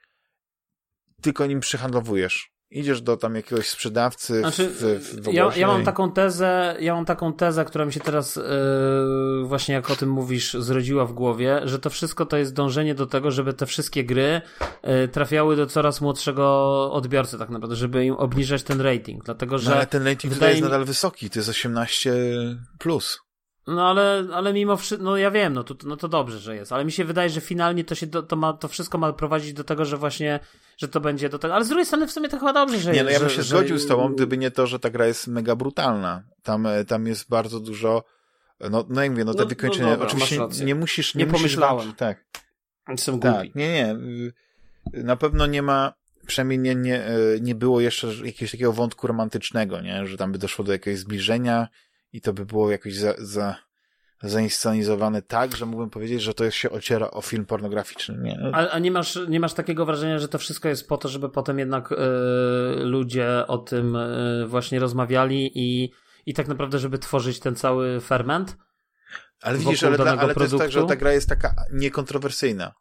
tylko nim przyhandlowujesz. Idziesz do tam jakiegoś sprzedawcy znaczy, w, w, ja, ja mam taką tezę, ja mam taką tezę, która mi się teraz yy, właśnie jak o tym mówisz, zrodziła w głowie, że to wszystko to jest dążenie do tego, żeby te wszystkie gry yy, trafiały do coraz młodszego odbiorcy tak naprawdę, żeby im obniżać ten rating, dlatego że... No, ale ten rating tutaj jest nadal wysoki, to jest 18 plus. No ale, ale mimo wszystko, no ja wiem, no to, no to dobrze, że jest, ale mi się wydaje, że finalnie to się, do, to, ma, to wszystko ma prowadzić do tego, że właśnie, że to będzie do tego, ale z drugiej strony w sumie to chyba dobrze, że Nie, no ja bym się że, zgodził z tobą, gdyby nie to, że ta gra jest mega brutalna. Tam, e, tam jest bardzo dużo, no, no jak mówię, no te no, wykończenia, no dobra, oczywiście nie musisz, nie, nie musisz pomyślałem. Walczyć, tak. Są tak, głupi. nie, nie, na pewno nie ma, przynajmniej nie, nie, e, nie było jeszcze jakiegoś takiego wątku romantycznego, nie, że tam by doszło do jakiegoś zbliżenia i to by było jakoś za, za zainscenizowany tak, że mógłbym powiedzieć, że to się ociera o film pornograficzny. Nie? A, a nie, masz, nie masz takiego wrażenia, że to wszystko jest po to, żeby potem jednak y, ludzie o tym y, właśnie rozmawiali i, i tak naprawdę, żeby tworzyć ten cały ferment? Ale widzisz, ale, dla, ale to jest tak, że ta gra jest taka niekontrowersyjna.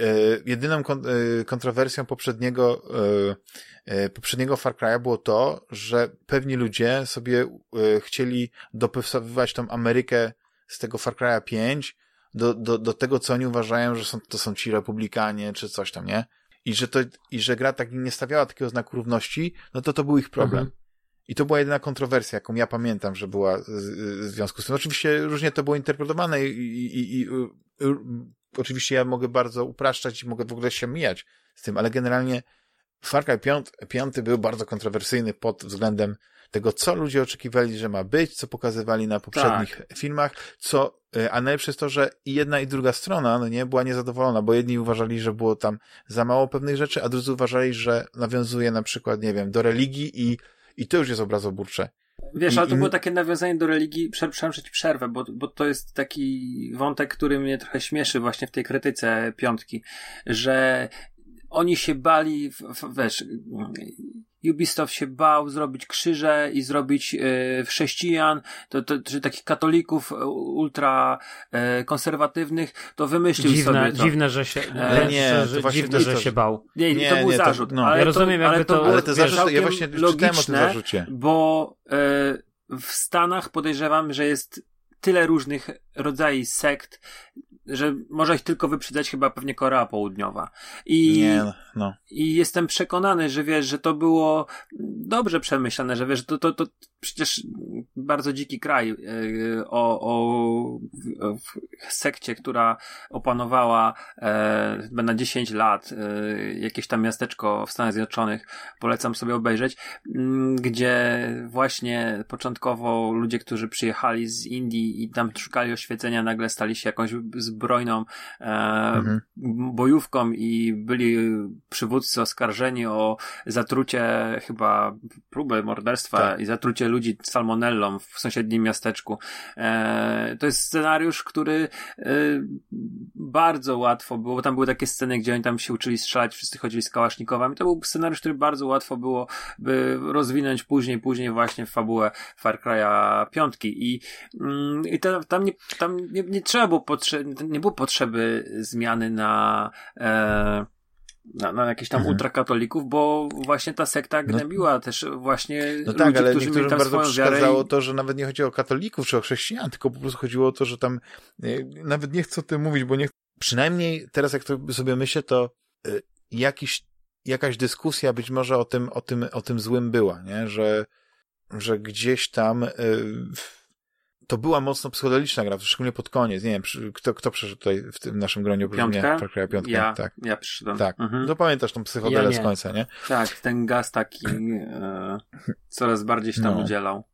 Y, jedyną kon, kontrowersją poprzedniego, poprzedniego Far Cry'a było to, że pewni ludzie sobie chcieli dopasowywać tą Amerykę z tego Far Cry'a 5 do, do, do tego, co oni uważają, że są, to są ci republikanie, czy coś tam, nie? I że to, i że gra tak nie stawiała takiego znaku równości, no to to był ich problem. Mhm. I to była jedyna kontrowersja, jaką ja pamiętam, że była w związku z tym. Oczywiście różnie to było interpretowane i, i, i, i oczywiście ja mogę bardzo upraszczać i mogę w ogóle się mijać z tym, ale generalnie Far Cry 5, 5 był bardzo kontrowersyjny pod względem tego, co ludzie oczekiwali, że ma być, co pokazywali na poprzednich tak. filmach, co, e, a najlepsze jest to, że i jedna i druga strona, no nie, była niezadowolona, bo jedni uważali, że było tam za mało pewnych rzeczy, a drudzy uważali, że nawiązuje na przykład, nie wiem, do religii i, i to już jest obrazoburcze. Wiesz, ale to było takie nawiązanie do religii, przepraszam, że ci przerwę, bo, bo to jest taki wątek, który mnie trochę śmieszy właśnie w tej krytyce piątki, że oni się bali, w, w, wiesz, Ubisoft się bał zrobić krzyże i zrobić e, chrześcijan, to, to, czy takich katolików e, ultra e, konserwatywnych, to wymyślił dziwne, sobie to. Dziwne, że się, e, nie, że, to dziwne, że się bał. Nie, nie to był nie, zarzut. To, no. Ale ja rozumiem, to, ale to, ale to zarzut, ja właśnie logiczne, o tym zarzucie. Bo e, w Stanach podejrzewam, że jest tyle różnych rodzajów sekt, że może ich tylko wyprzedzać chyba pewnie Korea Południowa. I, Nie, no. I jestem przekonany, że wiesz, że to było dobrze przemyślane, że wiesz, to, to, to przecież bardzo dziki kraj e, o, o, o sekcie, która opanowała e, na 10 lat e, jakieś tam miasteczko w Stanach Zjednoczonych. Polecam sobie obejrzeć, mm, gdzie właśnie początkowo ludzie, którzy przyjechali z Indii i tam szukali oświecenia, nagle stali się jakąś zbrojną e, mhm. bojówką i byli przywódcy oskarżeni o zatrucie chyba próbę morderstwa tak. i zatrucie ludzi salmonellą w sąsiednim miasteczku. E, to jest scenariusz, który e, bardzo łatwo było, bo tam były takie sceny, gdzie oni tam się uczyli strzelać, wszyscy chodzili z kałasznikowami. To był scenariusz, który bardzo łatwo było by rozwinąć później, później właśnie w fabułę Far Cry'a piątki i, mm, i to, tam, nie, tam nie, nie trzeba było potrzeby, nie było potrzeby zmiany na e, na, na jakichś tam mhm. ultrakatolików, bo właśnie ta sekta no. gnębiła no, też właśnie no tak, ludzi, ale którzy mieli tam bardzo przeszkadzało i... to, że nawet nie chodziło o katolików czy o chrześcijan, tylko po prostu chodziło o to, że tam nawet nie chcę o tym mówić, bo nie przynajmniej teraz jak to sobie myślę, to y, jakiś, jakaś dyskusja być może o tym, o tym, o tym złym była, nie? Że, że gdzieś tam y, to była mocno psychodeliczna gra, szczególnie pod koniec. Nie wiem, kto, kto przeszedł tutaj w tym naszym gronie Piątkę? Far Cry piątkę. Ja, tak. ja przyszedłem. Tak. Mhm. No pamiętasz tą psychodelę ja z końca, nie? Tak, ten gaz taki e, coraz bardziej się tam no. udzielał.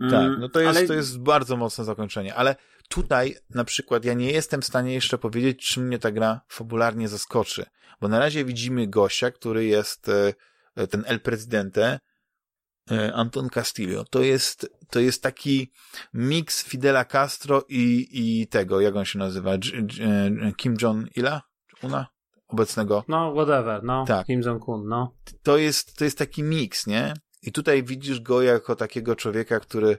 Mm, tak, no to jest, ale... to jest bardzo mocne zakończenie, ale tutaj na przykład ja nie jestem w stanie jeszcze powiedzieć, czy mnie ta gra fabularnie zaskoczy, bo na razie widzimy gościa, który jest e, ten El Presidente, E, Anton Castillo. To jest, to jest taki miks Fidela Castro i, i tego, jak on się nazywa? G Kim Jong-ila? Una? Obecnego. No, whatever, no. Tak. Kim Jong-un, no. To jest, to jest taki miks, nie? I tutaj widzisz go jako takiego człowieka, który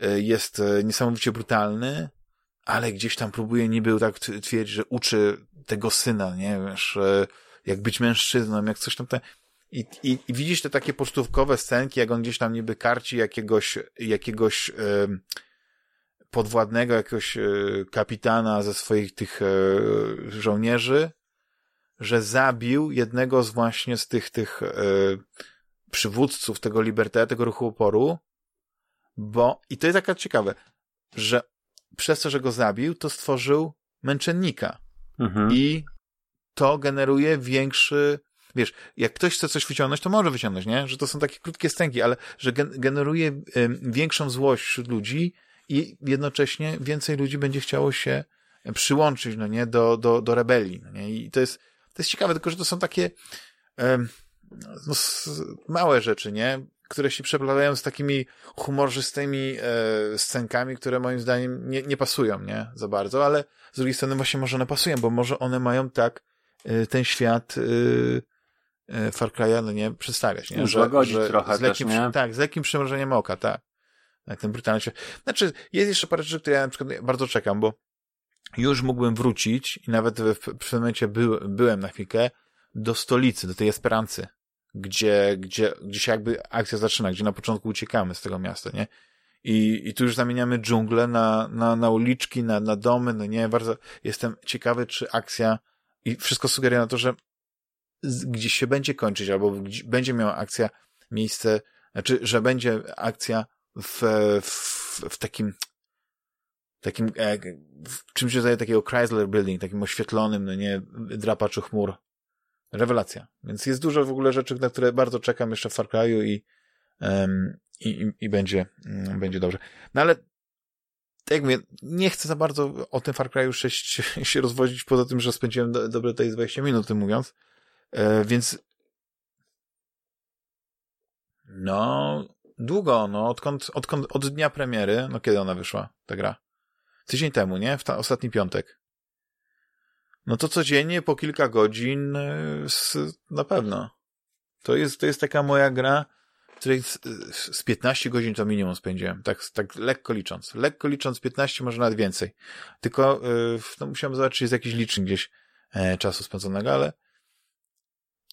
e, jest e, niesamowicie brutalny, ale gdzieś tam próbuje niby tak twierdzić, że uczy tego syna, nie wiesz, jak być mężczyzną, jak coś tam. Te... I, i, I widzisz te takie pocztówkowe scenki, jak on gdzieś tam niby karci jakiegoś, jakiegoś e, podwładnego, jakiegoś e, kapitana ze swoich tych e, żołnierzy, że zabił jednego z właśnie z tych, tych e, przywódców tego Liberté, tego ruchu oporu, bo, i to jest taka ciekawe, że przez to, że go zabił, to stworzył męczennika. Mhm. I to generuje większy wiesz, jak ktoś chce coś wyciągnąć, to może wyciągnąć, nie? Że to są takie krótkie stęki, ale że generuje większą złość wśród ludzi i jednocześnie więcej ludzi będzie chciało się przyłączyć, no nie, do, do, do rebelii, no nie? I to jest, to jest ciekawe, tylko że to są takie no, małe rzeczy, nie? Które się przeplatają z takimi humorzystymi e, scenkami, które moim zdaniem nie, nie pasują, nie? Za bardzo, ale z drugiej strony właśnie może one pasują, bo może one mają tak e, ten świat E, Far Cry'a, no nie, przedstawiać, nie? Że, że trochę z lekkim, też, nie? Tak, z lekkim przymrożeniem oka, tak. Tak, ten brutalny się... Znaczy, jest jeszcze parę rzeczy, które ja na przykład bardzo czekam, bo już mógłbym wrócić i nawet w, w pewnym momencie by, byłem na chwilkę do stolicy, do tej Esperancy, gdzie, gdzie, gdzie się jakby akcja zaczyna, gdzie na początku uciekamy z tego miasta, nie? I, i tu już zamieniamy dżunglę na, na, na uliczki, na, na domy, no nie, bardzo jestem ciekawy, czy akcja i wszystko sugeruje na to, że gdzieś się będzie kończyć, albo będzie miała akcja miejsce, znaczy, że będzie akcja w, w, w takim takim e, w czymś rodzaju takiego Chrysler Building, takim oświetlonym, no nie, drapaczu chmur. Rewelacja. Więc jest dużo w ogóle rzeczy, na które bardzo czekam jeszcze w Far Cry'u i um, i, i, będzie, um, będzie dobrze. No ale tak jak mówię, nie chcę za bardzo o tym Far Cry 6 się rozwodzić, poza tym, że spędziłem do, dobre tutaj 20 minut tym mówiąc, e, więc no, długo, no, odkąd, odkąd, od dnia premiery, no kiedy ona wyszła, ta gra? Tydzień temu, nie? W ta, ostatni piątek. No to codziennie po kilka godzin z, e, na pewno. To jest, to jest taka moja gra, której z, z 15 godzin to minimum spędziłem, tak, tak lekko licząc. Lekko licząc 15, może nawet więcej. Tylko yy, no, musiałem zobaczyć, czy jest jakiś licznik gdzieś e, czasu spędzonego, ale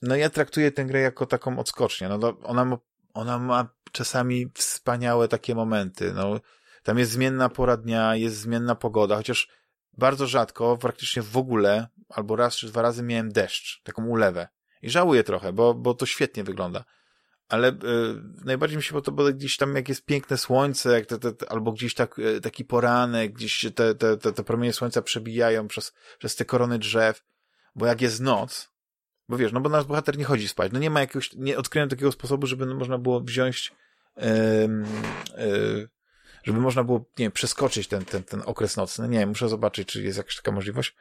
no ja traktuję tę grę jako taką odskocznię. No, to ona, ma, ona ma czasami wspaniałe takie momenty. No, tam jest zmienna pora dnia, jest zmienna pogoda, chociaż bardzo rzadko, praktycznie w ogóle, albo raz czy dwa razy miałem deszcz, taką ulewę. I żałuję trochę, bo, bo to świetnie wygląda. Ale y, najbardziej mi się podoba gdzieś tam, jak jest piękne słońce, jak te, te, albo gdzieś tak, e, taki poranek, gdzieś te, te, te, te promienie słońca przebijają przez, przez te korony drzew. Bo jak jest noc, bo wiesz, no bo nasz bohater nie chodzi spać. No nie ma jakiegoś, nie odkryłem takiego sposobu, żeby można było wziąć, yy, yy, żeby można było, nie wiem, przeskoczyć ten, ten, ten okres nocny. Nie, muszę zobaczyć, czy jest jakaś taka możliwość.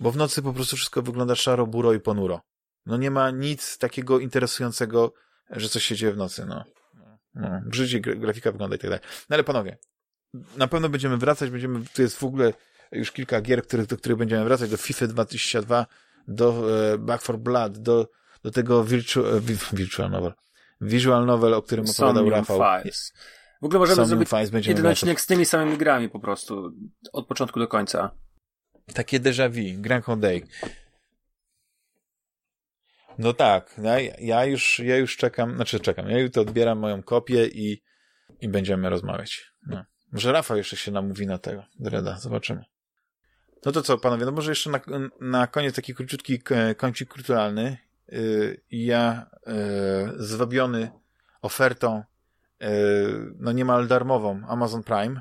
Bo w nocy po prostu wszystko wygląda szaro, buro i ponuro. No nie ma nic takiego interesującego, że coś się dzieje w nocy, no. no grafika wygląda i tak dalej. No ale panowie, na pewno będziemy wracać, będziemy, tu jest w ogóle już kilka gier, których, do których będziemy wracać, do FIFA 2022, do e, Back for Blood, do, do tego virtual, e, virtual novel, visual novel, o którym opowiadał Rafał. Files. W ogóle możemy Somnium zrobić jeden odcinek z tymi samymi grami po prostu, od początku do końca. Takie déjà vu, Grand Day. No tak, ja, ja, już, ja już czekam, znaczy czekam, ja już to odbieram moją kopię i, i będziemy rozmawiać. No. Może Rafał jeszcze się namówi na tego, Dreda, zobaczymy. No to co, panowie, no może jeszcze na, na koniec taki króciutki kącik kulturalny. Yy, ja yy, zwabiony ofertą no niemal darmową Amazon Prime,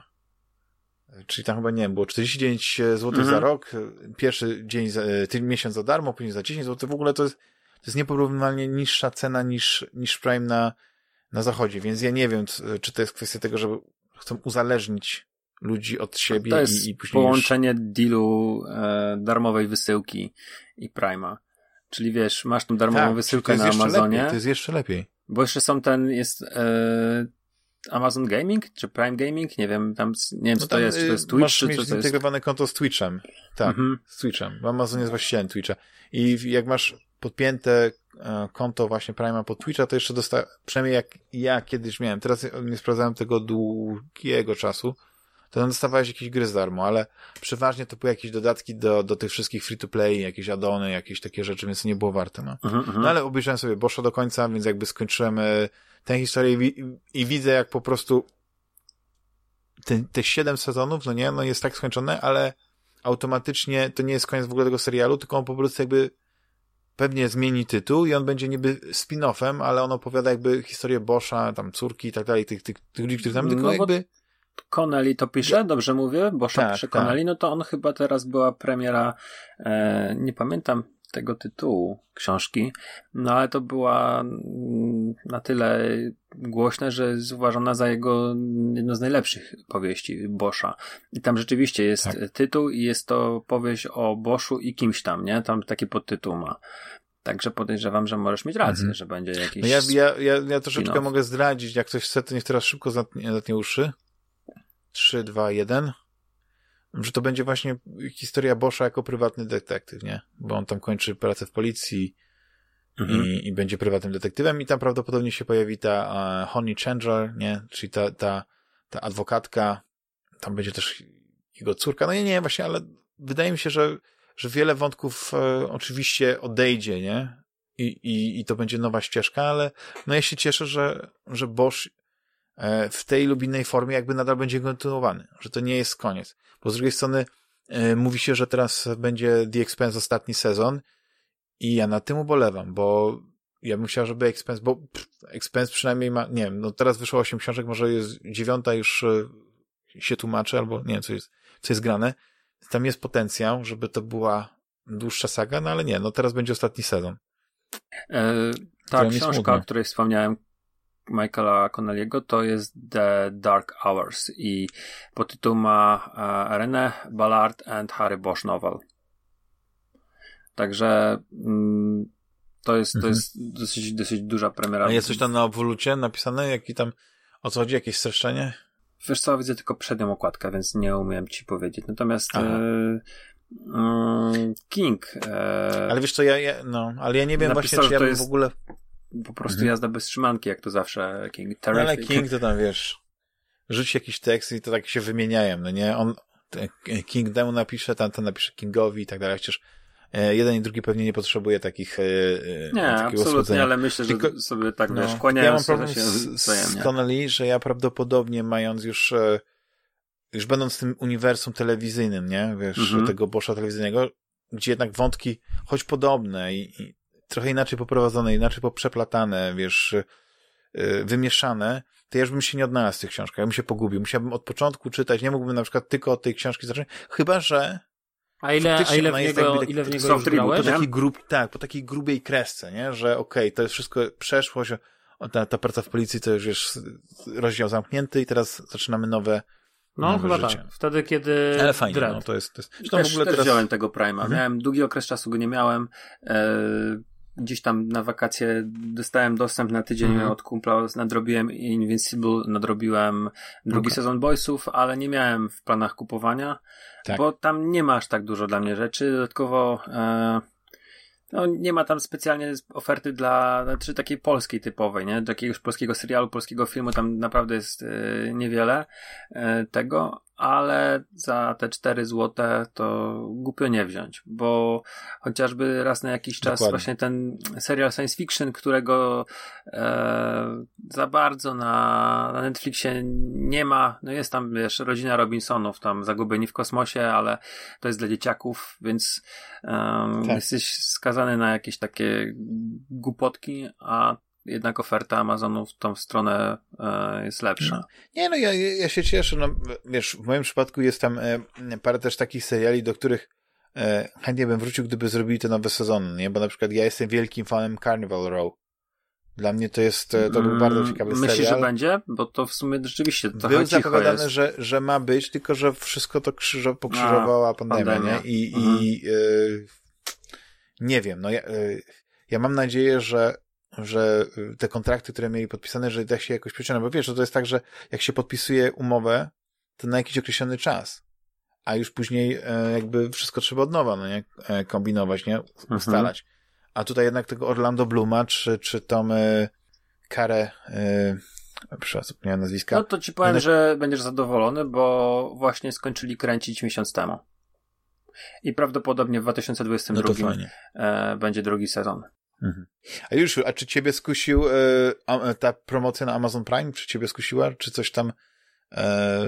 czyli tam chyba, nie wiem, było 49 zł mhm. za rok, pierwszy dzień, za, miesiąc za darmo, później za 10 zł, w ogóle to jest to jest nieporównywalnie niższa cena niż, niż Prime na, na zachodzie, więc ja nie wiem, czy to jest kwestia tego, że chcą uzależnić ludzi od siebie to jest i, i później połączenie już... dealu e, darmowej wysyłki i Prima. Czyli wiesz, masz tą darmową tak, wysyłkę na Amazonie. Lepiej, to jest jeszcze lepiej. Bo jeszcze są ten, jest e, Amazon Gaming, czy Prime Gaming, nie wiem, tam, nie wiem, co no to jest, czy to jest Twitch, masz czy mieć zintegrowane konto z Twitchem. Tak, mhm. z Twitchem. Bo Amazon jest właścicielem Twitcha. I jak masz podpięte e, konto właśnie Prima pod Twitcha, to jeszcze dostałem, przynajmniej jak ja kiedyś miałem, teraz nie sprawdzałem tego długiego czasu, to tam dostawałeś jakieś gry z darmo, ale przeważnie to były jakieś dodatki do, do tych wszystkich free-to-play, jakieś addony, jakieś takie rzeczy, więc nie było warte, no. Uh -huh. No ale obejrzałem sobie Boscha do końca, więc jakby skończyłem e, tę historię i, i, widzę, jak po prostu te, te siedem sezonów, no nie, no jest tak skończone, ale automatycznie to nie jest koniec w ogóle tego serialu, tylko on po prostu jakby pewnie zmieni tytuł i on będzie niby spin-offem, ale on opowiada jakby historię Boscha, tam córki i tak dalej, tych, tych, tych ludzi, których tam, tylko no, jakby... Connelly to pisze, dobrze mówię? Boscha tak, pisze Connelly, tak. no to on chyba teraz była premiera, e, nie pamiętam tego tytułu książki, no ale to była mm, na tyle głośna, że jest uważana za jego jedno z najlepszych powieści Boscha. I tam rzeczywiście jest tak. tytuł i jest to powieść o Boschu i kimś tam, nie? Tam taki podtytuł ma. Także podejrzewam, że możesz mieć rację, -hmm. że będzie jakiś. No ja, ja, ja, ja troszeczkę mogę zdradzić, jak ktoś chce, to niech teraz szybko zatnie, zatnie uszy. 3, 2, 1 że to będzie właśnie historia Boscha jako prywatny detektyw, nie? Bo on tam kończy pracę w policji mhm. i, i, będzie prywatnym detektywem i tam prawdopodobnie się pojawi ta uh, Honey Chandler, nie? Czyli ta, ta, ta adwokatka, tam będzie też jego córka, no nie, nie, właśnie, ale wydaje mi się, że, że wiele wątków e, oczywiście odejdzie, nie? I, i, I to będzie nowa ścieżka, ale no ja się cieszę, że, że Bosch w tej lub innej formie jakby nadal będzie kontynuowany, że to nie jest koniec. Bo z drugiej strony e, mówi się, że teraz będzie The Expense ostatni sezon i ja na tym ubolewam, bo ja bym chciał, żeby Expense, bo Expense przynajmniej ma, nie wiem, no teraz wyszło 8 książek, może jest dziewiąta już e, się tłumaczy, albo nie wiem, co jest, co jest grane. Tam jest potencjał, żeby to była dłuższa saga, no ale nie, no teraz będzie ostatni sezon. E, ta książka, o której wspomniałem, Michaela Connelly'ego to jest The Dark Hours i tytuł ma e, René Ballard and Harry Bosch novel. Także mm, to jest, to mhm. jest dosyć, dosyć duża premiera. A jest coś tam na obwolucie napisane? Jaki tam, o co chodzi? Jakieś streszczenie? Wiesz co, widzę tylko przednią okładkę, więc nie umiem ci powiedzieć. Natomiast e, mm, King. E, ale wiesz co, ja, ja, no, ale ja nie wiem właśnie, czy ja bym w ogóle... Po prostu mhm. jazda bez trzymanki, jak to zawsze King. No, ale King to tam, wiesz, rzuci jakiś tekst i to tak się wymieniają, no nie? On, King temu napisze, tamten napisze Kingowi i tak dalej, chociaż E, jeden i drugi pewnie nie potrzebuje takich e, e, Nie, absolutnie, ale myślę, że Tylko, sobie tak no, wiesz, kłaniają Ja mam problem się z, z Connelly, że ja prawdopodobnie mając już już będąc w tym uniwersum telewizyjnym, nie, wiesz, mhm. tego Boscha telewizyjnego, gdzie jednak wątki, choć podobne i, i trochę inaczej poprowadzone, inaczej poprzeplatane, wiesz, wymieszane, to ja już bym się nie odnalazł w tych książkach, ja bym się pogubił. Musiałbym od początku czytać, nie mógłbym na przykład tylko od tej książki zacząć, chyba że a ile, a ile w niego, ile w niego już grałeś? Po takiej grub, tak, po takiej grubej kresce, nie? Że okej, okay, to jest wszystko przeszłość, ta, ta praca w policji to już jest rozdział zamknięty i teraz zaczynamy nowe no, chyba życie. tak. Wtedy, kiedy. Ale fajnie, no, to jest. To jest... Też, w ogóle też teraz... wziąłem tego Prima. Mhm. Miałem długi okres czasu, go nie miałem. E, gdzieś tam na wakacje dostałem dostęp na tydzień mhm. od kumpla, nadrobiłem Invincible, nadrobiłem drugi okay. sezon Boysów, ale nie miałem w planach kupowania, tak. bo tam nie ma aż tak dużo dla mnie rzeczy. Dodatkowo e, no, nie ma tam specjalnie oferty dla, znaczy takiej polskiej typowej, nie? Do jakiegoś polskiego serialu, polskiego filmu, tam naprawdę jest e, niewiele e, tego, ale za te 4 złote to głupio nie wziąć, bo chociażby raz na jakiś czas Dokładnie. właśnie ten serial science fiction, którego e, za bardzo na, na Netflixie nie ma, no jest tam, wiesz, rodzina Robinsonów, tam zagubieni w kosmosie, ale to jest dla dzieciaków, więc e, tak. jesteś skazany na jakieś takie głupotki, a jednak oferta Amazonu w tą stronę e, jest lepsza. No. Nie, no ja, ja się cieszę. No, wiesz, w moim przypadku jest tam e, parę też takich seriali, do których e, chętnie bym wrócił, gdyby zrobili te nowe sezony, nie? Bo na przykład ja jestem wielkim fanem Carnival Row. Dla mnie to jest, to był mm, bardzo ciekawy Myślisz, serial. że będzie? Bo to w sumie rzeczywiście to Był zapowiadane, że, że ma być, tylko że wszystko to krzyżo, pokrzyżowała A, pandemia, pandemia, nie? I, mhm. i nie wiem, no ja, ja mam nadzieję, że że y, te kontrakty, które mieli podpisane, że da się jakoś przeciągnąć, bo wiesz, że to jest tak, że jak się podpisuje umowę, to na jakiś określony czas, a już później e, jakby wszystko trzeba od nowa, no nie, e, kombinować, nie, mhm. ustalać. Mhm. A tutaj jednak tego Orlando Bluma, czy, czy Tom e, Kare, przepraszam, nie nazwiska. No to ci powiem, jednak... że będziesz zadowolony, bo właśnie skończyli kręcić miesiąc temu. I prawdopodobnie w 2022 no będzie drugi sezon. Mhm. A już, a czy ciebie skusił e, ta promocja na Amazon Prime? Czy ciebie skusiła? Czy coś tam e,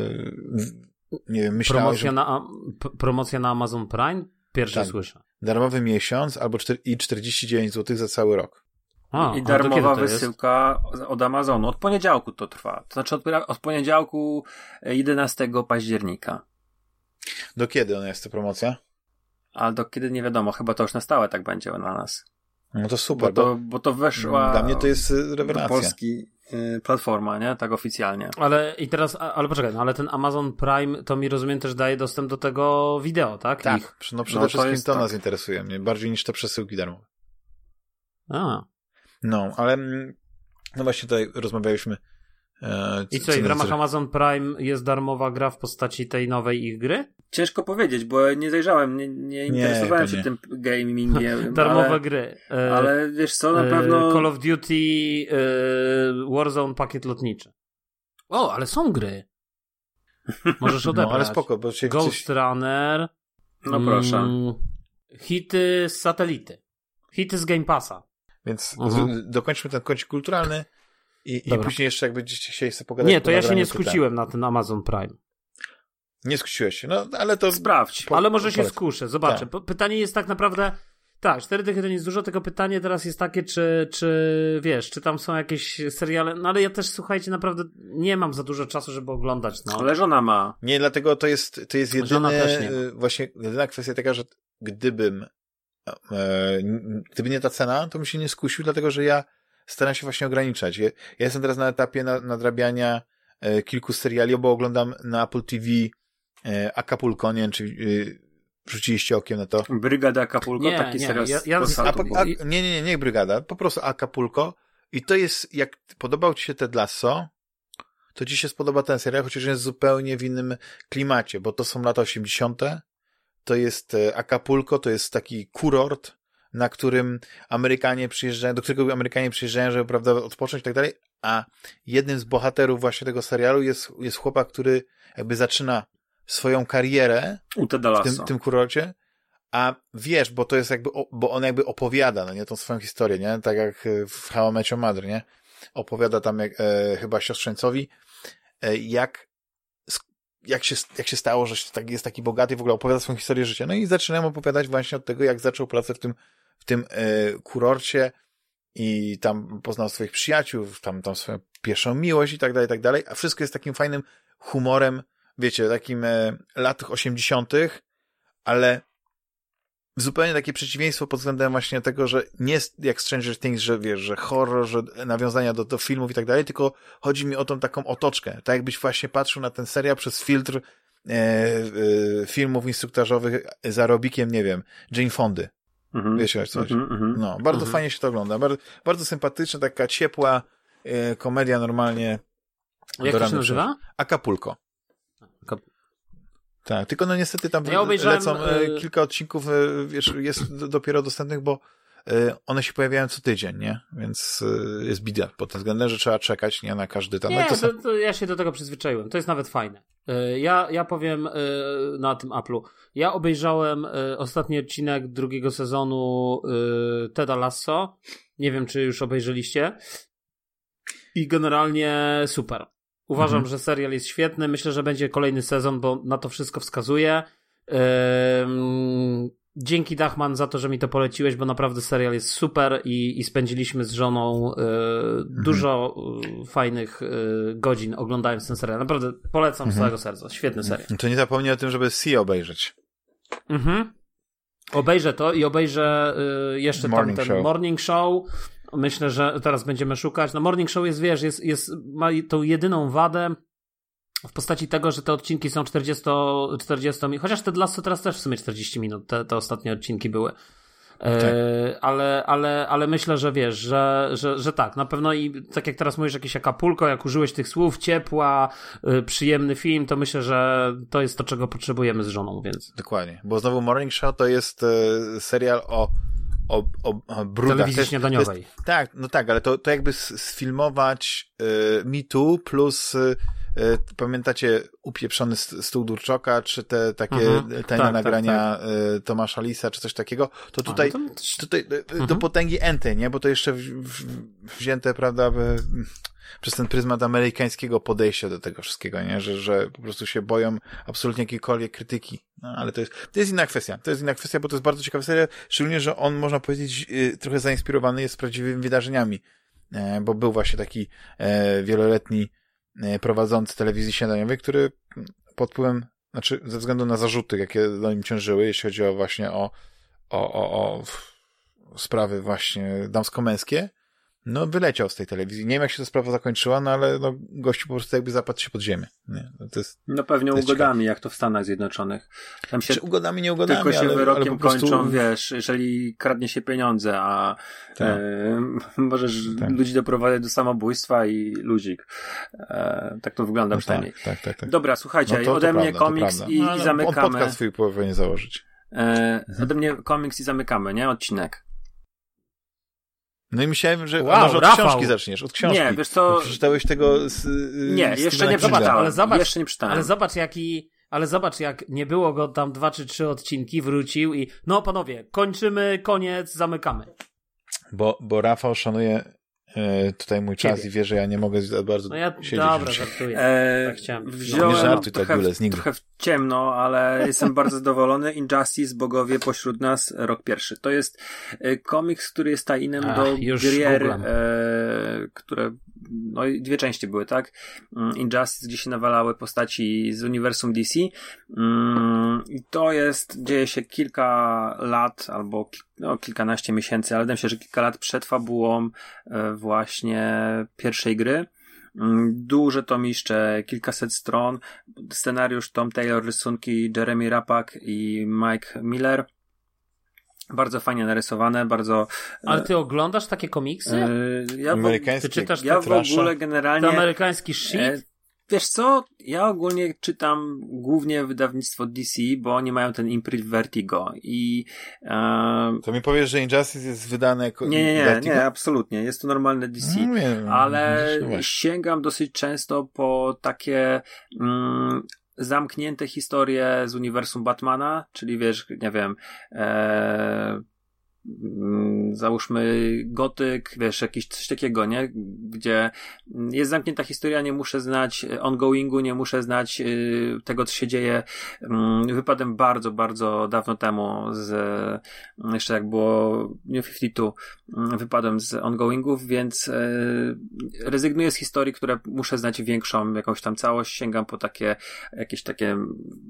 nie wiem, myślałeś, promocja, że... na, promocja na Amazon Prime? Pierwszy tak. słyszę. Darmowy miesiąc albo 4, i 49 zł za cały rok. A, I darmowa wysyłka jest? od Amazonu. Od poniedziałku to trwa. To znaczy od, od poniedziałku 11 października. Do kiedy ona jest ta promocja? A do kiedy nie wiadomo, chyba to już na stałe tak będzie na nas. No to super. Bo to, bo to weszła. Dla mnie to jest y, rewelacja. Polski y, platforma, nie? Tak oficjalnie. Ale i teraz, ale poczekaj, no ale ten Amazon Prime to mi rozumiem też daje dostęp do tego wideo, tak? Tak. Ich. No przede no, wszystkim to, to tak. nas interesuje mnie, bardziej niż te przesyłki darmowe. A. No, ale mm, no właśnie tutaj rozmawialiśmy E, I co, i w ramach Amazon Prime jest darmowa gra w postaci tej nowej ich gry? Ciężko powiedzieć, bo nie zajrzałem, nie, nie interesowałem nie, się nie. tym gamingiem. Darmowe ale, gry. E, ale wiesz co, na e, pewno... Call of Duty e, Warzone pakiet lotniczy. O, ale są gry. Możesz odebrać. No, ale spoko, bo się Ghost gdzieś... Runner. No proszę. Mm, hity z satelity. Hity z Game Passa. Więc mhm. dokończmy ten kącik kulturalny. I, i później jeszcze jakby gdzieś się chce pogadać. Nie, to ja się nie skusiłem na ten Amazon Prime. Nie skusiłeś się, no ale to... Sprawdź. Po, ale może się skuszę, zobaczę. Tak. Pytanie jest tak naprawdę... Tak, cztery dychy to nie jest dużo, tylko pytanie teraz jest takie, czy, czy wiesz, czy tam są jakieś seriale, no ale ja też, słuchajcie, naprawdę nie mam za dużo czasu, żeby oglądać, no. Ale żona ma. Nie, dlatego to jest, to jest jedyne, właśnie, jedyna kwestia taka, że gdybym, e, gdyby nie ta cena, to bym się nie skusił, dlatego że ja staram się właśnie ograniczać. Ja, ja jestem teraz na etapie na, nadrabiania e, kilku seriali, bo oglądam na Apple TV e, Acapulco, nie wiem, czy e, rzuciliście okiem na to. Brygada Acapulco, Nie, taki nie, serial ja- ja- Polsatu A, był. a, nie, nie, nie, nie Brygada, po prostu Acapulco. I to jest, jak podobał ci się Ted Lasso, to ci się spodoba ten serial, chociaż jest zupełnie w innym klimacie, bo to są lata 80., to jest e, Acapulco, to jest taki kurort, na którym Amerykanie przyjeżdżają, do którego Amerykanie przyjeżdżają, żeby, prawda, odpocząć i tak dalej, a jednym z bohaterów właśnie tego serialu jest, jest chłopak, który jakby zaczyna swoją karierę U w tym, tym kurorcie, a wiesz, bo to jest jakby, bo on jakby opowiada, no nie, tą swoją historię, nie, tak jak e, w How I Met Your Mother, nie, opowiada tam jak, e, chyba siostrzeńcowi, e, jak, jak się, jak się stało, że tak, jest taki bogaty i w ogóle opowiada swoją historię życia. No i zaczynam opowiadać właśnie od tego, jak zaczął pracę w tym, w tym e, kurorcie i tam poznał swoich przyjaciół, tam, tam swoją pierwszą miłość i tak dalej, i tak dalej, a wszystko jest takim fajnym humorem, wiecie, takim e, latach osiemdziesiątych, ale zupełnie takie przeciwieństwo pod względem właśnie tego, że nie jest jak Stranger Things, że wiesz, że horror, że nawiązania do, do filmów i tak dalej, tylko chodzi mi o tą taką otoczkę. Tak jakbyś właśnie patrzył na ten serial przez filtr e, e, filmów instruktażowych za robikiem, nie wiem, Jane Fondy. Mhm. Wiecie coś? Mhm, mhm. No, bardzo Mhm. fajnie się to ogląda. Bardzo, bardzo sympatyczna, taka ciepła e, komedia normalnie. Jak to się nazywa? Acapulco. Tak, tylko no niestety tam Ja obejrzałem, lecą e, e, kilka odcinków, e, wiesz, jest dopiero dostępnych, bo one się pojawiają co tydzień, nie? Więc jest bida pod tym względem, że trzeba czekać, nie na każdy tam. No Nie, to są- to, to ja się do tego przyzwyczaiłem. To jest nawet fajne. Ja, ja powiem na tym Apple'u. Ja obejrzałem ostatni odcinek drugiego sezonu Teda Lasso. Nie wiem, czy już obejrzeliście. I generalnie super. Uważam, Mhm. że serial jest świetny. Myślę, że będzie kolejny sezon, bo na to wszystko wskazuje. Ym, Dzięki Dachman za to, że mi to poleciłeś, bo naprawdę serial jest super i, i spędziliśmy z żoną y, dużo y, fajnych y, godzin oglądając ten serial. Naprawdę polecam z Mhm. całego serca. Świetny serial. To nie zapomnij o tym, żeby Sea obejrzeć. Mhm. Obejrzę to i obejrzę y, jeszcze Morning tam ten Show. morning show. Myślę, że teraz będziemy szukać. No morning show jest, wiesz, jest, jest, ma tą jedyną wadę w postaci tego, że te odcinki są 40, 40 minut. Chociaż te Lasso teraz też w sumie 40 minut, te, te ostatnie odcinki były. E, ale, ale, ale myślę, że wiesz, że, że, że tak, na pewno i tak jak teraz mówisz, jakieś Acapulco, jak użyłeś tych słów, ciepła, y, przyjemny film, to myślę, że to jest to, czego potrzebujemy z żoną, więc. Dokładnie. Bo znowu Morning Show to jest e, serial o, o, o, o brudach. Telewizji śniadaniowej. Jest, tak, no tak, ale to, to jakby sfilmować e, Me Too plus e, pamiętacie upieprzony st- stół Durczoka, czy te takie Mhm. tajne Tak, tak, nagrania e, Tomasza Lisa, czy coś takiego, to tutaj A, no to- tutaj e, do Mhm. potęgi enty, nie? Bo to jeszcze wzięte, prawda, e, przez ten pryzmat amerykańskiego podejścia do tego wszystkiego, nie? Że, że po prostu się boją absolutnie jakiejkolwiek krytyki. No, ale to jest, to jest inna kwestia. To jest inna kwestia, bo to jest bardzo ciekawa seria, szczególnie, że on, można powiedzieć, trochę zainspirowany jest prawdziwymi wydarzeniami, e, bo był właśnie taki e, wieloletni e, prowadzący telewizji śniadaniowej, który pod wpływem, znaczy ze względu na zarzuty, jakie do nim ciążyły, jeśli chodzi o właśnie o, o, o, o sprawy właśnie damsko-męskie, no wyleciał z tej telewizji. Nie wiem, jak się ta sprawa zakończyła, no ale no, gościu po prostu jakby zapadł się pod ziemię. Nie? No, To jest, No pewnie To jest ugodami, jak to w Stanach Zjednoczonych. Tam się czy ugodami, nie ugodami, tylko się ale, wyrokiem ale po prostu... kończą, wiesz, jeżeli kradnie się pieniądze, a Tak. e, możesz Tak. ludzi doprowadzić do samobójstwa i ludzik. E, tak to wygląda No, przynajmniej. tak, tak, tak, tak. Dobra, słuchajcie, No to- to ode mnie prawda, to komiks i, No, i ale On zamykamy. podcast swój powinien założyć. E, ode mnie komiks i zamykamy, nie? Odcinek. No i myślałem, że Wow, może od Rafał. książki zaczniesz, od książki. Nie, wiesz co- Przeczytałeś tego z, y, Nie, z jeszcze nie przeczytałem. ale zobacz- jeszcze nie przeczytałem. Ale zobacz, jaki. Ale zobacz, jak nie było go tam dwa czy trzy odcinki, wrócił i. No, panowie, kończymy, koniec, zamykamy. Bo, bo Rafał szanuje tutaj mój czas Ciebie. i wie, że ja nie mogę za bardzo No ja. siedzieć. Dobra, żartuję. E, tak chciałem. wziąłem Nie żartuj tak, trochę, Jules, nigdy. trochę w ciemno, ale jestem bardzo zadowolony. Injustice, Bogowie pośród nas, rok pierwszy. To jest e, komiks, który jest tajinem do gier, e, które, no i dwie części były, tak? Mm, Injustice, gdzie się nawalały postaci z uniwersum DC. Mm, I to jest, dzieje się kilka lat albo no, kilkanaście miesięcy, ale wydaje mi się, że kilka lat przed fabułą e, właśnie pierwszej gry. Mm, duże tomiszcze, kilkaset stron, scenariusz Tom Taylor, rysunki Jeremy Rapak i Mike Miller. Bardzo fajnie narysowane, bardzo. Ale ty oglądasz takie komiksy? Yy, ja Amerykańskie. Ty czytasz ja w ogóle generalnie. To amerykański shit? E, Wiesz co, ja ogólnie czytam głównie wydawnictwo DC, bo oni mają ten imprint Vertigo i... E... To mi powiesz, że Injustice jest wydane jako Nie, nie, nie, nie absolutnie. Jest to normalne DC, no, nie, ale sięgam dosyć często po takie mm, zamknięte historie z uniwersum Batmana, czyli wiesz, nie wiem... E załóżmy gotyk, wiesz, jakiś coś takiego, nie? Gdzie jest zamknięta historia, nie muszę znać ongoingu, nie muszę znać y, tego, co się dzieje. Mm, wypadłem bardzo, bardzo dawno temu z, jeszcze jak było New 52, mm, wypadłem z ongoingów, więc y, rezygnuję z historii, które muszę znać większą, jakąś tam całość, sięgam po takie, jakieś takie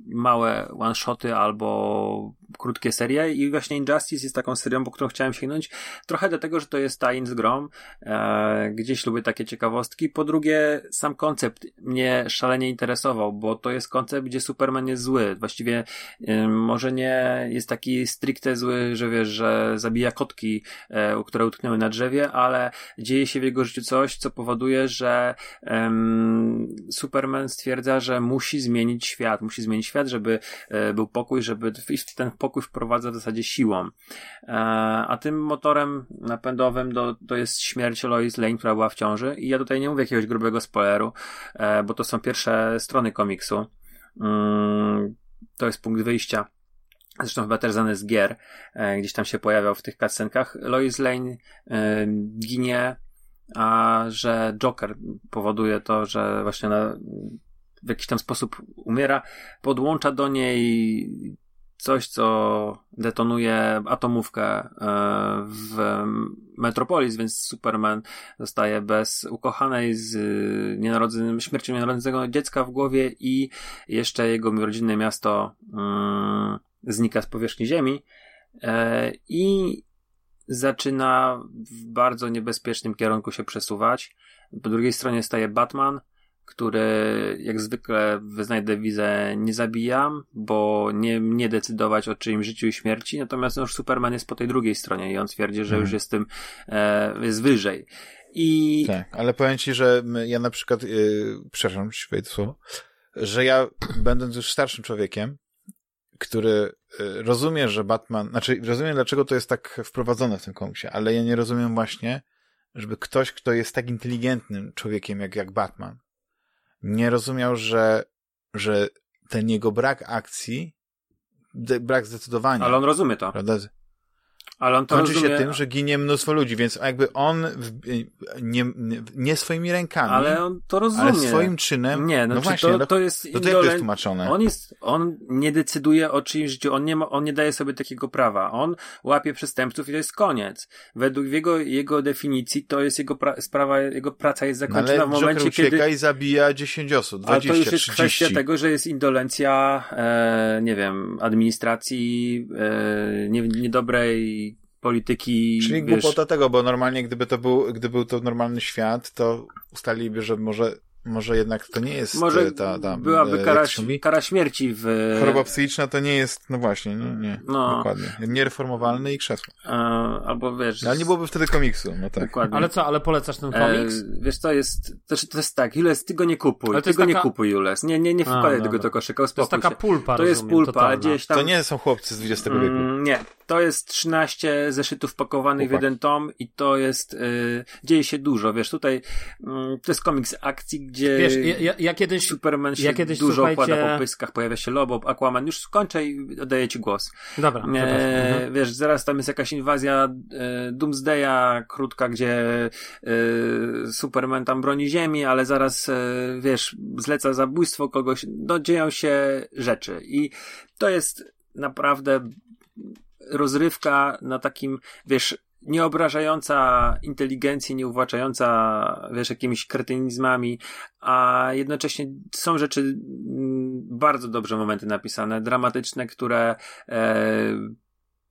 małe one-shoty albo krótkie serie i właśnie Injustice jest taką serią, po którą chciałem sięgnąć. Trochę dlatego, że to jest tie z grom. E, gdzieś lubię takie ciekawostki. Po drugie, sam koncept mnie szalenie interesował, bo to jest koncept, gdzie Superman jest zły. Właściwie e, może nie jest taki stricte zły, że wiesz, że zabija kotki, e, które utknęły na drzewie, ale dzieje się w jego życiu coś, co powoduje, że Superman stwierdza, że musi zmienić świat. Musi zmienić świat, żeby e, był pokój, żeby ten pokój wprowadza w zasadzie siłą. E, a tym motorem napędowym do, to jest śmierć Lois Lane, która była w ciąży. I ja tutaj nie mówię jakiegoś grubego spoileru, e, bo to są pierwsze strony komiksu. Mm, to jest punkt wyjścia. Zresztą chyba też znany z gier, e, gdzieś tam się pojawiał w tych cutscenkach. Lois Lane ginie, a że Joker powoduje to, że właśnie ona w jakiś tam sposób umiera, podłącza do niej coś, co detonuje atomówkę e, w Metropolis, więc Superman zostaje bez ukochanej z nienarodzonym, śmiercią nienarodzonego dziecka w głowie i jeszcze jego rodzinne miasto mm, znika z powierzchni ziemi e, i zaczyna w bardzo niebezpiecznym kierunku się przesuwać. Po drugiej stronie staje Batman, który jak zwykle wyznaje dewizę nie zabijam, bo nie, nie decydować o czyimś życiu i śmierci, natomiast już Superman jest po tej drugiej stronie i on twierdzi, że już mhm. jest tym, e, jest wyżej. I... Tak, ale powiem ci, że ja na przykład, yy, przepraszam, wejdę słowo, że ja będąc już starszym człowiekiem, który yy, rozumie, że Batman, znaczy rozumiem dlaczego to jest tak wprowadzone w tym komiksie, ale ja nie rozumiem właśnie, żeby ktoś, kto jest tak inteligentnym człowiekiem jak, jak Batman, nie rozumiał, że, że ten jego brak akcji, brak zdecydowania. Ale on rozumie to. Prawda? Ale on to kończy rozumie... się tym, że ginie mnóstwo ludzi, więc jakby on w, nie, nie swoimi rękami, ale on to rozumie. Ale swoim czynem. Nie, no, no właśnie, to, no to jest to, to jest tłumaczone? On jest, on nie decyduje o czyimś życiu, on nie ma, on nie daje sobie takiego prawa. On łapie przestępców i to jest koniec. Według jego, jego definicji to jest jego pra, sprawa, jego praca jest zakończona no, ale w momencie, ucieka kiedy... i zabija 10 osób, 20, Ale to już jest 30. kwestia tego, że jest indolencja, e, nie wiem, administracji, e, nie, niedobrej polityki. Czyli wiesz... głupota tego, bo normalnie gdyby to był, gdyby był to normalny świat, to ustaliliby, że może może jednak to nie jest może e, ta, ta byłaby e, kara, kara śmierci w... Choroba psychiczna to nie jest, no właśnie, nie, nie no. dokładnie. Niereformowalny i krzesło. E, albo wiesz... Ale nie byłoby wtedy komiksu, no tak. Dokładnie. Ale co, ale polecasz ten komiks? E, wiesz co, jest, to, to jest tak, Jules, ty go nie kupuj, ale ty go taka... nie kupuj, Jules. Nie, nie, nie wkładaj tego do koszyka, To jest taka pulpa, To jest pulpa, ale gdzieś tam... To nie są chłopcy z XX wieku. Mm, nie, to jest 13 zeszytów pakowanych Upak. w jeden tom i to jest, y, dzieje się dużo, wiesz, tutaj y, to jest komiks akcji, gdzie Wiesz, ja, ja kiedyś, Superman się ja kiedyś, dużo słuchajcie... po pyskach, pojawia się Lobo, Aquaman, już skończę i oddaję ci głos. Dobra, e, mhm. Wiesz, zaraz tam jest jakaś inwazja e, Doomsdaya krótka, gdzie e, Superman tam broni ziemi, ale zaraz, e, wiesz, zleca zabójstwo kogoś, no dzieją się rzeczy i to jest naprawdę rozrywka na takim, wiesz, nie obrażająca inteligencji, nie uwłaczająca, wiesz, jakimiś kretynizmami, a jednocześnie są rzeczy mm, bardzo dobrze momenty napisane, dramatyczne, które e,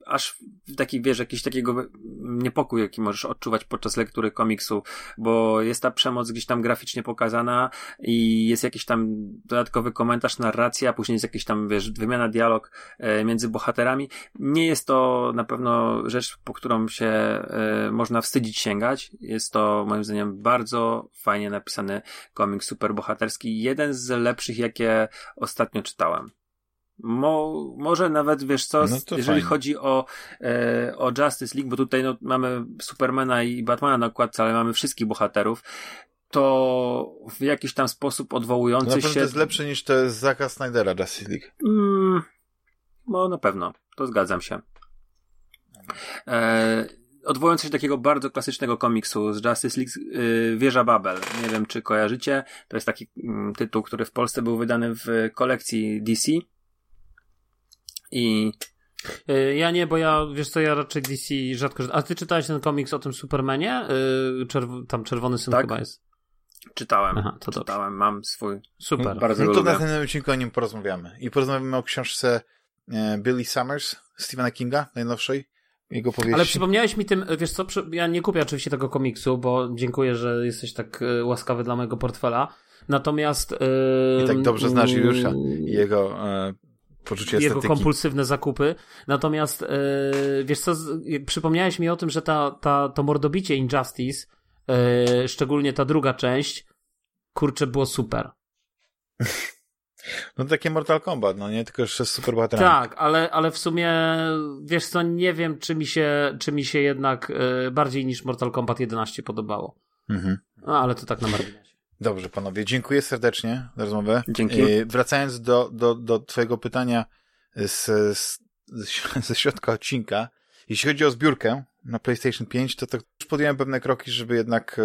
aż taki, wiesz, jakiś takiego niepokój, jaki możesz odczuwać podczas lektury komiksu, bo jest ta przemoc gdzieś tam graficznie pokazana i jest jakiś tam dodatkowy komentarz, narracja, później jest jakiś tam, wiesz, wymiana dialog e, między bohaterami. Nie jest to na pewno rzecz, po którą się e, można wstydzić sięgać. Jest to, moim zdaniem, bardzo fajnie napisany komiks superbohaterski. Jeden z lepszych, jakie ostatnio czytałem. Mo, może nawet, wiesz co, No jeżeli fajnie. chodzi o, e, o Justice League, bo tutaj no, mamy Supermana i Batmana na okładce, ale mamy wszystkich bohaterów, to w jakiś tam sposób odwołujący się... to jest lepsze niż to jest Zaka Snydera Justice League. Mm, no na pewno, to zgadzam się. E, odwołując się do takiego bardzo klasycznego komiksu z Justice League, y, Wieża Babel. Nie wiem, czy kojarzycie. To jest taki mm, tytuł, który w Polsce był wydany w kolekcji DC. I Y, Ja nie, bo ja, wiesz co, ja raczej DC rzadko... A ty czytałeś ten komiks o tym Supermanie? Y, Czerw- tam Czerwony Syn Tak. chyba jest. czytałem. Aha, to dobrze. czytałem, mam swój. Super. Bardzo No to lubię. na tym odcinku o nim porozmawiamy. I porozmawiamy o książce e, Billy Summers, Stephena Kinga, najnowszej. Jego powieści. Ale przypomniałeś mi tym, wiesz co, ja nie kupię oczywiście tego komiksu, bo dziękuję, że jesteś tak y, łaskawy dla mojego portfela. Natomiast... y, I tak dobrze znasz Juliusza i jego e, poczucie jego estetyki. kompulsywne zakupy. Natomiast e, wiesz co, przypomniałeś mi o tym, że ta, ta, to mordobicie Injustice, e, szczególnie ta druga część, kurczę, było super. No to takie Mortal Kombat, no nie? Tylko jeszcze z superbohaterami. Tak, ale, ale w sumie wiesz co, nie wiem, czy mi się, czy mi się jednak e, bardziej niż Mortal Kombat 11 podobało. Mhm. No, ale to tak na marginesie. Dobrze, panowie, dziękuję serdecznie za rozmowę. Dzięki. E, wracając do, do, do twojego pytania z, z, ze środka odcinka, jeśli chodzi o zbiórkę na PlayStation 5, to, to już podjąłem pewne kroki, żeby jednak e,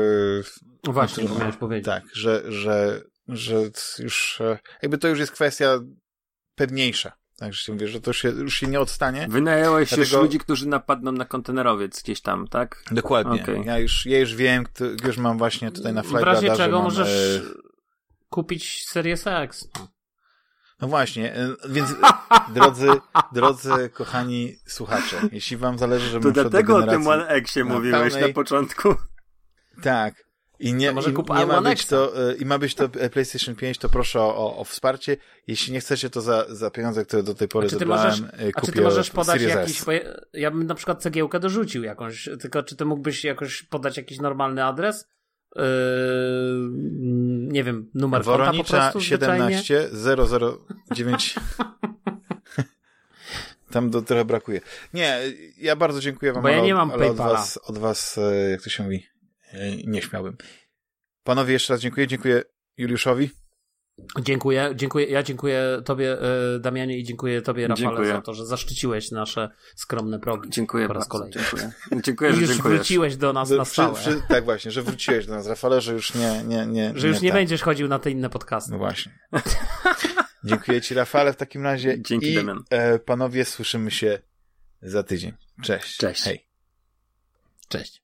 No Właśnie, Znaczy, to miałeś powiedzieć. tak, że, że, że już e, jakby to już jest kwestia pewniejsza. Także się mówię, że to się, już się nie odstanie. Wynająłeś już Dlatego- ludzi, którzy napadną na kontenerowiec gdzieś tam, tak? Dokładnie. Okej. Ja już, ja już wiem, już mam właśnie tutaj na W Flight razie Radarze czego mam, możesz e, kupić Series X. No. No właśnie, e, więc drodzy, drodzy kochani słuchacze, jeśli wam zależy, żebym To dlatego o tym. One Xie mówiłeś pełnej- na początku. Tak. I nie, To może i, nie ma być to, e, i ma być to e, PlayStation 5, to proszę o, o, wsparcie. Jeśli nie chcecie, to za, za pieniądze, które do tej pory zebrałem, możesz, e, a czy kupię ty możesz podać Series jakiś. Ja- bym na przykład cegiełkę dorzucił jakąś, tylko czy ty mógłbyś jakoś podać jakiś normalny adres? Yy, nie wiem, numer konta po Woronicza prostu zwyczajnie? 17 009. Tam do, trochę brakuje. Nie, ja bardzo dziękuję wam, Bo ja ale, nie mam ale od was, od was, e, jak to się mówi, e, nie śmiałbym. Panowie, jeszcze raz dziękuję. Dziękuję Juliuszowi. Dziękuję, dziękuję. Ja dziękuję tobie, e, Damianie, i dziękuję tobie, Rafale, Dziękuję. za to, że zaszczyciłeś nasze skromne progi. Dziękuję Po raz bardzo. kolejny. Dziękuję. Dziękuję, I że już dziękujesz. wróciłeś do nas Że na przy- stałe. przy- tak właśnie, że wróciłeś do nas, Rafale, że już nie, nie, nie. że już nie tak. będziesz chodził na te inne podcasty. No właśnie. Dziękuję ci, Rafale, w takim razie. Dzięki, I Damian. e, panowie, słyszymy się za tydzień. Cześć. Cześć. Hej. Cześć.